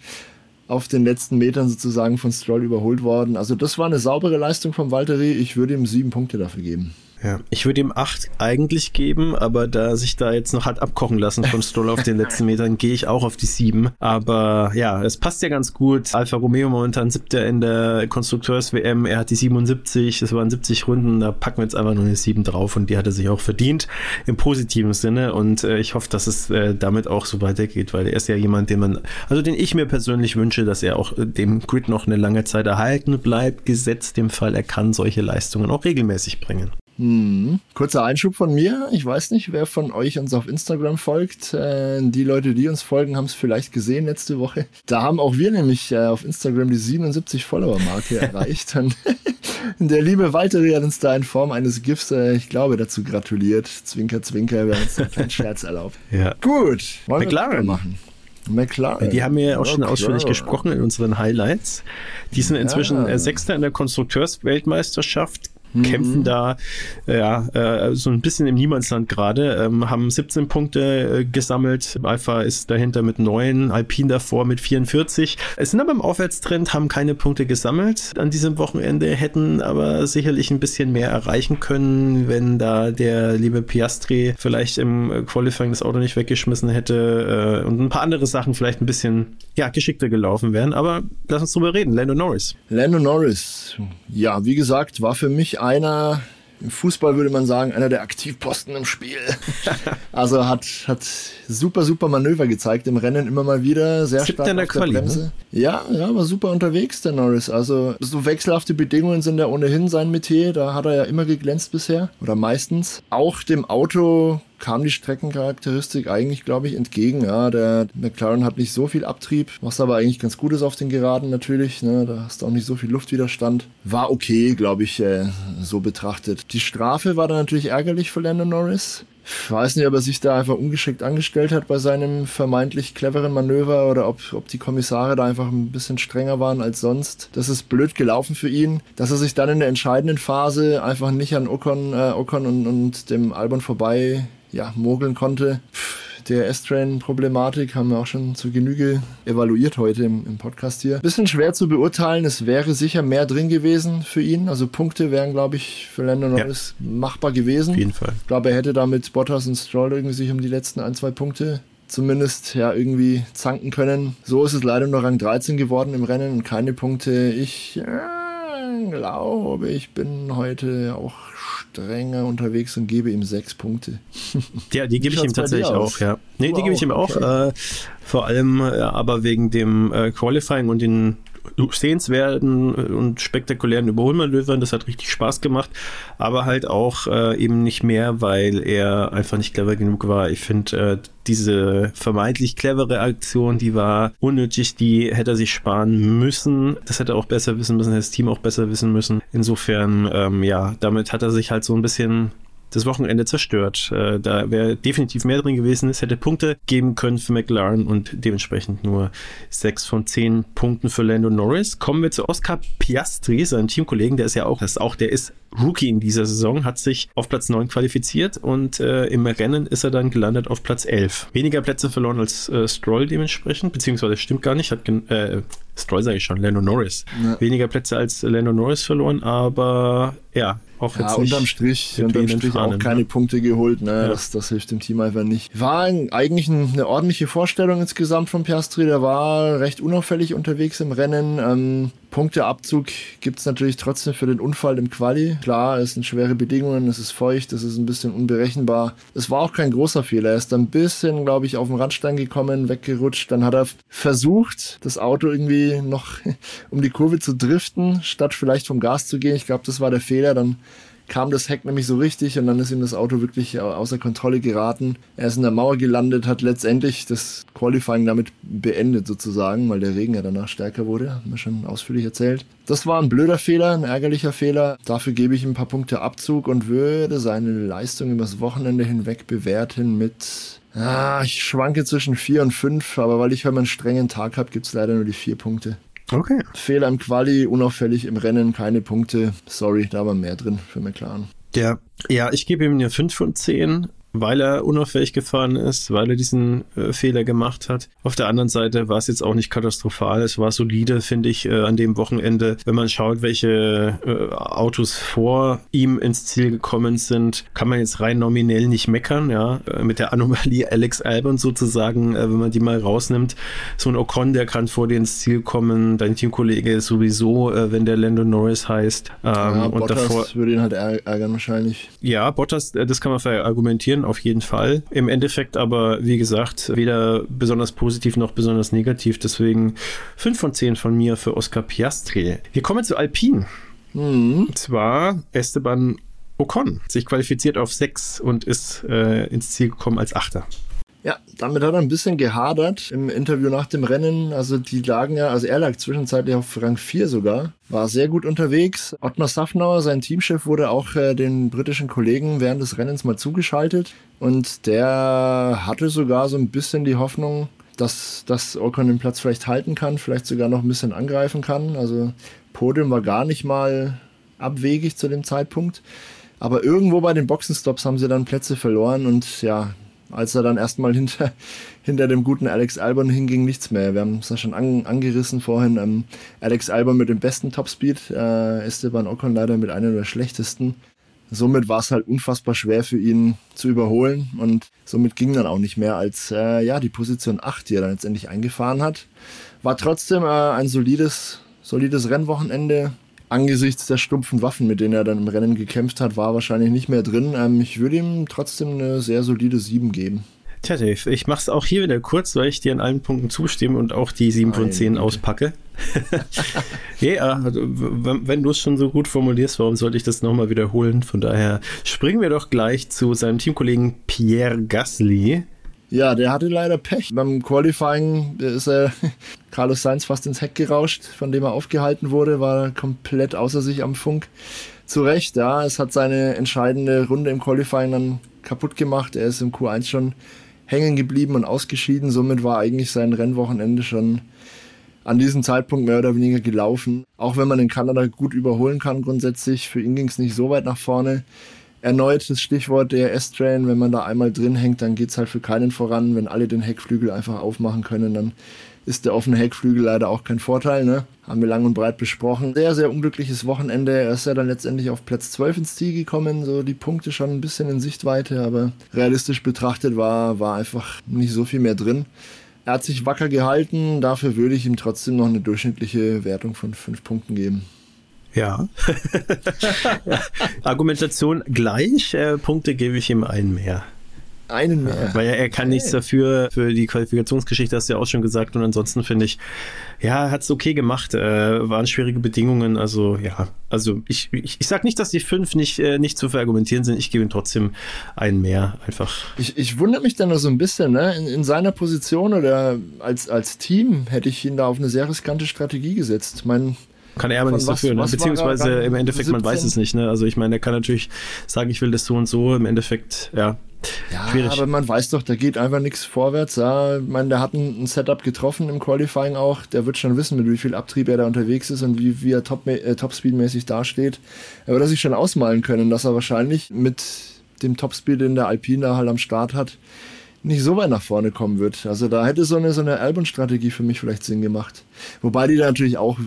auf den letzten Metern sozusagen von Stroll überholt worden. Also das war eine saubere Leistung von Valtteri. Ich würde ihm sieben Punkte dafür geben. Ja, ich würde ihm acht eigentlich geben, aber da sich da jetzt noch hat abkochen lassen von [LAUGHS] Stroll auf den letzten Metern, gehe ich auch auf die sieben. Aber ja, es passt ja ganz gut. Alfa Romeo momentan siebter in der Konstrukteurs-WM. Er hat die 77, es waren 70 Runden, da packen wir jetzt einfach nur eine sieben drauf und die hat er sich auch verdient im positiven Sinne und äh, ich hoffe, dass es äh, damit auch so weitergeht, weil er ist ja jemand, den man, also den ich mir persönlich wünsche, dass er auch äh, dem Grid noch eine lange Zeit erhalten bleibt, gesetzt dem Fall, er kann solche Leistungen auch regelmäßig bringen. Hm. Kurzer Einschub von mir. Ich weiß nicht, wer von euch uns auf Instagram folgt. Äh, die Leute, die uns folgen, haben es vielleicht gesehen letzte Woche. Da haben auch wir nämlich äh, auf Instagram die 77 Follower-Marke [LAUGHS] erreicht. Und [LAUGHS] der liebe Walter hat uns da in Form eines GIFs, äh, ich glaube, dazu gratuliert. Zwinker, zwinker, wir haben uns einen kleinen Scherz erlaubt. [LAUGHS] Ja. Gut, wollen McLaren. wir machen. McLaren. Die haben wir ja auch schon ausführlich gesprochen in unseren Highlights. Die sind inzwischen ja. Sechster in der Konstrukteursweltmeisterschaft. Kämpfen da ja, äh, so ein bisschen im Niemandsland gerade, ähm, haben 17 Punkte äh, gesammelt. Alpha ist dahinter mit 9, Alpine davor mit 44. Es sind aber im Aufwärtstrend, haben keine Punkte gesammelt an diesem Wochenende, hätten aber sicherlich ein bisschen mehr erreichen können, wenn da der liebe Piastri vielleicht im Qualifying das Auto nicht weggeschmissen hätte äh, und ein paar andere Sachen vielleicht ein bisschen ja, geschickter gelaufen wären. Aber lass uns drüber reden. Lando Norris. Lando Norris, ja, wie gesagt, war für mich einer, im Fußball würde man sagen, einer der Aktivposten im Spiel. [LAUGHS] also hat, hat super, super Manöver gezeigt im Rennen immer mal wieder. Sehr stark auf der Quali? Bremse. Ne? Ja, ja, war super unterwegs, der Norris. Also so wechselhafte Bedingungen sind ja ohnehin sein Metier. Da hat er ja immer geglänzt bisher. Oder meistens. Auch dem Auto kam die Streckencharakteristik eigentlich, glaube ich, entgegen. Ja, der McLaren hat nicht so viel Abtrieb, was aber eigentlich ganz gut ist auf den Geraden natürlich. Ne? Da hast du auch nicht so viel Luftwiderstand. War okay, glaube ich, äh, so betrachtet. Die Strafe war dann natürlich ärgerlich für Lando Norris. Ich weiß nicht, ob er sich da einfach ungeschickt angestellt hat bei seinem vermeintlich cleveren Manöver oder ob, ob die Kommissare da einfach ein bisschen strenger waren als sonst. Das ist blöd gelaufen für ihn, dass er sich dann in der entscheidenden Phase einfach nicht an Ocon, äh, Ocon und, und dem Albon vorbei ja, mogeln konnte. Der S-Train-Problematik haben wir auch schon zu Genüge evaluiert heute im, im, Podcast hier. Bisschen schwer zu beurteilen. Es wäre sicher mehr drin gewesen für ihn. Also Punkte wären, glaube ich, für Lando Norris ja. machbar gewesen. Auf jeden Fall. Ich glaube, er hätte da mit Bottas und Stroll irgendwie sich um die letzten ein, zwei Punkte zumindest ja irgendwie zanken können. So ist es leider nur Rang 13 geworden im Rennen und keine Punkte. Ich äh, glaube, ich bin heute auch strenger unterwegs und gebe ihm sechs Punkte. [LAUGHS] Ja, die gebe ich ihm tatsächlich auch, ja. Nee, die gebe ich ihm auch. Okay. Äh, vor allem äh, aber wegen dem äh, Qualifying und den sehenswerten und spektakulären Überholmanövern. Das hat richtig Spaß gemacht, aber halt auch äh, eben nicht mehr, weil er einfach nicht clever genug war. Ich finde, äh, diese vermeintlich clevere Aktion, die war unnötig, die hätte er sich sparen müssen. Das hätte er auch besser wissen müssen, das Team auch besser wissen müssen. Insofern, ähm, ja, damit hat er sich halt so ein bisschen das Wochenende zerstört. Äh, da wäre definitiv mehr drin gewesen. Es hätte Punkte geben können für McLaren und dementsprechend nur sechs von zehn Punkten für Lando Norris. Kommen wir zu Oscar Piastri, seinem Teamkollegen, der ist ja auch, das auch, der ist Rookie in dieser Saison, hat sich auf Platz 9 qualifiziert und äh, im Rennen ist er dann gelandet auf Platz 11. Weniger Plätze verloren als äh, Stroll dementsprechend, beziehungsweise stimmt gar nicht, hat äh, Stroll sage ich schon, Lando Norris. Ja. Weniger Plätze als Lando Norris verloren, aber ja, auch jetzt ja, unterm Strich, unterm Strich Fahnen, auch keine ne? Punkte geholt. Ne? Ja. Das, das hilft dem Team einfach nicht. War eigentlich eine ordentliche Vorstellung insgesamt von Piastri. Der war recht unauffällig unterwegs im Rennen. Ähm, Punkteabzug gibt es natürlich trotzdem für den Unfall im Quali. Klar, es sind schwere Bedingungen, es ist feucht, es ist ein bisschen unberechenbar. Es war auch kein großer Fehler. Er ist ein bisschen, glaube ich, auf den Randstein gekommen, weggerutscht. Dann hat er versucht, das Auto irgendwie noch [LAUGHS] um die Kurve zu driften, statt vielleicht vom Gas zu gehen. Ich glaube, das war der Fehler. Dann kam das Heck nämlich so richtig und dann ist ihm das Auto wirklich außer Kontrolle geraten. Er ist in der Mauer gelandet, hat letztendlich das Qualifying damit beendet sozusagen, weil der Regen ja danach stärker wurde, haben wir schon ausführlich erzählt. Das war ein blöder Fehler, ein ärgerlicher Fehler. Dafür gebe ich ein paar Punkte Abzug und würde seine Leistung übers Wochenende hinweg bewerten mit Ah, ich schwanke zwischen vier und fünf, aber weil ich heute einen strengen Tag habe, gibt es leider nur die vier Punkte. Okay. Fehler im Quali, unauffällig im Rennen, keine Punkte. Sorry, da war mehr drin für McLaren. Ja, ja, ich gebe ihm eine 5 von 10 weil er unauffällig gefahren ist, weil er diesen äh, Fehler gemacht hat. Auf der anderen Seite war es jetzt auch nicht katastrophal. Es war solide, finde ich, äh, an dem Wochenende. Wenn man schaut, welche äh, Autos vor ihm ins Ziel gekommen sind, kann man jetzt rein nominell nicht meckern. Ja, äh, mit der Anomalie [LAUGHS] Alex Albon sozusagen, äh, wenn man die mal rausnimmt. So ein Ocon, der kann vor dir ins Ziel kommen. Dein Teamkollege ist sowieso, äh, wenn der Lando Norris heißt. Ähm, ja, und Bottas davor würde ihn halt ärgern wahrscheinlich. Ja, Bottas, das kann man verargumentieren auf jeden Fall. Im Endeffekt aber, wie gesagt, weder besonders positiv noch besonders negativ. Deswegen 5 von 10 von mir für Oscar Piastri. Wir kommen zu Alpine. Mhm. Und zwar Esteban Ocon sich qualifiziert auf 6 und ist äh, ins Ziel gekommen als Achter. Ja, damit hat er ein bisschen gehadert im Interview nach dem Rennen. Also die lagen ja, also er lag zwischenzeitlich auf Rang 4 sogar, war sehr gut unterwegs. Ottmar Safnauer, sein Teamchef, wurde auch äh, den britischen Kollegen während des Rennens mal zugeschaltet und der hatte sogar so ein bisschen die Hoffnung, dass, dass Ocon den Platz vielleicht halten kann, vielleicht sogar noch ein bisschen angreifen kann. Also Podium war gar nicht mal abwegig zu dem Zeitpunkt. Aber irgendwo bei den Boxenstops haben sie dann Plätze verloren und ja, als er dann erstmal hinter, [LAUGHS] hinter dem guten Alex Albon hinging, nichts mehr. Wir haben es ja schon an, angerissen vorhin. Ähm, Alex Albon mit dem besten Topspeed, äh, Esteban Ocon leider mit einem der schlechtesten. Somit war es halt unfassbar schwer für ihn zu überholen und somit ging dann auch nicht mehr als äh, ja die Position 8, die er dann letztendlich eingefahren hat. War trotzdem äh, ein solides, solides Rennwochenende angesichts der stumpfen Waffen, mit denen er dann im Rennen gekämpft hat, war wahrscheinlich nicht mehr drin. Ähm, ich würde ihm trotzdem eine sehr solide 7 geben. Tja, Dave, ich mach's auch hier wieder kurz, weil ich dir an allen Punkten zustimme und auch die 7 von 10 auspacke. [LAUGHS] ja, wenn, wenn du es schon so gut formulierst, warum sollte ich das nochmal wiederholen? Von daher springen wir doch gleich zu seinem Teamkollegen Pierre Gasly. Ja, der hatte leider Pech. Beim Qualifying ist er [LAUGHS] Carlos Sainz fast ins Heck gerauscht, von dem er aufgehalten wurde, war komplett außer sich am Funk. Zu Recht, ja, es hat seine entscheidende Runde im Qualifying dann kaputt gemacht. Er ist im Q1 schon hängen geblieben und ausgeschieden. Somit war eigentlich sein Rennwochenende schon an diesem Zeitpunkt mehr oder weniger gelaufen. Auch wenn man in Kanada gut überholen kann grundsätzlich, für ihn ging es nicht so weit nach vorne erneut das Stichwort der S-Train, wenn man da einmal drin hängt, dann geht es halt für keinen voran. Wenn alle den Heckflügel einfach aufmachen können, dann ist der offene Heckflügel leider auch kein Vorteil. Ne? Haben wir lang und breit besprochen. Sehr, sehr unglückliches Wochenende. Er ist ja dann letztendlich auf Platz 12 ins Ziel gekommen. So die Punkte schon ein bisschen in Sichtweite, aber realistisch betrachtet war, war einfach nicht so viel mehr drin. Er hat sich wacker gehalten. Dafür würde ich ihm trotzdem noch eine durchschnittliche Wertung von 5 Punkten geben. Ja. [LAUGHS] Argumentation gleich, äh, Punkte gebe ich ihm einen mehr. Einen mehr. Weil er, er kann okay. nichts dafür, für die Qualifikationsgeschichte hast du ja auch schon gesagt. Und ansonsten finde ich, ja, hat es okay gemacht. Äh, waren schwierige Bedingungen. Also, ja, also ich, ich, ich sag nicht, dass die fünf nicht, äh, nicht zu verargumentieren sind. Ich gebe ihm trotzdem einen mehr. Einfach. Ich, ich wundere mich dann noch so ein bisschen, ne? In, in seiner Position oder als, als Team hätte ich ihn da auf eine sehr riskante Strategie gesetzt. Mein kann er aber nichts dafür, ne? beziehungsweise im Endeffekt, 17? man weiß es nicht. Ne? Also ich meine, er kann natürlich sagen, ich will das so und so. Im Endeffekt, ja, ja, Schwierig. aber man weiß doch, da geht einfach nichts vorwärts. Ja. Ich meine, der hat ein, ein, Setup getroffen im Qualifying auch. Der wird schon wissen, mit wie viel Abtrieb er da unterwegs ist und wie, wie er top, äh, Topspeed-mäßig dasteht. Er wird sich schon ausmalen können, dass er wahrscheinlich mit dem Topspeed, den der Alpine da halt am Start hat, nicht so weit nach vorne kommen wird. Also da hätte so eine, so eine Albon-Strategie für mich vielleicht Sinn gemacht. Wobei die da natürlich auch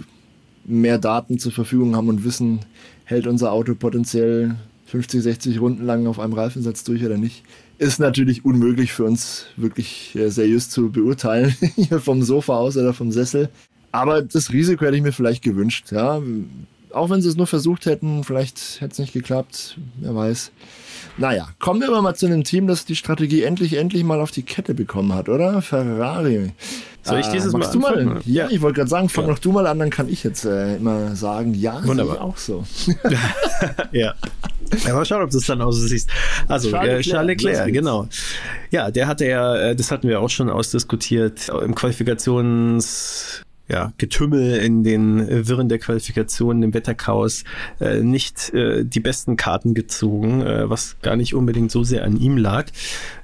mehr Daten zur Verfügung haben und wissen, hält unser Auto potenziell 50, 60 Runden lang auf einem Reifensatz durch oder nicht, ist natürlich unmöglich für uns wirklich äh, seriös zu beurteilen, [LAUGHS] hier vom Sofa aus oder vom Sessel. Aber das Risiko hätte ich mir vielleicht gewünscht, ja. Auch wenn sie es nur versucht hätten, vielleicht hätte es nicht geklappt, wer weiß. Naja, kommen wir aber mal zu einem Team, das die Strategie endlich, endlich mal auf die Kette bekommen hat, oder? Ferrari. Soll ich ah, dieses äh, Mal du mal? Ja, ich wollte gerade sagen, fang ja. doch du mal an, dann kann ich jetzt äh, immer sagen, ja, Wunderbar. auch so. [LAUGHS] ja. Ja, mal schauen, ob du es dann auch so siehst. Also, Charles, äh, Charles Leclerc, genau. Ja, der hatte ja, äh, das hatten wir auch schon ausdiskutiert, im Qualifikations ja, Getümmel in den Wirren der Qualifikation, im Wetterchaos, äh, nicht äh, die besten Karten gezogen, äh, was gar nicht unbedingt so sehr an ihm lag.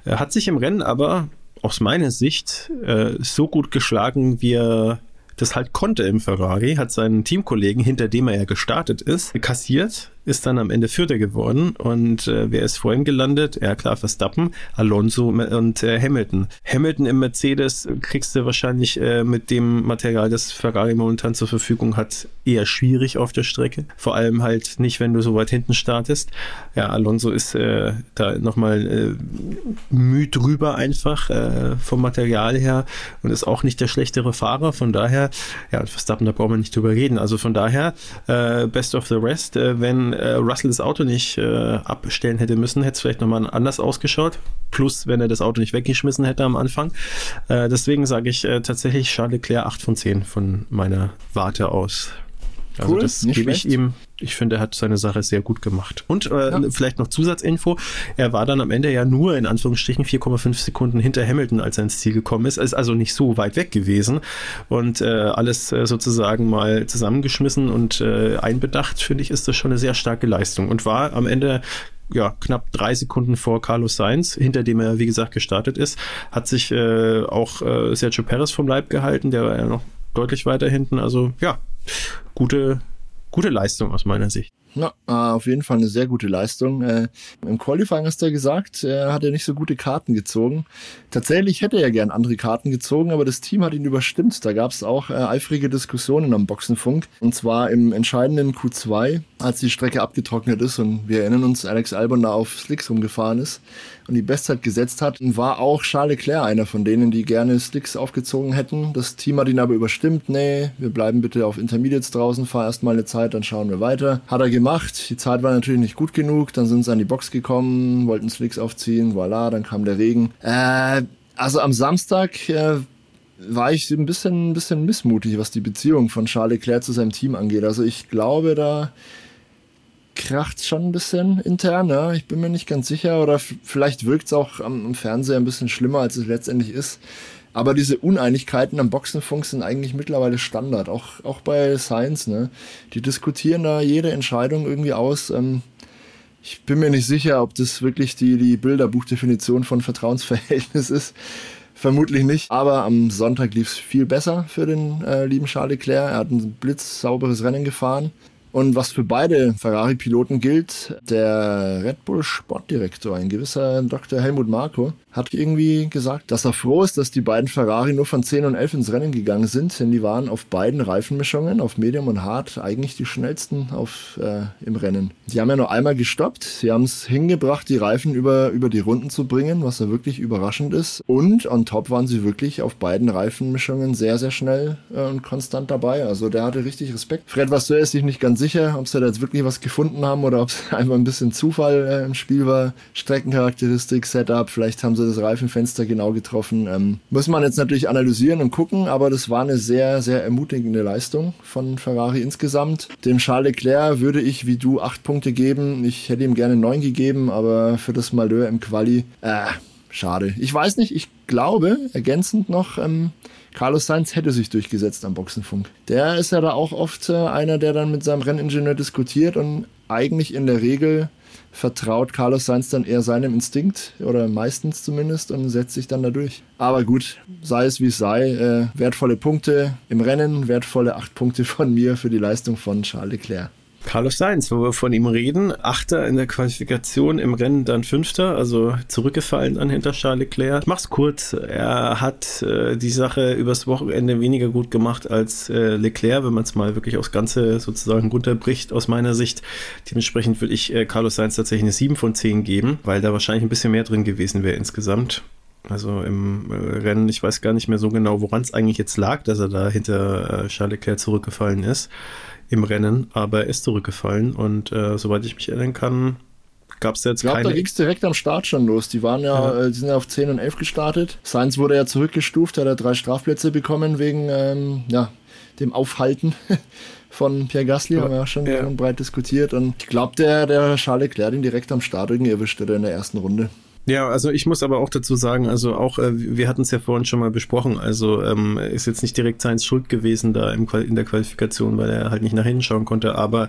Er hat sich im Rennen aber aus meiner Sicht äh, so gut geschlagen, wie er das halt konnte im Ferrari, hat seinen Teamkollegen, hinter dem er ja gestartet ist, kassiert, ist dann am Ende Vierter geworden. Und äh, wer ist vor ihm gelandet? Ja, klar, Verstappen, Alonso und äh, Hamilton. Hamilton im Mercedes kriegst du wahrscheinlich äh, mit dem Material, das Ferrari momentan zur Verfügung hat, eher schwierig auf der Strecke. Vor allem halt nicht, wenn du so weit hinten startest. Ja, Alonso ist äh, da nochmal äh, müh drüber einfach äh, vom Material her und ist auch nicht der schlechtere Fahrer. Von daher, ja, Verstappen, da brauchen wir nicht drüber reden. Also von daher, äh, best of the rest, äh, wenn äh, Russell das Auto nicht äh, abstellen hätte müssen, hätte es vielleicht nochmal anders ausgeschaut. Plus, wenn er das Auto nicht weggeschmissen hätte am Anfang. Äh, deswegen sage ich äh, tatsächlich Charles Leclerc 8 von 10 von meiner Warte aus. Also cool, das gebe ich ihm. Ich finde, er hat seine Sache sehr gut gemacht. Und äh, ja. vielleicht noch Zusatzinfo. Er war dann am Ende ja nur in Anführungsstrichen 4,5 Sekunden hinter Hamilton, als er ins Ziel gekommen ist. Er ist also nicht so weit weg gewesen. Und äh, alles äh, sozusagen mal zusammengeschmissen und äh, einbedacht, finde ich, ist das schon eine sehr starke Leistung. Und war am Ende ja, knapp drei Sekunden vor Carlos Sainz, hinter dem er, wie gesagt, gestartet ist, hat sich äh, auch äh, Sergio Perez vom Leib gehalten, der war ja noch deutlich weiter hinten. Also ja, gute, gute Leistung aus meiner Sicht. Ja, ah, auf jeden Fall eine sehr gute Leistung. Äh, Im Qualifying hast du ja gesagt, er hat ja nicht so gute Karten gezogen. Tatsächlich hätte er gern andere Karten gezogen, aber das Team hat ihn überstimmt. Da gab es auch äh, eifrige Diskussionen am Boxenfunk. Und zwar im entscheidenden Q2, als die Strecke abgetrocknet ist und wir erinnern uns, Alex Albon da auf Slicks rumgefahren ist und die Bestzeit gesetzt hat, war auch Charles Leclerc einer von denen, die gerne Slicks aufgezogen hätten. Das Team hat ihn aber überstimmt. Nee, wir bleiben bitte auf Intermediates draußen, fahr erst mal eine Zeit, dann schauen wir weiter. Hat er gemacht. Die Zeit war natürlich nicht gut genug. Dann sind sie an die Box gekommen, wollten Slicks aufziehen. Voilà, dann kam der Regen. Äh, also am Samstag äh, war ich ein bisschen, ein bisschen missmutig, was die Beziehung von Charles Leclerc zu seinem Team angeht. Also ich glaube, da kracht schon ein bisschen intern. Ja? Ich bin mir nicht ganz sicher. Oder vielleicht wirkt es auch am, am Fernseher ein bisschen schlimmer, als es letztendlich ist. Aber diese Uneinigkeiten am Boxenfunk sind eigentlich mittlerweile Standard, auch, auch bei Science. Ne? Die diskutieren da jede Entscheidung irgendwie aus. Ähm, ich bin mir nicht sicher, ob das wirklich die, die Bilderbuchdefinition von Vertrauensverhältnis [LAUGHS] ist. Vermutlich nicht. Aber am Sonntag lief es viel besser für den äh, lieben Charles Leclerc. Er hat ein blitzsauberes Rennen gefahren. Und was für beide Ferrari-Piloten gilt, der Red Bull Sportdirektor, ein gewisser Dr. Helmut Marko, hat irgendwie gesagt, dass er froh ist, dass die beiden Ferrari nur von 10 und 11 ins Rennen gegangen sind, denn die waren auf beiden Reifenmischungen, auf Medium und Hard, eigentlich die schnellsten auf, äh, im Rennen. Die haben ja nur einmal gestoppt, sie haben es hingebracht, die Reifen über, über die Runden zu bringen, was ja wirklich überraschend ist. Und on top waren sie wirklich auf beiden Reifenmischungen sehr, sehr schnell äh, und konstant dabei. Also der hatte richtig Respekt. Fred Vasseur ist sich nicht ganz sicher, ob sie da jetzt wirklich was gefunden haben oder ob es [LAUGHS] einfach ein bisschen Zufall äh, im Spiel war. Streckencharakteristik, Setup, vielleicht haben sie das Reifenfenster genau getroffen. Ähm, muss man jetzt natürlich analysieren und gucken, aber das war eine sehr, sehr ermutigende Leistung von Ferrari insgesamt. Dem Charles Leclerc würde ich wie du acht Punkte geben. Ich hätte ihm gerne neun gegeben, aber für das Malheur im Quali, äh, schade. Ich weiß nicht, ich glaube, ergänzend noch, ähm, Carlos Sainz hätte sich durchgesetzt am Boxenfunk. Der ist ja da auch oft äh, einer, der dann mit seinem Renningenieur diskutiert und eigentlich in der Regel vertraut Carlos Sainz dann eher seinem Instinkt oder meistens zumindest und setzt sich dann da durch. Aber gut, sei es wie es sei, äh, wertvolle Punkte im Rennen, wertvolle acht Punkte von mir für die Leistung von Charles Leclerc. Carlos Sainz, wo wir von ihm reden, Achter in der Qualifikation, im Rennen dann Fünfter, also zurückgefallen dann hinter Charles Leclerc. Ich mach's kurz, er hat äh, die Sache übers Wochenende weniger gut gemacht als äh, Leclerc, wenn man es mal wirklich aufs Ganze sozusagen runterbricht, aus meiner Sicht. Dementsprechend würde ich äh, Carlos Sainz tatsächlich eine 7 von 10 geben, weil da wahrscheinlich ein bisschen mehr drin gewesen wäre insgesamt Also im äh, Rennen, ich weiß gar nicht mehr so genau, woran es eigentlich jetzt lag, dass er da hinter äh, Charles Leclerc zurückgefallen ist im Rennen, aber er ist zurückgefallen und äh, soweit ich mich erinnern kann, gab es jetzt ich glaub, keine... da ging es direkt am Start schon los. Die waren ja, ja. Äh, die sind ja auf 10 und 11 gestartet. Sainz wurde ja zurückgestuft, hat er drei Strafplätze bekommen wegen ähm, ja, dem Aufhalten [LAUGHS] von Pierre Gasly, haben wir ja schon ja. breit diskutiert. Und ich glaube, der, der Charles Leclerc ihn direkt am Start irgendwie erwischt oder in der ersten Runde. Ja, also ich muss aber auch dazu sagen, also auch, äh, wir hatten es ja vorhin schon mal besprochen, also ähm, ist jetzt nicht direkt Seins Schuld gewesen da im, in der Qualifikation, weil er halt nicht nach hinten schauen konnte, aber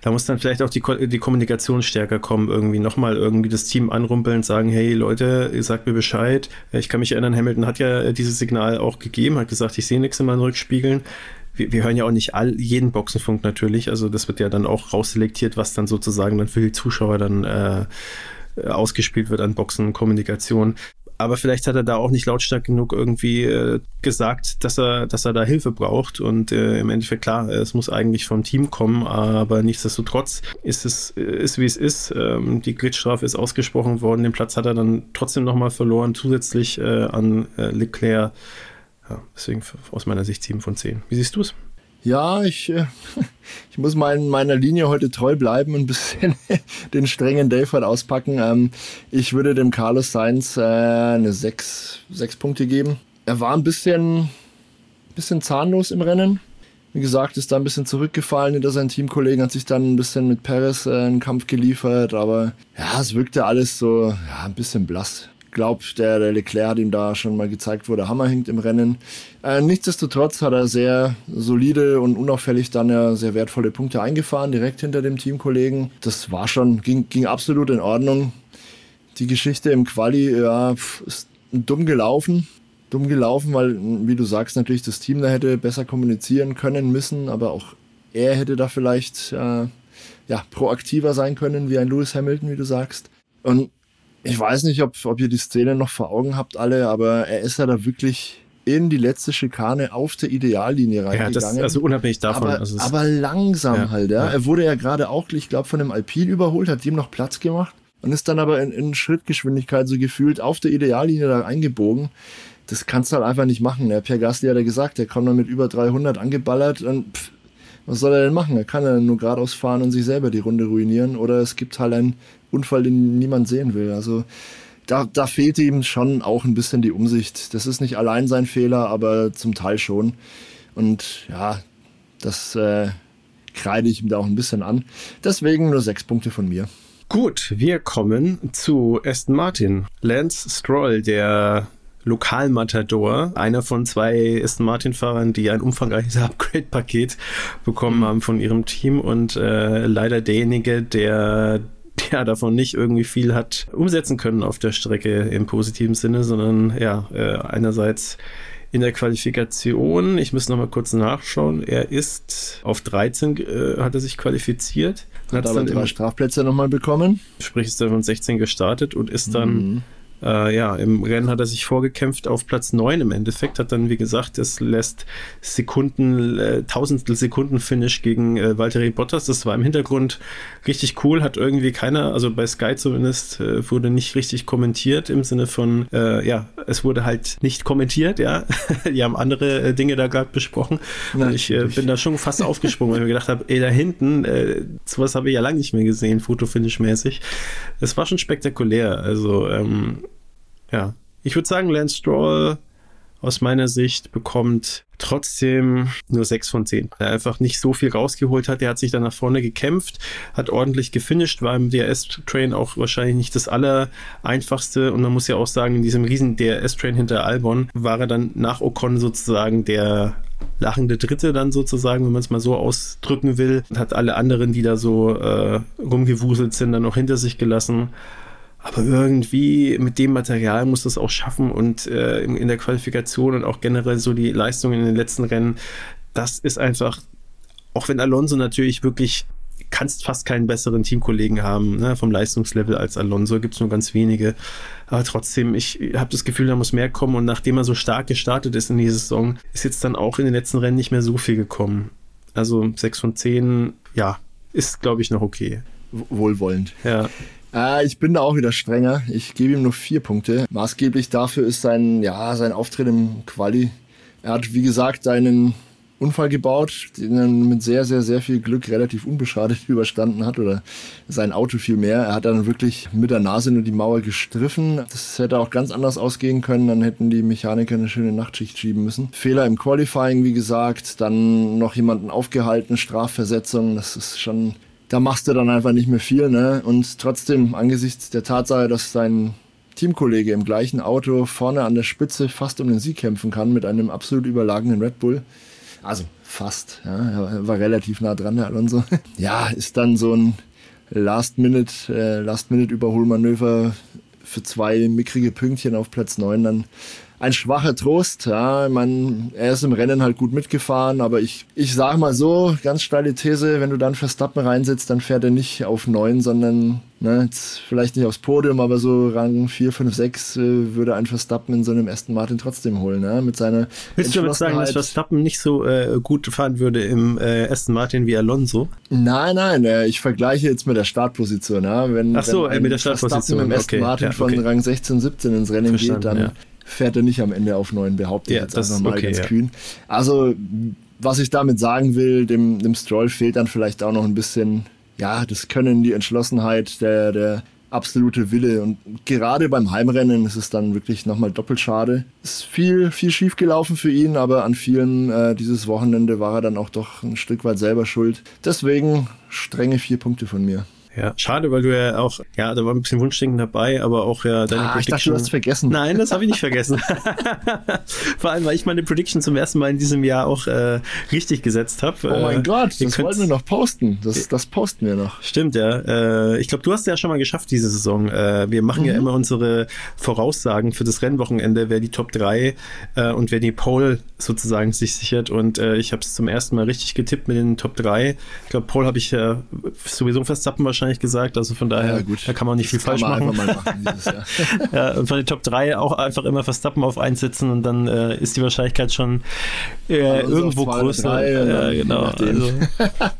da muss dann vielleicht auch die, die Kommunikation stärker kommen, irgendwie nochmal irgendwie das Team anrumpeln, sagen, hey Leute, ihr sagt mir Bescheid. Ich kann mich erinnern, Hamilton hat ja dieses Signal auch gegeben, hat gesagt, ich sehe nichts in meinen Rückspiegeln wir, wir hören ja auch nicht all, jeden Boxenfunk natürlich. Also das wird ja dann auch rausselektiert, was dann sozusagen dann für die Zuschauer dann äh, äh, ausgespielt wird an Boxenkommunikation. Aber vielleicht hat er da auch nicht lautstark genug irgendwie äh, gesagt, dass er, dass er da Hilfe braucht. Und äh, im Endeffekt, klar, es muss eigentlich vom Team kommen, aber nichtsdestotrotz ist es, ist wie es ist. Ähm, die Glitchstrafe ist ausgesprochen worden. Den Platz hat er dann trotzdem nochmal verloren, zusätzlich äh, an äh, Leclerc. Ja, deswegen aus meiner Sicht 7 von 10. Wie siehst du es? Ja, ich, äh, [LAUGHS] ich muss mein, meiner Linie heute treu bleiben und ein bisschen [LAUGHS] den strengen heute auspacken. Ähm, ich würde dem Carlos Sainz äh, eine 6, 6 Punkte geben. Er war ein bisschen, bisschen zahnlos im Rennen. Wie gesagt, ist da ein bisschen zurückgefallen hinter seinen Teamkollegen, hat sich dann ein bisschen mit Perez äh, einen Kampf geliefert, aber ja, es wirkte alles so ja, ein bisschen blass glaube, der, der Leclerc hat ihm da schon mal gezeigt, wo der Hammer hängt im Rennen. Äh, nichtsdestotrotz hat er sehr solide und unauffällig dann ja sehr wertvolle Punkte eingefahren, direkt hinter dem Teamkollegen. Das war schon, ging, ging absolut in Ordnung. Die Geschichte im Quali, ja, ist dumm gelaufen. Dumm gelaufen, weil, wie du sagst, natürlich das Team da hätte besser kommunizieren können müssen, aber auch er hätte da vielleicht äh, ja, proaktiver sein können, wie ein Lewis Hamilton, wie du sagst. Und ich weiß nicht, ob, ob ihr die Szene noch vor Augen habt alle, aber er ist ja da wirklich in die letzte Schikane auf der Ideallinie reingegangen. Ja, das, also unabhängig davon. Aber, also aber langsam ja, halt, ja. ja. Er wurde ja gerade auch, ich glaube, von einem Alpin überholt, hat dem noch Platz gemacht und ist dann aber in, in Schrittgeschwindigkeit so gefühlt auf der Ideallinie da eingebogen. Das kannst du halt einfach nicht machen. Der Pierre Gasly hat ja gesagt, der kommt dann mit über 300 angeballert und pff, was soll er denn machen? Er kann ja nur geradeaus fahren und sich selber die Runde ruinieren oder es gibt halt einen Unfall, den niemand sehen will. Also da, da fehlt ihm schon auch ein bisschen die Umsicht. Das ist nicht allein sein Fehler, aber zum Teil schon. Und ja, das äh, kreide ich ihm da auch ein bisschen an. Deswegen nur sechs Punkte von mir. Gut, wir kommen zu Aston Martin. Lance Stroll, der Lokalmatador, einer von zwei Aston Martin-Fahrern, die ein umfangreiches [LAUGHS] Upgrade-Paket bekommen mhm. haben von ihrem Team und äh, leider derjenige, der ja davon nicht irgendwie viel hat umsetzen können auf der Strecke im positiven Sinne, sondern ja, äh, einerseits in der Qualifikation, ich muss nochmal kurz nachschauen, er ist auf 13 äh, hat er sich qualifiziert. Hat, hat aber drei Strafplätze nochmal bekommen. Sprich, ist dann von 16 gestartet und ist dann mhm. Äh, ja, im Rennen hat er sich vorgekämpft auf Platz 9 im Endeffekt, hat dann, wie gesagt, das lässt Sekunden, äh, Tausendstel Sekunden Finish gegen äh, Valtteri Bottas. Das war im Hintergrund richtig cool, hat irgendwie keiner, also bei Sky zumindest, äh, wurde nicht richtig kommentiert im Sinne von, äh, ja, es wurde halt nicht kommentiert, ja. [LAUGHS] Die haben andere äh, Dinge da gerade besprochen. Nein, und ich äh, bin da schon fast aufgesprungen, weil ich mir gedacht habe, ey, da hinten, äh, sowas habe ich ja lange nicht mehr gesehen, Fotofinish-mäßig. Es war schon spektakulär. Also, ähm, ja, ich würde sagen, Lance Stroll aus meiner Sicht bekommt trotzdem nur 6 von 10. Er einfach nicht so viel rausgeholt hat. Er hat sich dann nach vorne gekämpft, hat ordentlich gefinisht, war im DRS-Train auch wahrscheinlich nicht das allereinfachste. Und man muss ja auch sagen, in diesem riesen DRS-Train hinter Albon war er dann nach Ocon sozusagen der lachende Dritte dann sozusagen, wenn man es mal so ausdrücken will. Hat alle anderen, die da so äh, rumgewuselt sind, dann noch hinter sich gelassen. Aber irgendwie mit dem Material muss das auch schaffen und äh, in, in der Qualifikation und auch generell so die Leistungen in den letzten Rennen, das ist einfach, auch wenn Alonso natürlich wirklich kannst fast keinen besseren Teamkollegen haben, ne, vom Leistungslevel als Alonso, gibt es nur ganz wenige. Aber trotzdem, ich habe das Gefühl, da muss mehr kommen und nachdem er so stark gestartet ist in die Saison, ist jetzt dann auch in den letzten Rennen nicht mehr so viel gekommen. Also 6 von 10, ja, ist glaube ich noch okay. Wohlwollend. Ja. Äh, ich bin da auch wieder strenger. Ich gebe ihm nur vier Punkte. Maßgeblich dafür ist sein, ja, sein Auftritt im Quali. Er hat, wie gesagt, einen Unfall gebaut, den er mit sehr, sehr, sehr viel Glück relativ unbeschadet [LAUGHS] überstanden hat oder sein Auto viel mehr. Er hat dann wirklich mit der Nase nur die Mauer gestriffen. Das hätte auch ganz anders ausgehen können. Dann hätten die Mechaniker eine schöne Nachtschicht schieben müssen. Fehler im Qualifying, wie gesagt. Dann noch jemanden aufgehalten, Strafversetzung. Das ist schon, da machst du dann einfach nicht mehr viel. Ne? Und trotzdem, angesichts der Tatsache, dass sein Teamkollege im gleichen Auto vorne an der Spitze fast um den Sieg kämpfen kann mit einem absolut überlagenen Red Bull, also fast, ja, er war relativ nah dran, der Alonso. [LAUGHS] Ja, ist dann so ein Last-Minute, äh, Last-Minute-Überholmanöver für zwei mickrige Pünktchen auf Platz 9 dann ein schwacher Trost. Ja, man, er ist im Rennen halt gut mitgefahren, aber ich, ich sag mal so, ganz steile These, wenn du dann Verstappen reinsetzt, dann fährt er nicht auf 9, sondern ne, jetzt vielleicht nicht aufs Podium, aber so Rang 4, 5, 6 äh, würde ein Verstappen in so einem ersten Martin trotzdem holen, ne? mit seiner Willst du damit sagen, dass Verstappen nicht so äh, gut fahren würde im äh, ersten Martin wie Alonso? Nein, nein, äh, ich vergleiche jetzt mit der Startposition. Ja? Wenn, Ach so, wenn mit der Startposition. Verstappen im ersten okay. Martin ja, von okay. Rang 16, 17 ins Rennen Verstanden, geht, dann ja fährt er nicht am Ende auf neun, behaupte ich ja, jetzt das einfach mal okay, ganz ja. kühn. Also, was ich damit sagen will, dem, dem Stroll fehlt dann vielleicht auch noch ein bisschen, ja, das Können, die Entschlossenheit, der, der absolute Wille. Und gerade beim Heimrennen ist es dann wirklich nochmal doppelt schade. Es ist viel, viel schief gelaufen für ihn, aber an vielen äh, dieses Wochenende war er dann auch doch ein Stück weit selber schuld. Deswegen strenge vier Punkte von mir. Ja, schade, weil du ja auch, ja, da war ein bisschen Wunschdenken dabei, aber auch ja deine ah, Prediction. Ich dachte, du hast vergessen. Nein, das habe ich nicht vergessen. [LAUGHS] [LAUGHS] Vor allem, weil ich meine Prediction zum ersten Mal in diesem Jahr auch äh, richtig gesetzt habe. Oh mein äh, Gott, das wollten wir noch posten. Das, das posten wir noch. Stimmt, ja. Äh, ich glaube, du hast ja schon mal geschafft diese Saison. Äh, wir machen mhm. ja immer unsere Voraussagen für das Rennwochenende, wer die Top 3 äh, und wer die Pole sozusagen sich sichert. Und äh, ich habe es zum ersten Mal richtig getippt mit den Top 3. Ich glaube, Pole habe ich ja sowieso Verstappen wahrscheinlich gesagt. Also von daher, ja, gut. da kann man nicht das viel falsch machen. machen [LAUGHS] ja, und von den Top 3 auch einfach immer Verstappen auf 1 setzen und dann äh, ist die Wahrscheinlichkeit schon äh, irgendwo größer. Ja, genau. Also,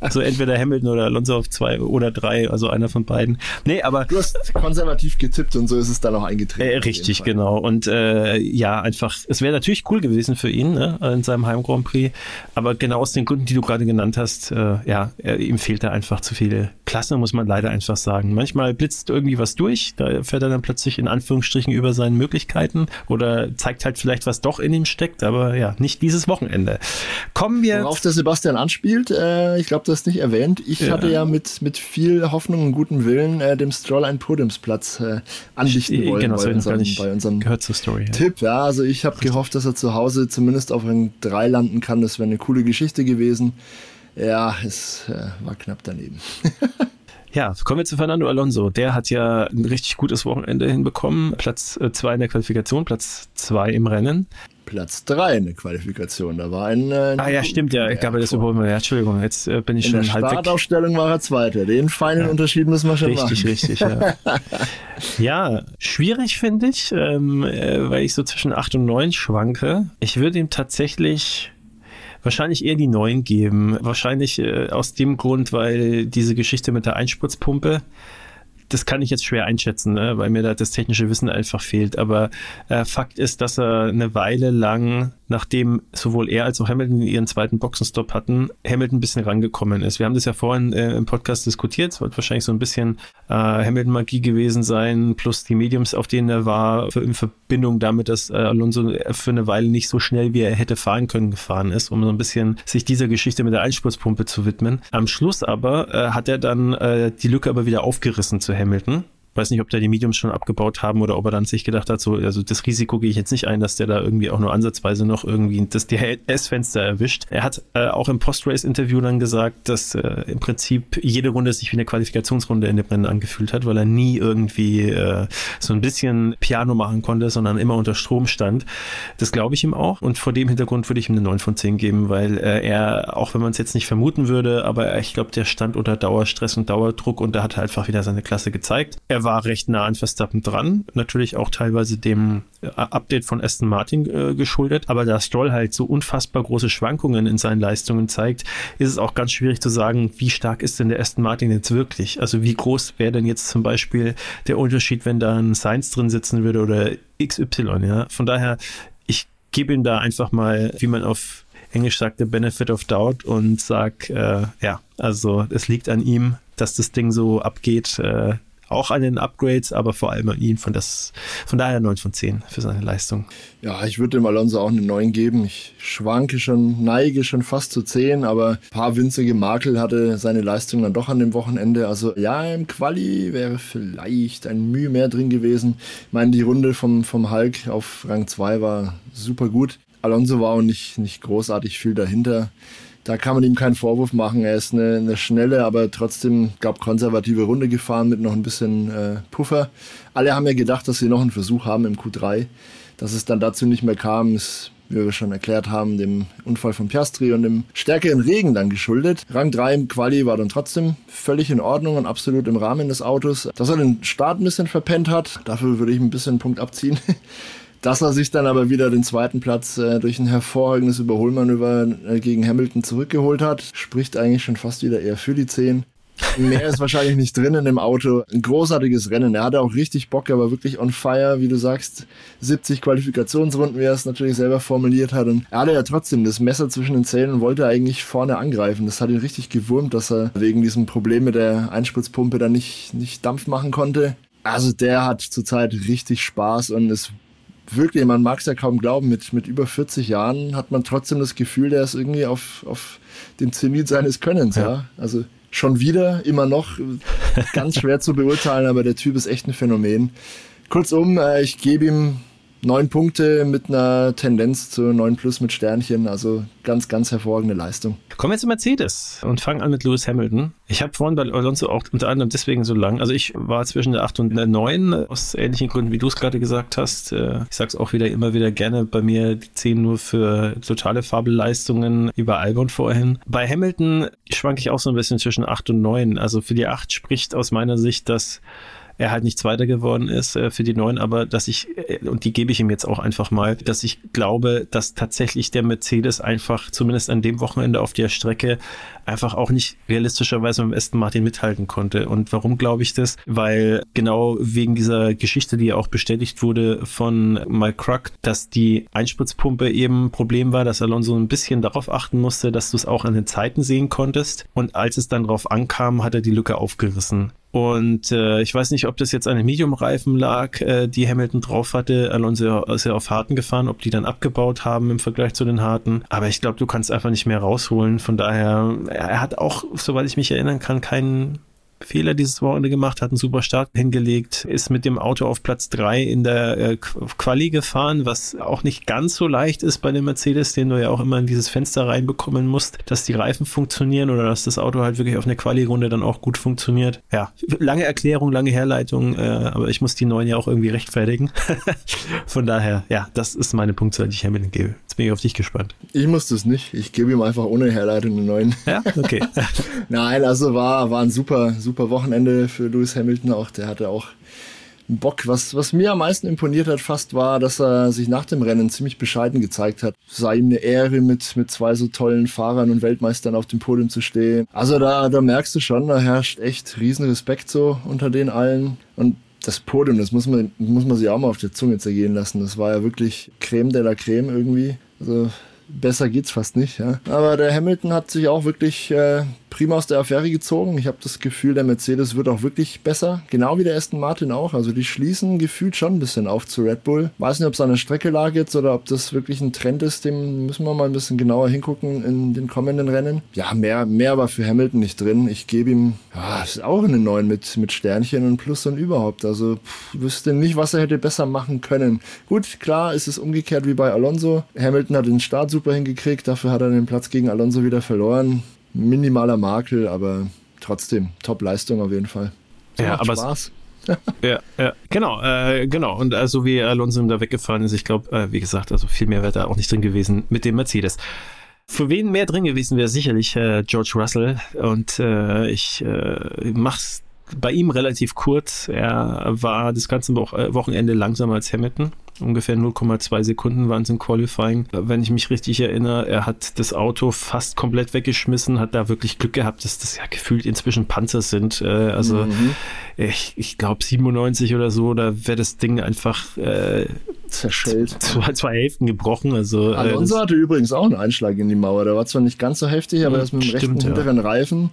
also, entweder Hamilton oder Alonso auf 2 oder 3, also einer von beiden. Nee, aber. Du hast konservativ getippt und so ist es dann auch eingetreten. Äh, richtig, genau. Und äh, ja, einfach, es wäre natürlich cool gewesen für ihn ne, in seinem Heim Grand Prix, aber genau aus den Gründen, die du gerade genannt hast, äh, ja, ihm fehlt da einfach zu viel Klasse, muss man leider einfach sagen. Manchmal blitzt irgendwie was durch, da fährt er dann plötzlich in Anführungsstrichen über seinen Möglichkeiten oder zeigt halt vielleicht, was doch in ihm steckt, aber ja, nicht dieses Wochenende. Kommen wir. Worauf der Sebastian anspielt, äh, ich glaube, das ist nicht erwähnt. Ich ja. hatte ja mit, mit viel Hoffnung und gutem Willen äh, dem Stroll einen Podiumsplatz äh, andichten wollen genau, bei, unserem, bei unserem gehört zur Story, ja. Tipp. Ja, also ich habe gehofft, dass er zu Hause zumindest auf Rang 3 landen kann. Das wäre eine coole Geschichte gewesen. Ja, es äh, war knapp daneben. [LAUGHS] Ja, kommen wir zu Fernando Alonso. Der hat ja ein richtig gutes Wochenende hinbekommen. Platz 2 in der Qualifikation, Platz 2 im Rennen. Platz 3 in der Qualifikation. Da war ein. Äh, ah ja, stimmt, ja. Ich glaube, das überholen wir. Ja, Entschuldigung, jetzt äh, bin ich in schon der halb Startaufstellung war er Zweiter. Den feinen ja. Unterschied müssen wir schon richtig, machen. Richtig, richtig, ja. [LAUGHS] ja, schwierig finde ich, ähm, äh, weil ich so zwischen 8 und 9 schwanke. Ich würde ihm tatsächlich wahrscheinlich eher die neuen geben. Wahrscheinlich äh, aus dem Grund, weil diese Geschichte mit der Einspritzpumpe, das kann ich jetzt schwer einschätzen, ne? weil mir da das technische Wissen einfach fehlt. Aber äh, Fakt ist, dass er eine Weile lang, nachdem sowohl er als auch Hamilton ihren zweiten Boxenstopp hatten, Hamilton ein bisschen rangekommen ist. Wir haben das ja vorhin äh, im Podcast diskutiert. Es wird wahrscheinlich so ein bisschen äh, Hamilton-Magie gewesen sein, plus die Mediums, auf denen er war, für, in Verbindung damit, dass äh, Alonso für eine Weile nicht so schnell, wie er hätte fahren können, gefahren ist, um so ein bisschen sich dieser Geschichte mit der Einspritzpumpe zu widmen. Am Schluss aber äh, hat er dann äh, die Lücke aber wieder aufgerissen zu Hamilton. Weiß nicht, ob da die Mediums schon abgebaut haben oder ob er dann sich gedacht hat, so, also das Risiko gehe ich jetzt nicht ein, dass der da irgendwie auch nur ansatzweise noch irgendwie das DRS-Fenster erwischt. Er hat äh, auch im Post-Race-Interview dann gesagt, dass äh, im Prinzip jede Runde sich wie eine Qualifikationsrunde in dem Rennen angefühlt hat, weil er nie irgendwie äh, so ein bisschen Piano machen konnte, sondern immer unter Strom stand. Das glaube ich ihm auch. Und vor dem Hintergrund würde ich ihm eine 9 von 10 geben, weil äh, er, auch wenn man es jetzt nicht vermuten würde, aber ich glaube, der stand unter Dauerstress und Dauerdruck und da hat er einfach wieder seine Klasse gezeigt. Er war war recht nah an Verstappen dran. Natürlich auch teilweise dem äh, Update von Aston Martin äh, geschuldet. Aber da Stroll halt so unfassbar große Schwankungen in seinen Leistungen zeigt, ist es auch ganz schwierig zu sagen, wie stark ist denn der Aston Martin jetzt wirklich? Also wie groß wäre denn jetzt zum Beispiel der Unterschied, wenn da ein Science drin sitzen würde oder XY, ja? Von daher, ich gebe ihm da einfach mal, wie man auf Englisch sagt, the benefit of doubt und sag, äh, ja, also es liegt an ihm, dass das Ding so abgeht. Äh, auch an den Upgrades, aber vor allem an ihn. Von, das, von daher 9 von 10 für seine Leistung. Ja, ich würde dem Alonso auch eine 9 geben. Ich schwanke schon, neige schon fast zu 10, aber ein paar winzige Makel hatte seine Leistung dann doch an dem Wochenende. Also ja, im Quali wäre vielleicht ein Mühe mehr drin gewesen. Ich meine, die Runde vom, vom Hulk auf Rang 2 war super gut. Alonso war auch nicht, nicht großartig viel dahinter. Da kann man ihm keinen Vorwurf machen. Er ist eine, eine schnelle, aber trotzdem, glaube konservative Runde gefahren mit noch ein bisschen äh, Puffer. Alle haben ja gedacht, dass sie noch einen Versuch haben im Q3. Dass es dann dazu nicht mehr kam, ist, wie wir schon erklärt haben, dem Unfall von Piastri und dem stärkeren Regen dann geschuldet. Rang 3 im Quali war dann trotzdem völlig in Ordnung und absolut im Rahmen des Autos. Dass er den Start ein bisschen verpennt hat, dafür würde ich ein bisschen einen Punkt abziehen. [LAUGHS] Dass er sich dann aber wieder den zweiten Platz äh, durch ein hervorragendes Überholmanöver äh, gegen Hamilton zurückgeholt hat, spricht eigentlich schon fast wieder eher für die 10. Mehr ist wahrscheinlich nicht drin in dem Auto. Ein großartiges Rennen. Er hatte auch richtig Bock, er war wirklich on fire, wie du sagst. 70 Qualifikationsrunden, wie er es natürlich selber formuliert hat. Und er hatte ja trotzdem das Messer zwischen den Zähnen und wollte eigentlich vorne angreifen. Das hat ihn richtig gewurmt, dass er wegen diesem Problem mit der Einspritzpumpe dann nicht, nicht Dampf machen konnte. Also der hat zurzeit richtig Spaß und es wirklich, man mag es ja kaum glauben, mit, mit über 40 Jahren hat man trotzdem das Gefühl, der ist irgendwie auf, auf dem Zenit seines Könnens, ja. ja. Also schon wieder, immer noch, ganz schwer zu beurteilen, aber der Typ ist echt ein Phänomen. Kurzum, äh, ich gebe ihm neun Punkte mit einer Tendenz zu neun plus mit Sternchen. Also ganz, ganz hervorragende Leistung. Kommen wir zu Mercedes und fangen an mit Lewis Hamilton. Ich habe vorhin bei Alonso auch unter anderem deswegen so lang. Also ich war zwischen der 8 und der 9 aus ähnlichen Gründen, wie du es gerade gesagt hast. Äh, ich sage es auch wieder immer wieder gerne bei mir die 10 nur für totale Fabelleistungen über Albon vorhin. Bei Hamilton schwanke ich auch so ein bisschen zwischen 8 und 9. Also für die 8 spricht aus meiner Sicht, dass er halt nicht Zweiter geworden ist äh, für die Neuen, aber dass ich, äh, und die gebe ich ihm jetzt auch einfach mal, dass ich glaube, dass tatsächlich der Mercedes einfach zumindest an dem Wochenende auf der Strecke einfach auch nicht realistischerweise mit dem Aston Martin mithalten konnte. Und warum glaube ich das? Weil genau wegen dieser Geschichte, die ja auch bestätigt wurde von Mike Krug, dass die Einspritzpumpe eben ein Problem war, dass Alonso ein bisschen darauf achten musste, dass du es auch an den Zeiten sehen konntest. Und als es dann darauf ankam, hat er die Lücke aufgerissen. Und äh, ich weiß nicht, ob das jetzt an den Medium-Reifen lag, äh, die Hamilton drauf hatte. Alonso ist ja auf harten gefahren, ob die dann abgebaut haben im Vergleich zu den harten. Aber ich glaube, du kannst einfach nicht mehr rausholen. Von daher, er hat auch, soweit ich mich erinnern kann, keinen Fehler dieses Wochenende gemacht, hat einen super Start hingelegt, ist mit dem Auto auf Platz drei in der äh, Quali gefahren, was auch nicht ganz so leicht ist bei dem Mercedes, den du ja auch immer in dieses Fenster reinbekommen musst, dass die Reifen funktionieren oder dass das Auto halt wirklich auf eine Quali-Runde dann auch gut funktioniert. Ja, lange Erklärung, lange Herleitung, äh, aber ich muss die neuen ja auch irgendwie rechtfertigen. [LAUGHS] Von daher, ja, das ist meine Punktzahl, die ich Hamilton gebe. Bin ich auf dich gespannt. Ich muss das nicht. Ich gebe ihm einfach ohne Herleitung eine neuen. Ja, okay. [LAUGHS] Nein, also war, war ein super, super super Wochenende für Lewis Hamilton auch. Der hatte auch Bock. Was, was mir am meisten imponiert hat fast war, dass er sich nach dem Rennen ziemlich bescheiden gezeigt hat. Es sei ihm eine Ehre, mit, mit zwei so tollen Fahrern und Weltmeistern auf dem Podium zu stehen. Also da, da merkst du schon, da herrscht echt riesen Respekt so unter den allen. Und das Podium, das muss man, muss man sich auch mal auf der Zunge zergehen lassen. Das war ja wirklich Creme de la Creme irgendwie. Also besser geht's fast nicht. Ja. Aber der Hamilton hat sich auch wirklich äh, prima aus der Affäre gezogen. Ich habe das Gefühl, der Mercedes wird auch wirklich besser. Genau wie der Aston Martin auch. Also die schließen gefühlt schon ein bisschen auf zu Red Bull. Weiß nicht, ob es an der Strecke lag jetzt oder ob das wirklich ein Trend ist. Dem müssen wir mal ein bisschen genauer hingucken in den kommenden Rennen. Ja, mehr, mehr war für Hamilton nicht drin. Ich gebe ihm, ja, ist auch eine 9 mit, mit Sternchen und Plus und überhaupt. Also pff, wüsste nicht, was er hätte besser machen können. Gut, klar, ist es umgekehrt wie bei Alonso. Hamilton hat den Start super hingekriegt, dafür hat er den Platz gegen Alonso wieder verloren. Minimaler Makel, aber trotzdem Top-Leistung auf jeden Fall. So ja, aber Spaß. [LAUGHS] ja, ja, genau, äh, genau. Und also wie Alonso da weggefahren ist, ich glaube, äh, wie gesagt, also viel mehr wäre da auch nicht drin gewesen mit dem Mercedes. Für wen mehr drin gewesen wäre sicherlich äh, George Russell. Und äh, ich äh, mach's bei ihm relativ kurz. Er war das ganze äh, Wochenende langsamer als Hamilton. Ungefähr 0,2 Sekunden waren es im Qualifying. Wenn ich mich richtig erinnere, er hat das Auto fast komplett weggeschmissen, hat da wirklich Glück gehabt, dass das ja gefühlt inzwischen Panzer sind. Äh, also mhm. ich, ich glaube 97 oder so, da wäre das Ding einfach äh, zerschellt. [LAUGHS] Zwei, zwei Hälften gebrochen. Also, äh, Alonso hatte übrigens auch einen Einschlag in die Mauer. Der war zwar nicht ganz so heftig, aber er ist mit dem stimmt, rechten ja. hinteren Reifen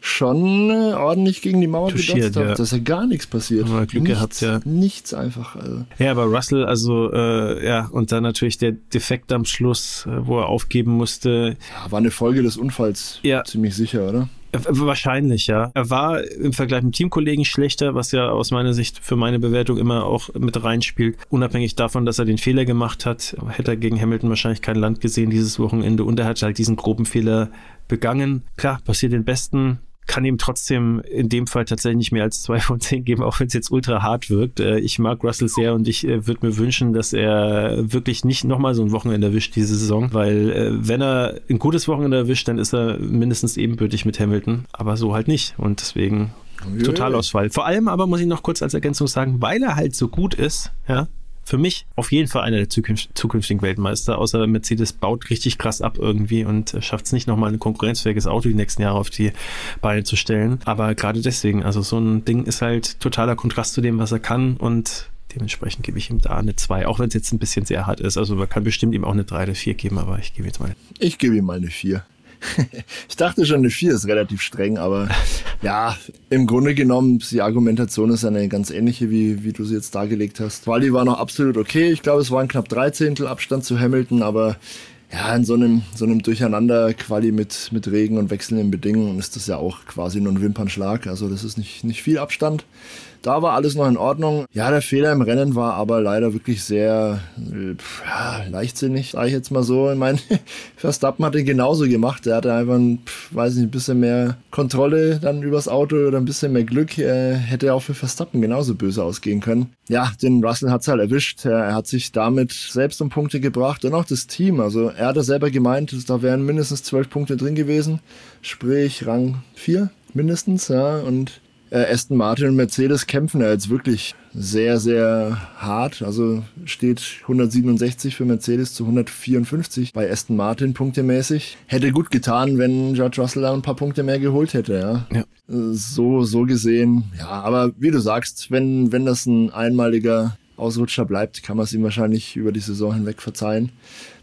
schon äh, ordentlich gegen die Mauer gedotzt hat, ja. dass ja gar nichts passiert. Aber Glück nichts, gehabt, ja. Nichts einfach. Also. Ja, aber Russell, also äh, ja, und dann natürlich der Defekt am Schluss, äh, wo er aufgeben musste. Ja, war eine Folge des Unfalls, ja. ziemlich sicher, oder? Wahrscheinlich, ja. Er war im Vergleich mit Teamkollegen schlechter, was ja aus meiner Sicht für meine Bewertung immer auch mit reinspielt. Unabhängig davon, dass er den Fehler gemacht hat, hätte er gegen Hamilton wahrscheinlich kein Land gesehen dieses Wochenende und er hat halt diesen groben Fehler begangen. Klar, passiert den Besten kann ihm trotzdem in dem Fall tatsächlich nicht mehr als zwei von zehn geben, auch wenn es jetzt ultra hart wirkt. Äh, ich mag Russell sehr und ich äh, würde mir wünschen, dass er wirklich nicht nochmal so ein Wochenende erwischt diese Saison, weil äh, wenn er ein gutes Wochenende erwischt, dann ist er mindestens ebenbürtig mit Hamilton, aber so halt nicht und deswegen Totalausfall. Vor allem aber muss ich noch kurz als Ergänzung sagen, weil er halt so gut ist, ja, für mich auf jeden Fall einer der zukünftigen Weltmeister, außer Mercedes baut richtig krass ab irgendwie und schafft es nicht nochmal ein konkurrenzfähiges Auto die nächsten Jahre auf die Beine zu stellen. Aber gerade deswegen, also so ein Ding ist halt totaler Kontrast zu dem, was er kann und Dementsprechend gebe ich ihm da eine 2, auch wenn es jetzt ein bisschen sehr hart ist. Also man kann bestimmt ihm auch eine 3 oder 4 geben, aber ich gebe jetzt mal. Ich gebe ihm mal eine 4. [LAUGHS] ich dachte schon, eine 4 ist relativ streng, aber ja, im Grunde genommen, die Argumentation ist eine ganz ähnliche, wie, wie du sie jetzt dargelegt hast. Quali war noch absolut okay. Ich glaube, es waren knapp drei Zehntel Abstand zu Hamilton, aber ja, in so einem, so einem Durcheinander Quali mit, mit Regen und wechselnden Bedingungen ist das ja auch quasi nur ein Wimpernschlag. Also das ist nicht, nicht viel Abstand. Da war alles noch in Ordnung. Ja, der Fehler im Rennen war aber leider wirklich sehr ja, leichtsinnig, sage ich jetzt mal so. Ich meine, [LAUGHS] Verstappen hat ihn genauso gemacht. Er hatte einfach ein, weiß nicht, ein bisschen mehr Kontrolle dann übers Auto oder ein bisschen mehr Glück. Er hätte auch für Verstappen genauso böse ausgehen können. Ja, den Russell hat's halt erwischt. Er hat sich damit selbst um Punkte gebracht und auch das Team. Also er hat ja selber gemeint, da wären mindestens zwölf Punkte drin gewesen. Sprich Rang 4 mindestens, ja. Und äh, Aston Martin und Mercedes kämpfen ja jetzt wirklich sehr, sehr hart. Also steht 167 für Mercedes zu 154 bei Aston Martin punktemäßig. Hätte gut getan, wenn George Russell da ein paar Punkte mehr geholt hätte, ja. ja. So, so gesehen, ja. Aber wie du sagst, wenn, wenn das ein einmaliger Ausrutscher bleibt, kann man es ihm wahrscheinlich über die Saison hinweg verzeihen.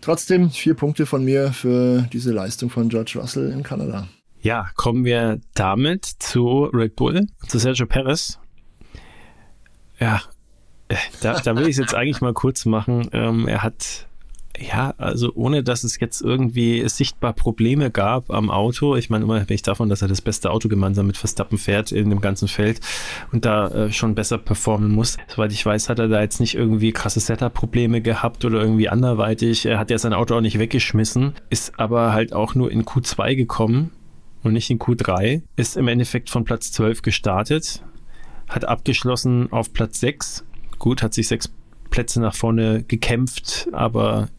Trotzdem vier Punkte von mir für diese Leistung von George Russell in Kanada. Ja, kommen wir damit zu Red Bull, zu Sergio Perez. Ja, äh, da, da will ich es jetzt eigentlich mal kurz machen. Ähm, er hat ja, also ohne dass es jetzt irgendwie sichtbar Probleme gab am Auto. Ich meine, unabhängig davon, dass er das beste Auto gemeinsam mit Verstappen fährt in dem ganzen Feld und da äh, schon besser performen muss. Soweit ich weiß, hat er da jetzt nicht irgendwie krasse Setup-Probleme gehabt oder irgendwie anderweitig. Er hat ja sein Auto auch nicht weggeschmissen, ist aber halt auch nur in Q2 gekommen und nicht in Q3, ist im Endeffekt von Platz 12 gestartet, hat abgeschlossen auf Platz 6. Gut, hat sich sechs Plätze nach vorne gekämpft, aber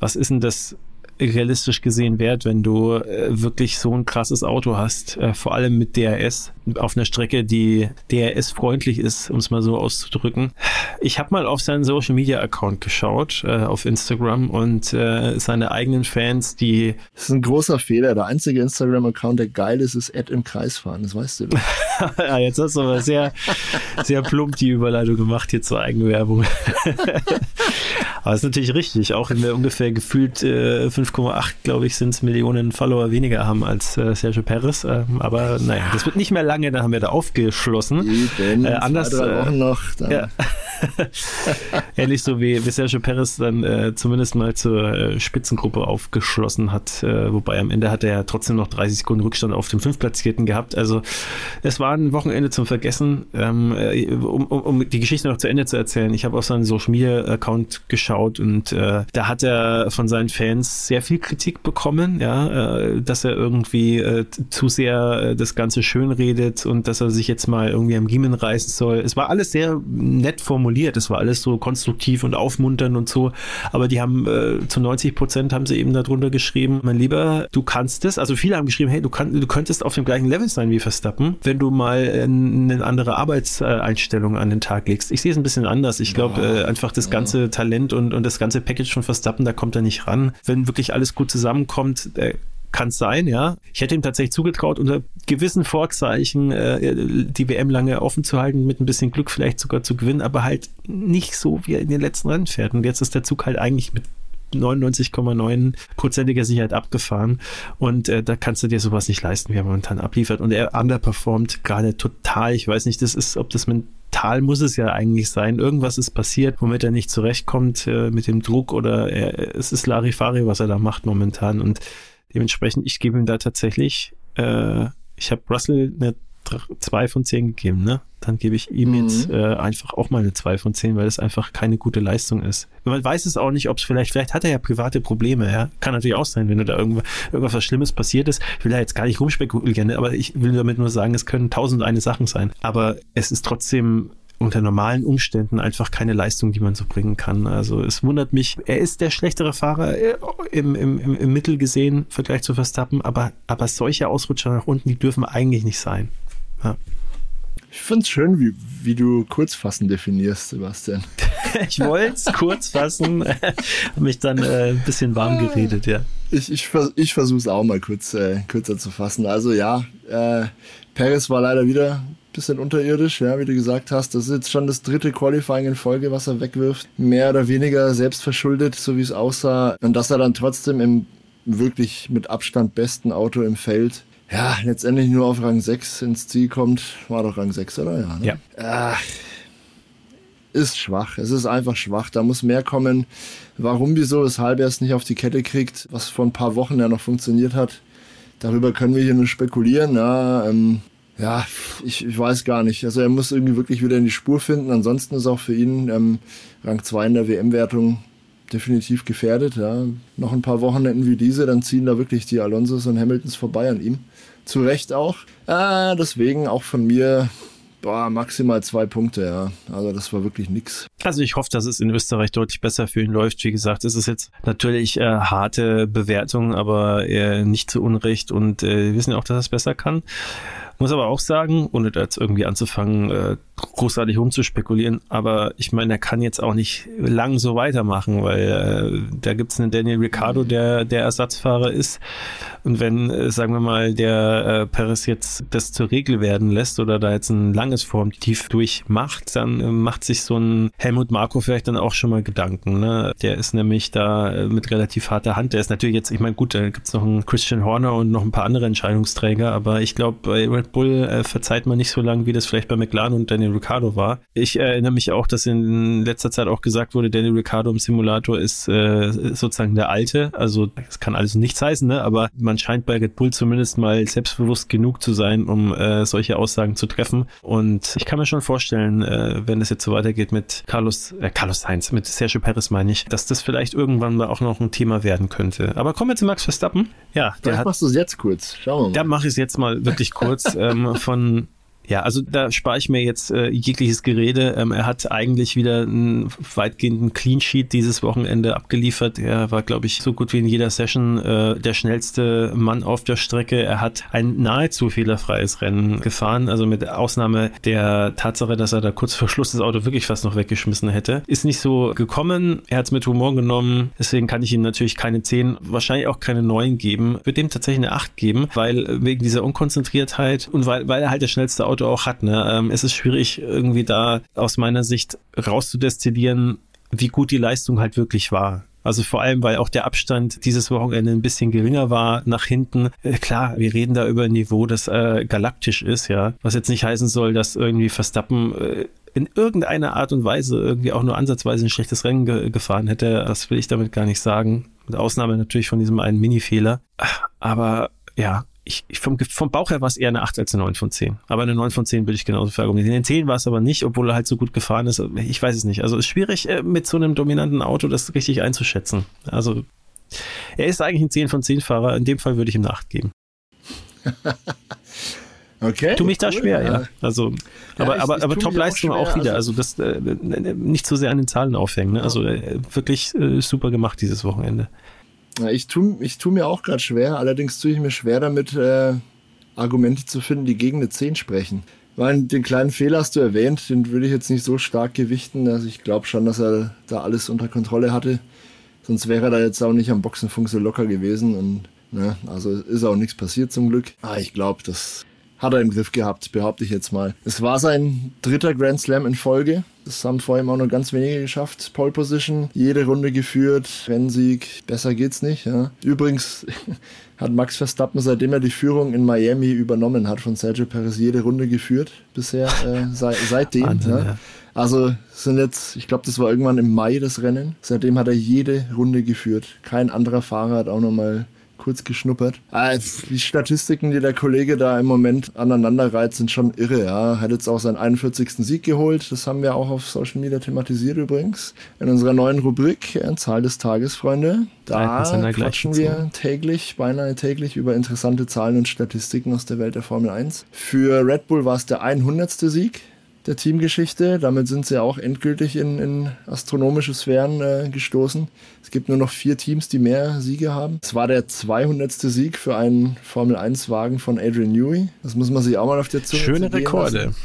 was ist denn das realistisch gesehen wert, wenn du äh, wirklich so ein krasses Auto hast, äh, vor allem mit DRS, auf einer Strecke, die DRS-freundlich ist, um es mal so auszudrücken. Ich habe mal auf seinen Social-Media-Account geschaut, äh, auf Instagram und äh, seine eigenen Fans, die... Das ist ein großer Fehler. Der einzige Instagram-Account, der geil ist, ist Ad im Kreis fahren, das weißt du. [LAUGHS] ja, jetzt hast du aber sehr, sehr plump die Überleitung gemacht hier zur Eigenwerbung. [LAUGHS] aber das ist natürlich richtig, auch wenn wir ungefähr gefühlt äh, 5,8, glaube ich, sind es Millionen Follower weniger haben als äh, Sergio Perez. Ähm, aber naja, das wird nicht mehr lange, da haben wir da aufgeschlossen. Eben, äh, anders, zwei, drei Wochen noch. Ja. [LAUGHS] Ähnlich so wie, wie Sergio Perez dann äh, zumindest mal zur äh, Spitzengruppe aufgeschlossen hat. Äh, wobei am Ende hat er ja trotzdem noch 30 Sekunden Rückstand auf dem Fünftplatzierten gehabt. Also es war ein Wochenende zum Vergessen. Ähm, äh, um, um, um, die Geschichte noch zu Ende zu erzählen, ich habe auf seinen Social Media Account geschaut und äh, da hat er von seinen Fans sehr viel Kritik bekommen, ja, äh, dass er irgendwie äh, zu sehr äh, das Ganze schön redet und dass er sich jetzt mal irgendwie am Riemen reißen soll. Es war alles sehr nett formuliert. Es war alles so konstruktiv und aufmunternd und so. Aber die haben äh, zu 90 Prozent haben sie eben darunter geschrieben, mein Lieber, du kannst es. Also viele haben geschrieben, hey, du, kann, du könntest auf dem gleichen Level sein wie Verstappen, wenn du mal eine andere Arbeitseinstellung an den Tag legst. Ich sehe es ein bisschen anders. Ich glaube, äh, einfach das ganze Talent und, und das ganze Package von Verstappen, da kommt er nicht ran. Wenn wirklich alles gut zusammenkommt, äh, kann es sein, ja. Ich hätte ihm tatsächlich zugetraut, unter gewissen Vorzeichen äh, die WM lange offen zu halten, mit ein bisschen Glück vielleicht sogar zu gewinnen, aber halt nicht so, wie er in den letzten Rennen fährt. Und jetzt ist der Zug halt eigentlich mit 99,9%iger Sicherheit abgefahren. Und äh, da kannst du dir sowas nicht leisten, wie er momentan abliefert. Und er underperformt gerade total. Ich weiß nicht, das ist, ob das mental muss es ja eigentlich sein. Irgendwas ist passiert, womit er nicht zurechtkommt äh, mit dem Druck oder er, es ist Larifari, was er da macht momentan. Und Dementsprechend, ich gebe ihm da tatsächlich, äh, ich habe Russell eine 2 von 10 gegeben, ne? Dann gebe ich ihm mhm. jetzt äh, einfach auch mal eine 2 von 10, weil es einfach keine gute Leistung ist. Man weiß es auch nicht, ob es vielleicht, vielleicht hat er ja private Probleme, ja. Kann natürlich auch sein, wenn da irgendwas, irgendwas Schlimmes passiert ist. Ich will da jetzt gar nicht rumspekulieren, aber ich will damit nur sagen, es können tausend eine Sachen sein. Aber es ist trotzdem unter normalen Umständen einfach keine Leistung, die man so bringen kann. Also es wundert mich, er ist der schlechtere Fahrer äh, im, im, im Mittel gesehen im Vergleich zu Verstappen, aber, aber solche Ausrutscher nach unten, die dürfen eigentlich nicht sein. Ja. Ich finde es schön, wie, wie du Kurzfassen definierst, Sebastian. [LAUGHS] ich wollte es kurz fassen, habe mich dann äh, ein bisschen warm geredet, ja. Ich, ich, ich versuche es auch mal kurz, äh, kürzer zu fassen. Also ja, äh, Paris war leider wieder bisschen unterirdisch, ja, wie du gesagt hast. Das ist jetzt schon das dritte Qualifying in Folge, was er wegwirft. Mehr oder weniger selbstverschuldet, so wie es aussah. Und dass er dann trotzdem im wirklich mit Abstand besten Auto im Feld ja, letztendlich nur auf Rang 6 ins Ziel kommt. War doch Rang 6, oder? Ja. Ne? ja. Ach, ist schwach. Es ist einfach schwach. Da muss mehr kommen. Warum, wieso, weshalb er es nicht auf die Kette kriegt, was vor ein paar Wochen ja noch funktioniert hat. Darüber können wir hier nur spekulieren. Ja, ähm, ja, ich, ich weiß gar nicht. Also er muss irgendwie wirklich wieder in die Spur finden. Ansonsten ist auch für ihn ähm, Rang 2 in der WM-Wertung definitiv gefährdet. Ja. Noch ein paar Wochenenden wie diese, dann ziehen da wirklich die Alonsos und Hamiltons vorbei an ihm. Zu Recht auch. Äh, deswegen auch von mir boah, maximal zwei Punkte, ja. Also das war wirklich nix. Also ich hoffe, dass es in Österreich deutlich besser für ihn läuft. Wie gesagt, es ist jetzt natürlich äh, harte Bewertung, aber äh, nicht zu Unrecht und äh, wir wissen ja auch, dass er es besser kann. Muss aber auch sagen, ohne da jetzt irgendwie anzufangen, äh, großartig rumzuspekulieren, aber ich meine, er kann jetzt auch nicht lang so weitermachen, weil äh, da gibt es einen Daniel Ricciardo, der der Ersatzfahrer ist. Und wenn, äh, sagen wir mal, der äh, Perez jetzt das zur Regel werden lässt oder da jetzt ein langes Formtief durchmacht, dann äh, macht sich so ein Helmut Marko vielleicht dann auch schon mal Gedanken. Ne? Der ist nämlich da äh, mit relativ harter Hand. Der ist natürlich jetzt, ich meine, gut, da gibt es noch einen Christian Horner und noch ein paar andere Entscheidungsträger, aber ich glaube, bei Red Bull äh, verzeiht man nicht so lange, wie das vielleicht bei McLaren und Daniel Ricciardo war. Ich erinnere mich auch, dass in letzter Zeit auch gesagt wurde, Daniel Ricciardo im Simulator ist äh, sozusagen der Alte. Also das kann alles nichts heißen, ne? aber man scheint bei Red Bull zumindest mal selbstbewusst genug zu sein, um äh, solche Aussagen zu treffen. Und ich kann mir schon vorstellen, äh, wenn es jetzt so weitergeht mit Carlos, äh, Carlos Sainz, mit Sergio Perez meine ich, dass das vielleicht irgendwann mal auch noch ein Thema werden könnte. Aber kommen wir zu Max Verstappen. Ja, der Vielleicht hat, machst du es jetzt kurz. Schauen wir mal. Da mache ich es jetzt mal wirklich kurz. [LAUGHS] ähm, von ja, also da spare ich mir jetzt äh, jegliches Gerede. Ähm, er hat eigentlich wieder einen weitgehenden Clean Sheet dieses Wochenende abgeliefert. Er war, glaube ich, so gut wie in jeder Session äh, der schnellste Mann auf der Strecke. Er hat ein nahezu fehlerfreies Rennen gefahren, also mit Ausnahme der Tatsache, dass er da kurz vor Schluss das Auto wirklich fast noch weggeschmissen hätte. Ist nicht so gekommen. Er hat es mit Humor genommen. Deswegen kann ich ihm natürlich keine 10, wahrscheinlich auch keine 9 geben. Würde dem tatsächlich eine 8 geben, weil wegen dieser Unkonzentriertheit und weil, weil er halt der schnellste Auto Auto auch hat. Ne? Ähm, es ist schwierig, irgendwie da aus meiner Sicht rauszudestillieren, wie gut die Leistung halt wirklich war. Also vor allem, weil auch der Abstand dieses Wochenende ein bisschen geringer war nach hinten. Äh, klar, wir reden da über ein Niveau, das äh, galaktisch ist, ja. Was jetzt nicht heißen soll, dass irgendwie Verstappen äh, in irgendeiner Art und Weise irgendwie auch nur ansatzweise ein schlechtes Rennen ge gefahren hätte. Das will ich damit gar nicht sagen. Mit Ausnahme natürlich von diesem einen Mini-Fehler. Aber ja, ich, ich vom, vom Bauch her war es eher eine 8 als eine 9 von 10. Aber eine 9 von 10 würde ich genauso verargumentieren. In den 10 war es aber nicht, obwohl er halt so gut gefahren ist. Ich weiß es nicht. Also es ist schwierig, äh, mit so einem dominanten Auto das richtig einzuschätzen. Also er ist eigentlich ein 10 von 10 Fahrer. In dem Fall würde ich ihm eine 8 geben. [LAUGHS] Okay. Tu mich da schwer, ja. ja. Also, ja, aber, ich, aber, aber Top-Leistung auch, auch, wieder. Also, also das äh, nicht so sehr an den Zahlen aufhängen. Ne? Also äh, wirklich äh, super gemacht dieses Wochenende. Ich tue ich tu mir auch gerade schwer, allerdings tue ich mir schwer damit, äh, Argumente zu finden, die gegen eine 10 sprechen. Weil den kleinen Fehler hast du erwähnt, den würde ich jetzt nicht so stark gewichten. Also ich glaube schon, dass er da alles unter Kontrolle hatte. Sonst wäre er da jetzt auch nicht am Boxenfunk so locker gewesen. Und ne, also ist auch nichts passiert zum Glück. Aber ich glaube, das hat er im Griff gehabt, behaupte ich jetzt mal. Es war sein dritter Grand Slam in Folge. Das haben vor ihm auch noch ganz wenige geschafft. Pole Position, jede Runde geführt, Rennsieg, besser geht's nicht. Ja. Übrigens [LAUGHS] hat Max Verstappen, seitdem er die Führung in Miami übernommen hat von Sergio Perez, jede Runde geführt bisher, äh, sei, [LAUGHS] seitdem. Wahnsinn, ja. Ja. Also sind jetzt, ich glaube, das war irgendwann im Mai das Rennen. Seitdem hat er jede Runde geführt. Kein anderer Fahrer hat auch nochmal kurz geschnuppert. Ah, die Statistiken, die der Kollege da im Moment aneinander reiht, sind schon irre. Ja. Hat jetzt auch seinen 41. Sieg geholt. Das haben wir auch auf Social Media thematisiert übrigens. In unserer neuen Rubrik Zahl des Tages, Freunde. Da quatschen wir täglich, beinahe täglich über interessante Zahlen und Statistiken aus der Welt der Formel 1. Für Red Bull war es der 100. Sieg der Teamgeschichte. Damit sind sie auch endgültig in, in astronomische Sphären äh, gestoßen. Es gibt nur noch vier Teams, die mehr Siege haben. Es war der 200. Sieg für einen Formel-1-Wagen von Adrian Newey. Das muss man sich auch mal auf der Zunge Schöne Rekorde. Lassen.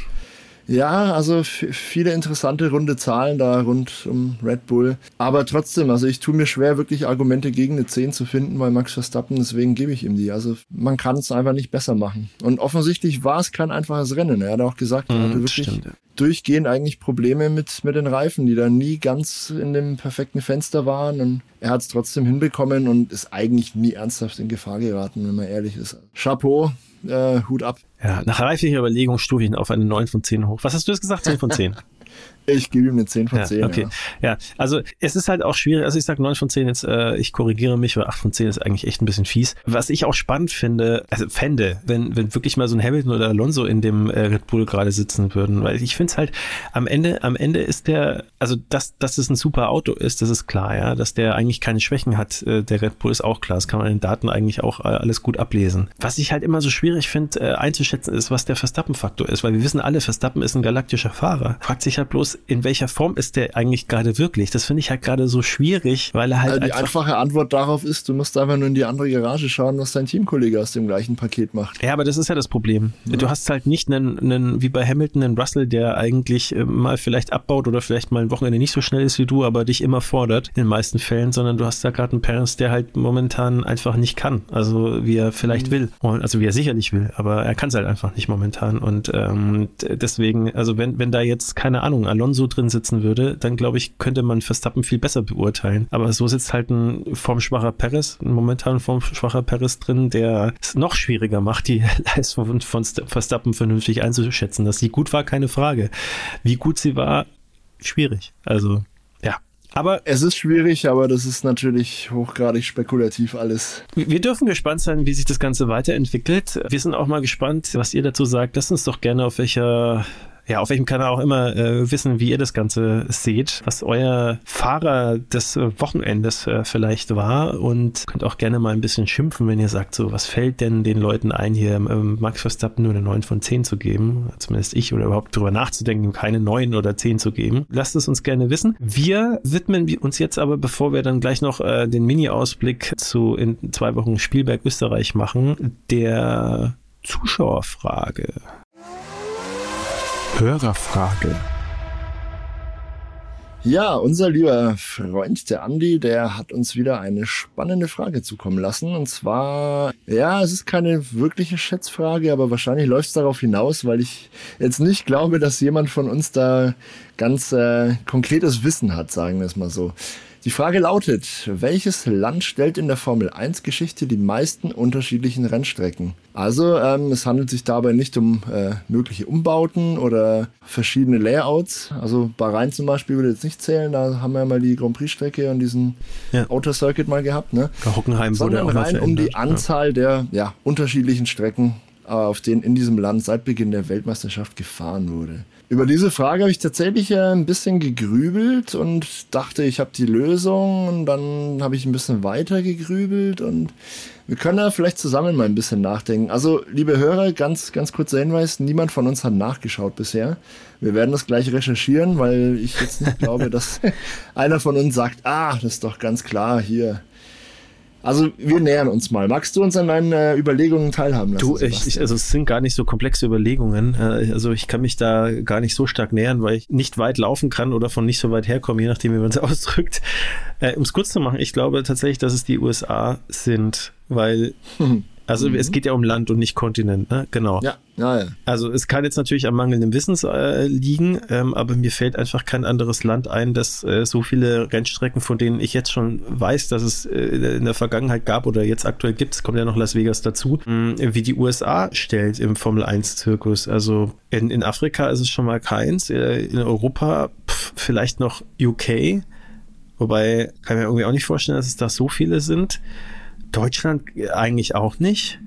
Ja, also viele interessante runde Zahlen da rund um Red Bull. Aber trotzdem, also ich tue mir schwer, wirklich Argumente gegen eine 10 zu finden bei Max Verstappen, deswegen gebe ich ihm die. Also man kann es einfach nicht besser machen. Und offensichtlich war es kein einfaches Rennen. Er hat auch gesagt, er hatte mhm, wirklich stimmt. durchgehend eigentlich Probleme mit, mit den Reifen, die da nie ganz in dem perfekten Fenster waren. Und er hat es trotzdem hinbekommen und ist eigentlich nie ernsthaft in Gefahr geraten, wenn man ehrlich ist. Chapeau, äh, Hut ab. Ja, nach reiflicher Überlegung stufe ich ihn auf eine 9 von 10 hoch. Was hast du jetzt gesagt? 10 von 10? [LAUGHS] Ich gebe ihm eine 10 von 10. Ja, okay. Ja. ja. also es ist halt auch schwierig. Also ich sage 9 von 10 jetzt, äh, ich korrigiere mich, weil 8 von 10 ist eigentlich echt ein bisschen fies. Was ich auch spannend finde, also fände, wenn, wenn wirklich mal so ein Hamilton oder Alonso in dem äh, Red Bull gerade sitzen würden, weil ich finde es halt, am Ende, am Ende ist der, also dass, dass es ein super Auto ist, das ist klar, ja. Dass der eigentlich keine Schwächen hat, äh, der Red Bull ist auch klar. Das kann man in den Daten eigentlich auch äh, alles gut ablesen. Was ich halt immer so schwierig finde, äh, einzuschätzen, ist, was der Verstappen-Faktor ist, weil wir wissen alle, Verstappen ist ein galaktischer Fahrer. Fragt sich halt bloß, in welcher Form ist der eigentlich gerade wirklich? Das finde ich halt gerade so schwierig, weil er halt. Also die einfache Antwort darauf ist, du musst einfach nur in die andere Garage schauen, was dein Teamkollege aus dem gleichen Paket macht. Ja, aber das ist ja das Problem. Ja. Du hast halt nicht einen, einen, wie bei Hamilton, einen Russell, der eigentlich äh, mal vielleicht abbaut oder vielleicht mal ein Wochenende nicht so schnell ist wie du, aber dich immer fordert, in den meisten Fällen, sondern du hast da gerade einen Paris, der halt momentan einfach nicht kann. Also wie er vielleicht mhm. will. Also wie er sicherlich will, aber er kann es halt einfach nicht momentan. Und ähm, deswegen, also wenn, wenn da jetzt, keine Ahnung, Alonso drin sitzen würde, dann glaube ich, könnte man Verstappen viel besser beurteilen. Aber so sitzt halt ein formschwacher Paris, ein momentan formschwacher Paris drin, der es noch schwieriger macht, die [LAUGHS] Leistung von Verstappen vernünftig einzuschätzen. Dass sie gut war, keine Frage. Wie gut sie war, schwierig. Also, ja. Aber es ist schwierig, aber das ist natürlich hochgradig spekulativ alles. Wir dürfen gespannt sein, wie sich das Ganze weiterentwickelt. Wir sind auch mal gespannt, was ihr dazu sagt. Lasst uns doch gerne auf welcher ja, auf welchem Kanal auch immer äh, wissen, wie ihr das Ganze seht, was euer Fahrer des Wochenendes äh, vielleicht war und könnt auch gerne mal ein bisschen schimpfen, wenn ihr sagt, so, was fällt denn den Leuten ein, hier ähm, Max Verstappen nur eine 9 von 10 zu geben, zumindest ich, oder überhaupt drüber nachzudenken, keine 9 oder 10 zu geben. Lasst es uns gerne wissen. Wir widmen uns jetzt aber, bevor wir dann gleich noch äh, den Mini-Ausblick zu in zwei Wochen Spielberg Österreich machen, der Zuschauerfrage. Hörerfrage. Ja, unser lieber Freund, der Andi, der hat uns wieder eine spannende Frage zukommen lassen. Und zwar, ja, es ist keine wirkliche Schätzfrage, aber wahrscheinlich läuft es darauf hinaus, weil ich jetzt nicht glaube, dass jemand von uns da ganz äh, konkretes Wissen hat, sagen wir es mal so. Die Frage lautet, welches Land stellt in der Formel 1 Geschichte die meisten unterschiedlichen Rennstrecken? Also ähm, es handelt sich dabei nicht um äh, mögliche Umbauten oder verschiedene Layouts. Also Bahrain zum Beispiel würde jetzt nicht zählen, da haben wir ja mal die Grand Prix-Strecke und diesen ja. Outer Circuit mal gehabt. Ne? Hockenheim Sondern wurde auch rein um die Anzahl ja. der ja, unterschiedlichen Strecken, äh, auf denen in diesem Land seit Beginn der Weltmeisterschaft gefahren wurde. Über diese Frage habe ich tatsächlich äh, ein bisschen gegrübelt und dachte, ich habe die Lösung und dann habe ich ein bisschen weiter gegrübelt und Wir können ja vielleicht zusammen mal ein bisschen nachdenken. Also, liebe Hörer, ganz, ganz kurzer Hinweis, niemand von uns hat nachgeschaut bisher. Wir werden das gleich recherchieren, weil ich jetzt nicht glaube, [LAUGHS] dass einer von uns sagt, ah, das ist doch ganz klar hier also wir nähern uns mal. Magst du uns an deinen äh, Überlegungen teilhaben lassen? Du, ich, ich, also es sind gar nicht so komplexe Überlegungen. Äh, also ich kann mich da gar nicht so stark nähern, weil ich nicht weit laufen kann oder von nicht so weit herkomme, je nachdem, wie man es [LAUGHS] ausdrückt. Äh, um es kurz zu machen, ich glaube tatsächlich, dass es die USA sind, weil [LAUGHS] Also mhm. es geht ja um Land und nicht Kontinent, ne? Genau. Ja, ja, ja. Also es kann jetzt natürlich am mangelnden Wissens äh, liegen, ähm, aber mir fällt einfach kein anderes Land ein, das äh, so viele Rennstrecken, von denen ich jetzt schon weiß, dass es äh, in der Vergangenheit gab oder jetzt aktuell gibt, es kommt ja noch Las Vegas dazu, mh, wie die USA stellt im Formel 1 Zirkus. Also in, in Afrika ist es schon mal keins, äh, in Europa pff, vielleicht noch UK, wobei kann ich mir irgendwie auch nicht vorstellen, dass es da so viele sind. Deutschland eigentlich auch nicht.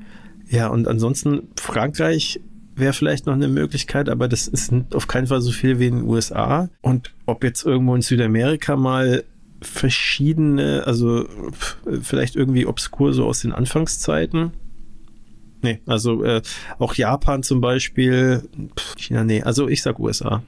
Ja, und ansonsten Frankreich wäre vielleicht noch eine Möglichkeit, aber das ist auf keinen Fall so viel wie in den USA. Und ob jetzt irgendwo in Südamerika mal verschiedene, also vielleicht irgendwie obskur so aus den Anfangszeiten. Nee, also äh, auch Japan zum Beispiel, China, nee, also ich sag USA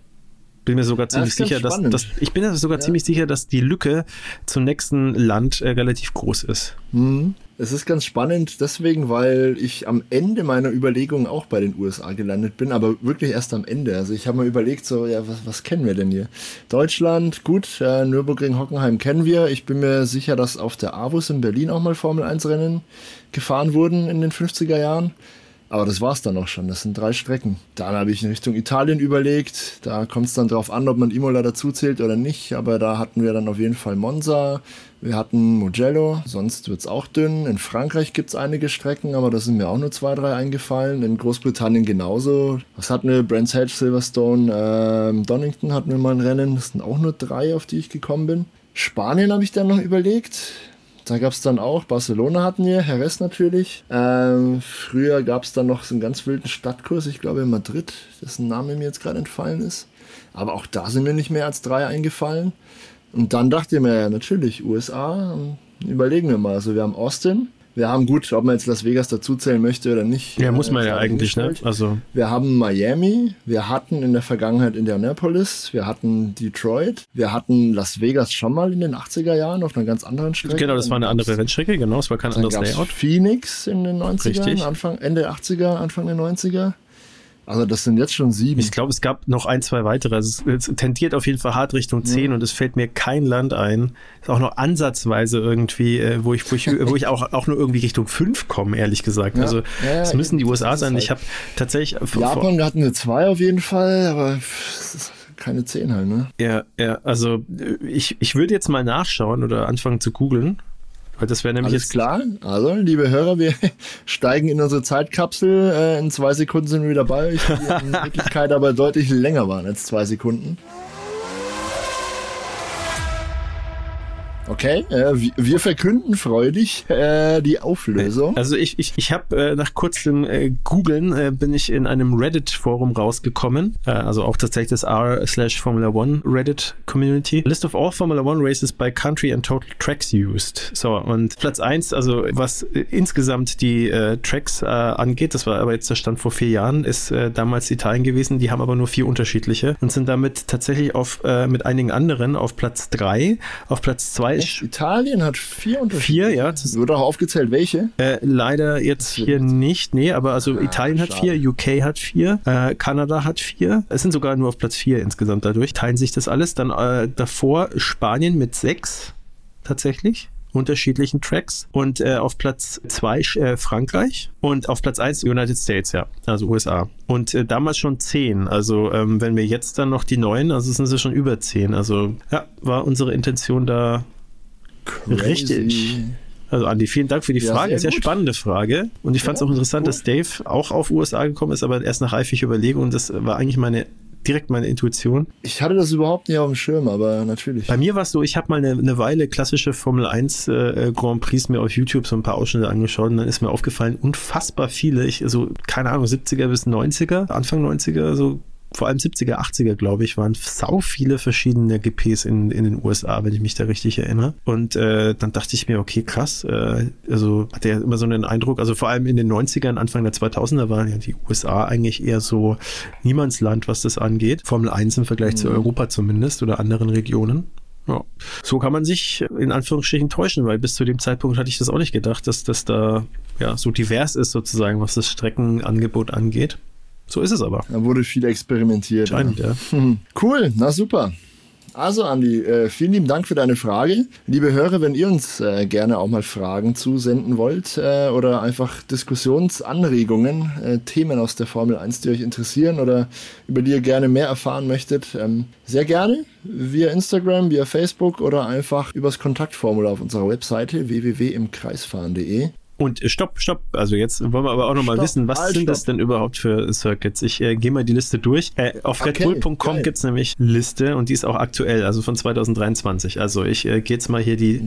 bin mir sogar ziemlich sicher, dass, dass, ich bin sogar ja. ziemlich sicher, dass die Lücke zum nächsten Land äh, relativ groß ist. Mhm. Es ist ganz spannend, deswegen, weil ich am Ende meiner Überlegungen auch bei den USA gelandet bin, aber wirklich erst am Ende. Also ich habe mir überlegt, so, ja, was, was kennen wir denn hier? Deutschland, gut, äh, Nürburgring, Hockenheim kennen wir. Ich bin mir sicher, dass auf der Avus in Berlin auch mal Formel 1 Rennen gefahren wurden in den 50er Jahren. Aber das war's dann auch schon. Das sind drei Strecken. Dann habe ich in Richtung Italien überlegt. Da kommt es dann darauf an, ob man Imola dazu zählt oder nicht. Aber da hatten wir dann auf jeden Fall Monza. Wir hatten Mugello. Sonst wird's auch dünn. In Frankreich gibt's einige Strecken, aber da sind mir auch nur zwei, drei eingefallen. In Großbritannien genauso. Was hatten wir? Brands Hedge, Silverstone, ähm, Donington hatten wir mal ein Rennen. Das sind auch nur drei, auf die ich gekommen bin. Spanien habe ich dann noch überlegt. Da gab es dann auch, Barcelona hatten wir, Jerez natürlich. Ähm, früher gab es dann noch so einen ganz wilden Stadtkurs, ich glaube in Madrid, dessen Name mir jetzt gerade entfallen ist. Aber auch da sind mir nicht mehr als drei eingefallen. Und dann dachte ich mir, ja, natürlich, USA, überlegen wir mal. Also wir haben Austin, wir haben gut, ob man jetzt Las Vegas dazuzählen möchte oder nicht. Ja, muss man ja eigentlich, ne? Also. Wir haben Miami, wir hatten in der Vergangenheit Indianapolis, wir hatten Detroit, wir hatten Las Vegas schon mal in den 80er Jahren auf einer ganz anderen Strecke. Genau, das war eine andere Rennstrecke, genau, es war kein anderes Layout. Phoenix in den 90ern, Richtig. Anfang, Ende 80er, Anfang der 90er. Also das sind jetzt schon sieben. Ich glaube, es gab noch ein, zwei weitere. Also es, es tendiert auf jeden Fall hart Richtung zehn ja. und es fällt mir kein Land ein. Ist auch noch ansatzweise irgendwie, äh, wo ich, wo ich, wo ich auch, auch nur irgendwie Richtung fünf komme, ehrlich gesagt. Ja. Also es ja, müssen die USA sein. Halt. Ich habe tatsächlich. Japan hatten eine zwei auf jeden Fall, aber keine zehn halt, ne? Ja, ja, also ich, ich würde jetzt mal nachschauen oder anfangen zu googeln. Weil das wäre nämlich Alles jetzt klar. Also, liebe Hörer, wir [LAUGHS] steigen in unsere Zeitkapsel. Äh, in zwei Sekunden sind wir wieder bei euch, die in [LAUGHS] Wirklichkeit aber deutlich länger waren als zwei Sekunden. Okay, äh, wir verkünden freudig äh, die Auflösung. Also ich, ich, ich habe äh, nach kurzem äh, Googlen äh, bin ich in einem Reddit-Forum rausgekommen, äh, also auch tatsächlich das r slash Formula One Reddit Community. List of all Formula One races by country and total tracks used. So, und Platz eins, also was äh, insgesamt die äh, Tracks äh, angeht, das war aber jetzt der Stand vor vier Jahren, ist äh, damals Italien gewesen, die haben aber nur vier unterschiedliche und sind damit tatsächlich auf äh, mit einigen anderen auf Platz drei, auf Platz zwei Echt? Italien hat vier Unterschiede. Vier, ja. Wird auch aufgezählt, welche? Äh, leider jetzt hier nicht. Nee, aber also ah, Italien schade. hat vier, UK hat vier, äh, Kanada hat vier. Es sind sogar nur auf Platz vier insgesamt dadurch. Teilen sich das alles. Dann äh, davor Spanien mit sechs tatsächlich unterschiedlichen Tracks und äh, auf Platz zwei äh, Frankreich und auf Platz eins United States, ja, also USA. Und äh, damals schon zehn. Also ähm, wenn wir jetzt dann noch die neuen, also sind sie schon über zehn. Also ja, war unsere Intention da Crazy. richtig. Also Andi, vielen Dank für die Frage. Ja, sehr, sehr spannende Frage. Und ich fand es auch interessant, dass Dave auch auf USA gekommen ist, aber erst nach reifiger Überlegung. Das war eigentlich meine direkt meine Intuition. Ich hatte das überhaupt nicht auf dem Schirm, aber natürlich. Bei mir war es so, ich habe mal eine, eine, Weile klassische Formel 1 äh, Grand Prix mir auf YouTube so ein paar Ausschnitte angeschaut und dann ist mir aufgefallen, unfassbar viele, ich, also keine Ahnung, 70er bis 90er, Anfang 90er, so vor allem 70er, 80er, glaube ich, waren sau viele verschiedene GPs in, in den USA, wenn ich mich da richtig erinnere. Und äh, dann dachte ich mir, okay, krass, äh, also hatte ja immer so einen Eindruck, also vor allem in den 90ern, Anfang der 2000er waren ja die USA eigentlich eher so Niemandsland, was das angeht. Formel 1 im Vergleich mhm. zu Europa zumindest oder anderen Regionen. Ja. So kann man sich in Anführungsstrichen täuschen, weil bis zu dem Zeitpunkt hatte ich das auch nicht gedacht, dass das da ja so divers ist sozusagen, was das Streckenangebot angeht. So ist es aber. Da wurde viel experimentiert. Scheint, ja. ja. Cool, na super. Also, Andi, äh, vielen lieben Dank für deine Frage. Liebe Hörer, wenn ihr uns äh, gerne auch mal Fragen zusenden wollt äh, oder einfach Diskussionsanregungen, Themen aus der Formel 1, die euch interessieren oder über die ihr gerne mehr erfahren möchtet, ähm, sehr gerne via Instagram, via Facebook oder einfach übers Kontaktformular auf unserer Webseite www.imkreisfahren.de. Und äh, stopp, stopp. Also jetzt wollen wir aber auch nochmal wissen, was halt, sind stopp. das denn überhaupt für Circuits? Ich äh, gehe mal die Liste durch. Äh, auf okay, redbull.com gibt's nämlich Liste und die ist auch aktuell, also von 2023. Also ich äh, gehe jetzt mal hier die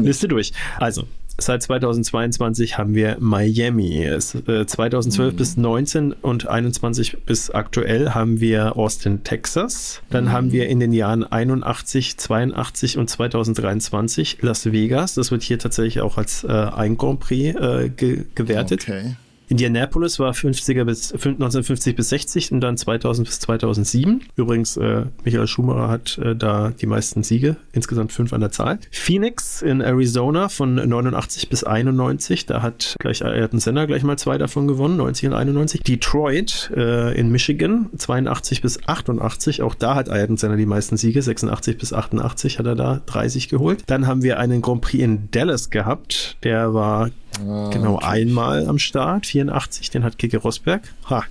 Liste durch. Also Seit 2022 haben wir Miami. Es, äh, 2012 mhm. bis 19 und 21 bis aktuell haben wir Austin, Texas. Dann mhm. haben wir in den Jahren 81, 82 und 2023 Las Vegas. Das wird hier tatsächlich auch als äh, ein Grand Prix äh, ge gewertet. Okay. Indianapolis war 50er bis 1950 bis 60 und dann 2000 bis 2007. Übrigens, äh, Michael Schumacher hat äh, da die meisten Siege, insgesamt fünf an der Zahl. Phoenix in Arizona von 89 bis 91, da hat gleich Ayrton Senna gleich mal zwei davon gewonnen, 90 und 91. Detroit äh, in Michigan 82 bis 88, auch da hat Ayrton Senna die meisten Siege, 86 bis 88 hat er da 30 geholt. Dann haben wir einen Grand Prix in Dallas gehabt, der war Ah, genau okay. einmal am Start, 84, den hat Kike Rosberg. Ha,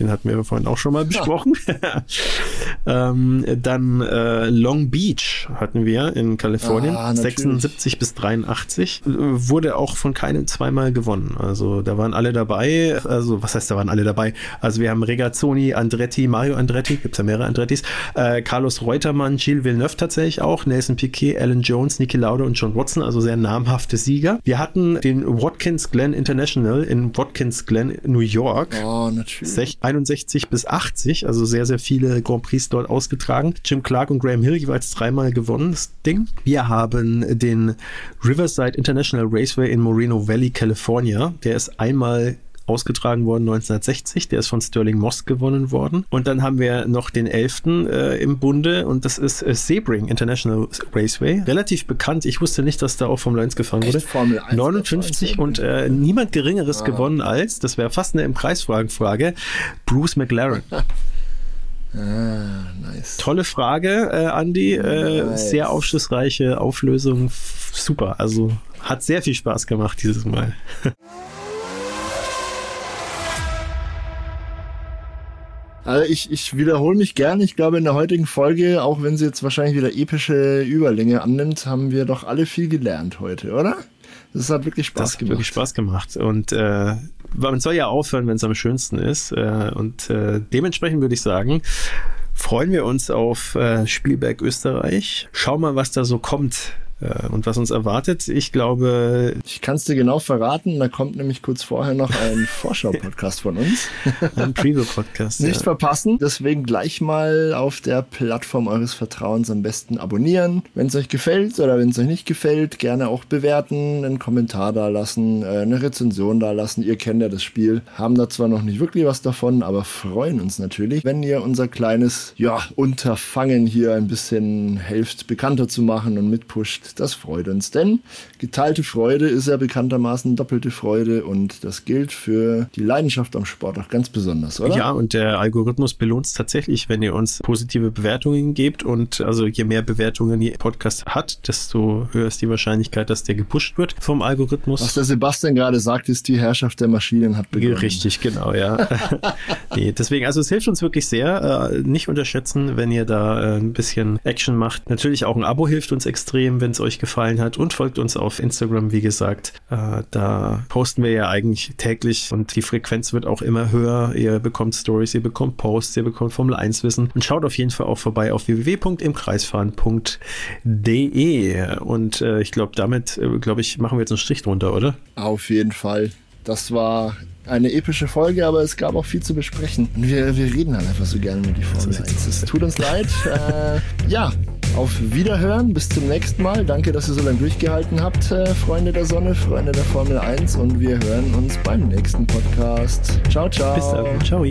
den hatten wir vorhin auch schon mal besprochen. [LAUGHS] ähm, dann äh, Long Beach hatten wir in Kalifornien, ah, 76 bis 83. Wurde auch von keinem zweimal gewonnen. Also da waren alle dabei. Also was heißt, da waren alle dabei? Also wir haben Regazzoni, Andretti, Mario Andretti, gibt es ja mehrere Andrettis, äh, Carlos Reutermann, Gilles Villeneuve tatsächlich auch, Nelson Piquet, Alan Jones, Niki Lauda und John Watson, also sehr namhafte Sieger. Wir hatten den Watkins Glen International in Watkins Glen, New York. Oh, natürlich. 61 bis 80, also sehr, sehr viele Grand Prix dort ausgetragen. Jim Clark und Graham Hill jeweils dreimal gewonnen, das Ding. Wir haben den Riverside International Raceway in Moreno Valley, California. Der ist einmal ausgetragen worden 1960. Der ist von Sterling Moss gewonnen worden. Und dann haben wir noch den 11. Äh, im Bunde und das ist äh, Sebring International Raceway. Relativ bekannt. Ich wusste nicht, dass da auch Formel 1 gefahren wurde. Formel 1 59 und äh, niemand Geringeres ah. gewonnen als, das wäre fast eine im Preisfragenfrage, Bruce McLaren. [LAUGHS] Ah, nice. Tolle Frage, äh, Andy. Äh, nice. Sehr aufschlussreiche Auflösung. Super. Also hat sehr viel Spaß gemacht dieses Mal. [LAUGHS] Also ich, ich wiederhole mich gern. Ich glaube, in der heutigen Folge, auch wenn sie jetzt wahrscheinlich wieder epische Überlänge annimmt, haben wir doch alle viel gelernt heute, oder? Das hat wirklich Spaß das gemacht. Hat wirklich Spaß gemacht. Und äh, man soll ja aufhören, wenn es am schönsten ist. Äh, und äh, dementsprechend würde ich sagen, freuen wir uns auf äh, Spielberg Österreich. Schau mal, was da so kommt und was uns erwartet. Ich glaube. Ich kann es dir genau verraten. Da kommt nämlich kurz vorher noch ein [LAUGHS] Vorschau-Podcast von uns. ein Preview-Podcast. Nicht ja. verpassen. Deswegen gleich mal auf der Plattform eures Vertrauens am besten abonnieren. Wenn es euch gefällt oder wenn es euch nicht gefällt, gerne auch bewerten, einen Kommentar da lassen, äh, eine Rezension da lassen. Ihr kennt ja das Spiel. Haben da zwar noch nicht wirklich was davon, aber freuen uns natürlich, wenn ihr unser kleines ja, Unterfangen hier ein bisschen helft, bekannter zu machen und mitpusht das freut uns, denn geteilte Freude ist ja bekanntermaßen doppelte Freude und das gilt für die Leidenschaft am Sport auch ganz besonders, oder? Ja, und der Algorithmus belohnt es tatsächlich, wenn ihr uns positive Bewertungen gebt und also je mehr Bewertungen ihr Podcast hat, desto höher ist die Wahrscheinlichkeit, dass der gepusht wird vom Algorithmus. Was der Sebastian gerade sagt, ist, die Herrschaft der Maschinen hat begonnen. Richtig, genau, ja. [LAUGHS] nee, deswegen, also es hilft uns wirklich sehr. Äh, nicht unterschätzen, wenn ihr da äh, ein bisschen Action macht. Natürlich auch ein Abo hilft uns extrem, wenn es euch gefallen hat und folgt uns auf Instagram, wie gesagt. Äh, da posten wir ja eigentlich täglich und die Frequenz wird auch immer höher. Ihr bekommt Stories, ihr bekommt Posts, ihr bekommt Formel 1 Wissen und schaut auf jeden Fall auch vorbei auf www.imkreisfahren.de und äh, ich glaube, damit, äh, glaube ich, machen wir jetzt einen Strich drunter, oder? Auf jeden Fall. das war eine epische Folge, aber es gab auch viel zu besprechen. Und wir, wir reden halt einfach so gerne mit die Formel 1. Es tut uns leid. [LAUGHS] äh, ja, auf Wiederhören. Bis zum nächsten Mal. Danke, dass ihr so lange durchgehalten habt, äh, Freunde der Sonne, Freunde der Formel 1. Und wir hören uns beim nächsten Podcast. Ciao, ciao. Bis dann. Ciao.